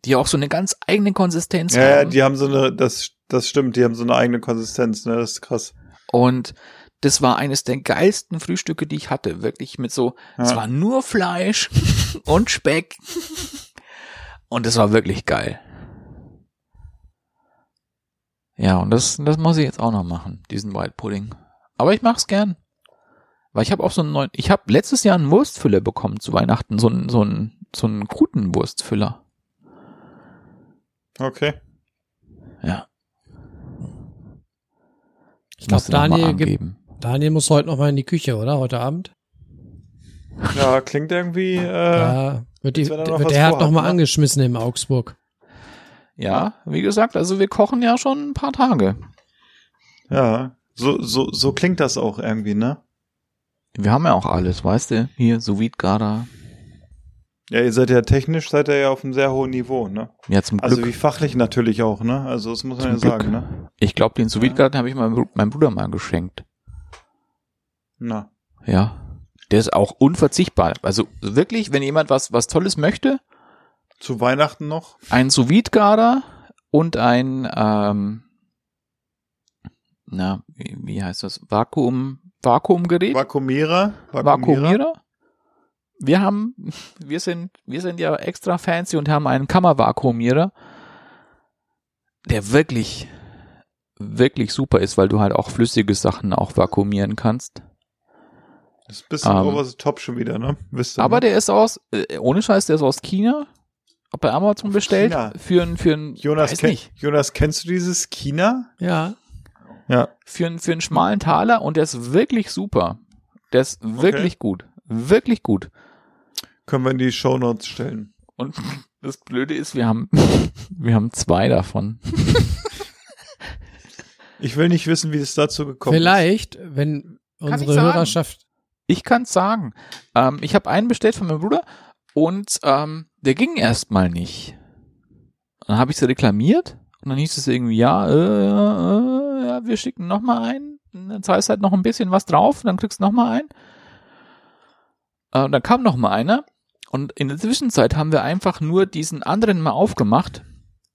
die auch so eine ganz eigene Konsistenz Ja, ja, haben. die haben so eine, das, das stimmt, die haben so eine eigene Konsistenz, ne, das ist krass. Und das war eines der geilsten Frühstücke, die ich hatte. Wirklich mit so, es Ja. war nur Fleisch und Speck. Und es war wirklich geil. Ja, und das, das muss ich jetzt auch noch machen, diesen White Pudding. Aber ich mach's gern. Weil ich habe auch so einen neuen, ich habe letztes Jahr einen Wurstfüller bekommen zu Weihnachten, so einen, so einen, so einen guten Wurstfüller. Okay. Ja. Ich glaube, Daniel, gibt-. Daniel muss heute noch mal in die Küche, oder? Heute Abend? Ja, klingt irgendwie, äh, Da wird, die, er wird der Herd vorhat, noch mal ne? angeschmissen in Augsburg. Ja, wie gesagt, also wir kochen ja schon ein paar Tage. ja, so, so, so klingt das auch irgendwie, ne? Wir haben ja auch alles, weißt du? Hier, sous vide. Ja, ihr seid ja technisch, seid ihr ja auf einem sehr hohen Niveau, ne? Ja, zum Glück. Also wie fachlich natürlich auch, ne? Also das muss man ja Glück. sagen, ne? ich glaube, den sous vide Garda habe ich meinem, meinem Bruder mal geschenkt. Na. Ja. Der ist auch unverzichtbar. Also wirklich, wenn jemand was, was Tolles möchte, Zu Weihnachten noch? ein sous vide und ein, ähm, na, wie, wie heißt das? Vakuum, Vakuumgerät? Vakuumierer? Vakuumierer. Wir haben, wir sind, wir sind ja extra fancy und haben einen Kammervakuumierer, der wirklich, wirklich super ist, weil du halt auch flüssige Sachen auch vakuumieren kannst. Das ist ein bisschen Ähm, over the top schon wieder, ne? Wisst ihr, Aber ne? der ist aus, äh, ohne Scheiß, der ist aus China. Bei Amazon bestellt. China. Für ein, für ein, Jonas, weiß nicht, Jonas, kennst du dieses China? Ja. Ja. für einen, für einen schmalen Taler und der ist wirklich super. Der ist wirklich gut. Wirklich gut. Können wir in die Shownotes stellen. Und das Blöde ist, wir haben, wir haben zwei davon. Ich will nicht wissen, wie es dazu gekommen Vielleicht, wenn Kann unsere ich. Hörerschaft. Ich kann's sagen. Ähm, ich habe einen bestellt von meinem Bruder Und ähm, der ging erstmal nicht. Dann habe ich sie reklamiert und dann hieß es irgendwie, ja, äh, äh, ja wir schicken noch mal einen. Und Dann zahlst halt noch ein bisschen was drauf, dann kriegst du noch mal einen. Äh, und dann kam noch mal einer. Und in der Zwischenzeit haben wir einfach nur diesen anderen mal aufgemacht.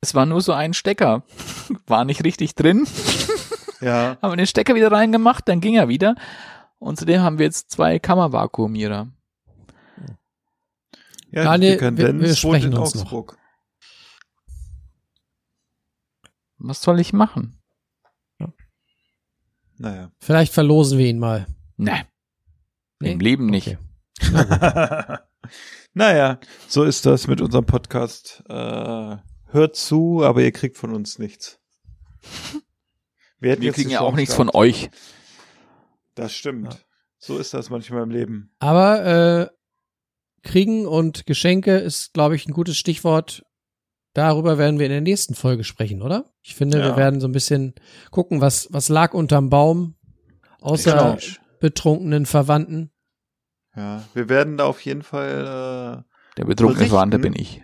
Es war nur so ein Stecker. War nicht richtig drin. Ja. haben wir den Stecker wieder reingemacht, dann ging er wieder. Und zudem haben wir jetzt zwei Kammervakuumierer. Ja, Daniel, wir- wir sprechen uns noch. Augsburg. Was soll ich machen? Naja. Vielleicht verlosen wir ihn mal. Ne, Nee? im Leben nicht. Okay. Naja, so ist das mit unserem Podcast. Äh, hört zu, aber ihr kriegt von uns nichts. Wir, Wir kriegen ja auch nichts von euch. Das stimmt. So ist das manchmal im Leben. Aber äh, kriegen und Geschenke ist, glaube ich, ein gutes Stichwort. Darüber werden wir in der nächsten Folge sprechen, oder? Ich finde, wir Ja. werden so ein bisschen gucken, was, was lag unterm Baum, außer Genau. betrunkenen Verwandten. Ja, wir werden da auf jeden Fall äh, Der betrunkene. Verwandte bin ich.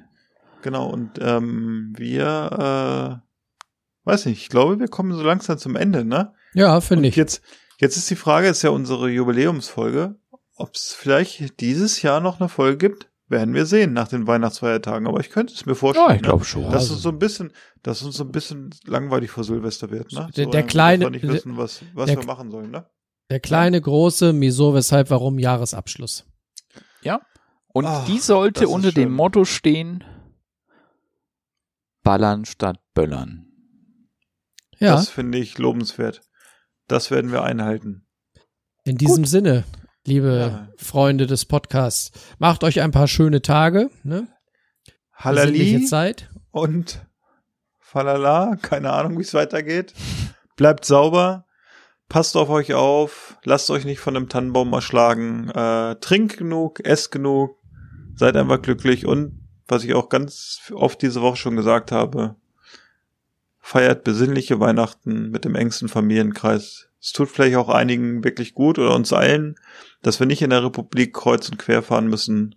Genau, und ähm, wir, äh, weiß nicht, ich glaube, wir kommen so langsam zum Ende, ne? Ja, finde ich. jetzt, jetzt ist die Frage, ist ja unsere Jubiläumsfolge, ob es vielleicht dieses Jahr noch eine Folge gibt, werden wir sehen nach den Weihnachtsfeiertagen. Aber ich könnte es mir vorstellen, Ja, ich ne? glaube schon. dass Also- es so ein bisschen, dass uns so ein bisschen langweilig vor Silvester wird, ne? Der- so der kleine- wissen, was, was der- wir machen sollen, ne? Der kleine, große, wieso, weshalb, warum Jahresabschluss. Ja. Und Ah, die sollte unter dem schön. Motto stehen, Ballern statt Böllern. Ja, Das finde ich lobenswert. Das werden wir einhalten. in diesem Sinne, liebe Ja. Freunde des Podcasts, macht euch ein paar schöne Tage, ne? Halali Zeit. und Falala, keine Ahnung, wie es weitergeht. Bleibt sauber, passt auf euch auf, lasst euch nicht von einem Tannenbaum erschlagen, äh, trinkt genug, esst genug, seid einfach glücklich und was ich auch ganz oft diese Woche schon gesagt habe, feiert besinnliche Weihnachten mit dem engsten Familienkreis. Es tut vielleicht auch einigen wirklich gut oder uns allen, dass wir nicht in der Republik kreuz und quer fahren müssen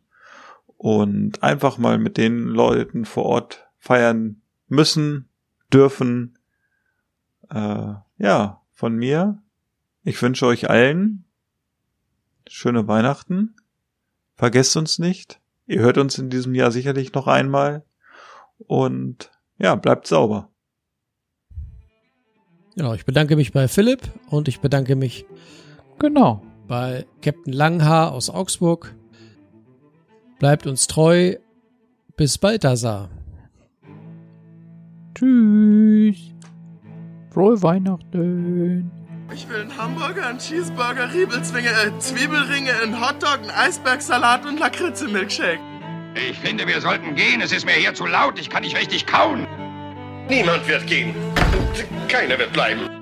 und einfach mal mit den Leuten vor Ort feiern müssen, dürfen. Äh, ja, von mir. Ich wünsche euch allen schöne Weihnachten. Vergesst uns nicht. Ihr hört uns in diesem Jahr sicherlich noch einmal. Und ja, bleibt sauber. Genau, ich bedanke mich bei Philipp und ich bedanke mich Genau. bei Captain Langhaar aus Augsburg. Bleibt uns treu. Bis Balthasar. Tschüss. Frohe Weihnachten. Ich will einen Hamburger, einen Cheeseburger, Riebelzwinge, äh, Zwiebelringe, einen Hotdog, einen Eisbergsalat und Lakritze-Milkshake. Ich finde, wir sollten gehen. Es ist mir hier zu laut. Ich kann nicht richtig kauen. Niemand wird gehen. Keiner wird bleiben.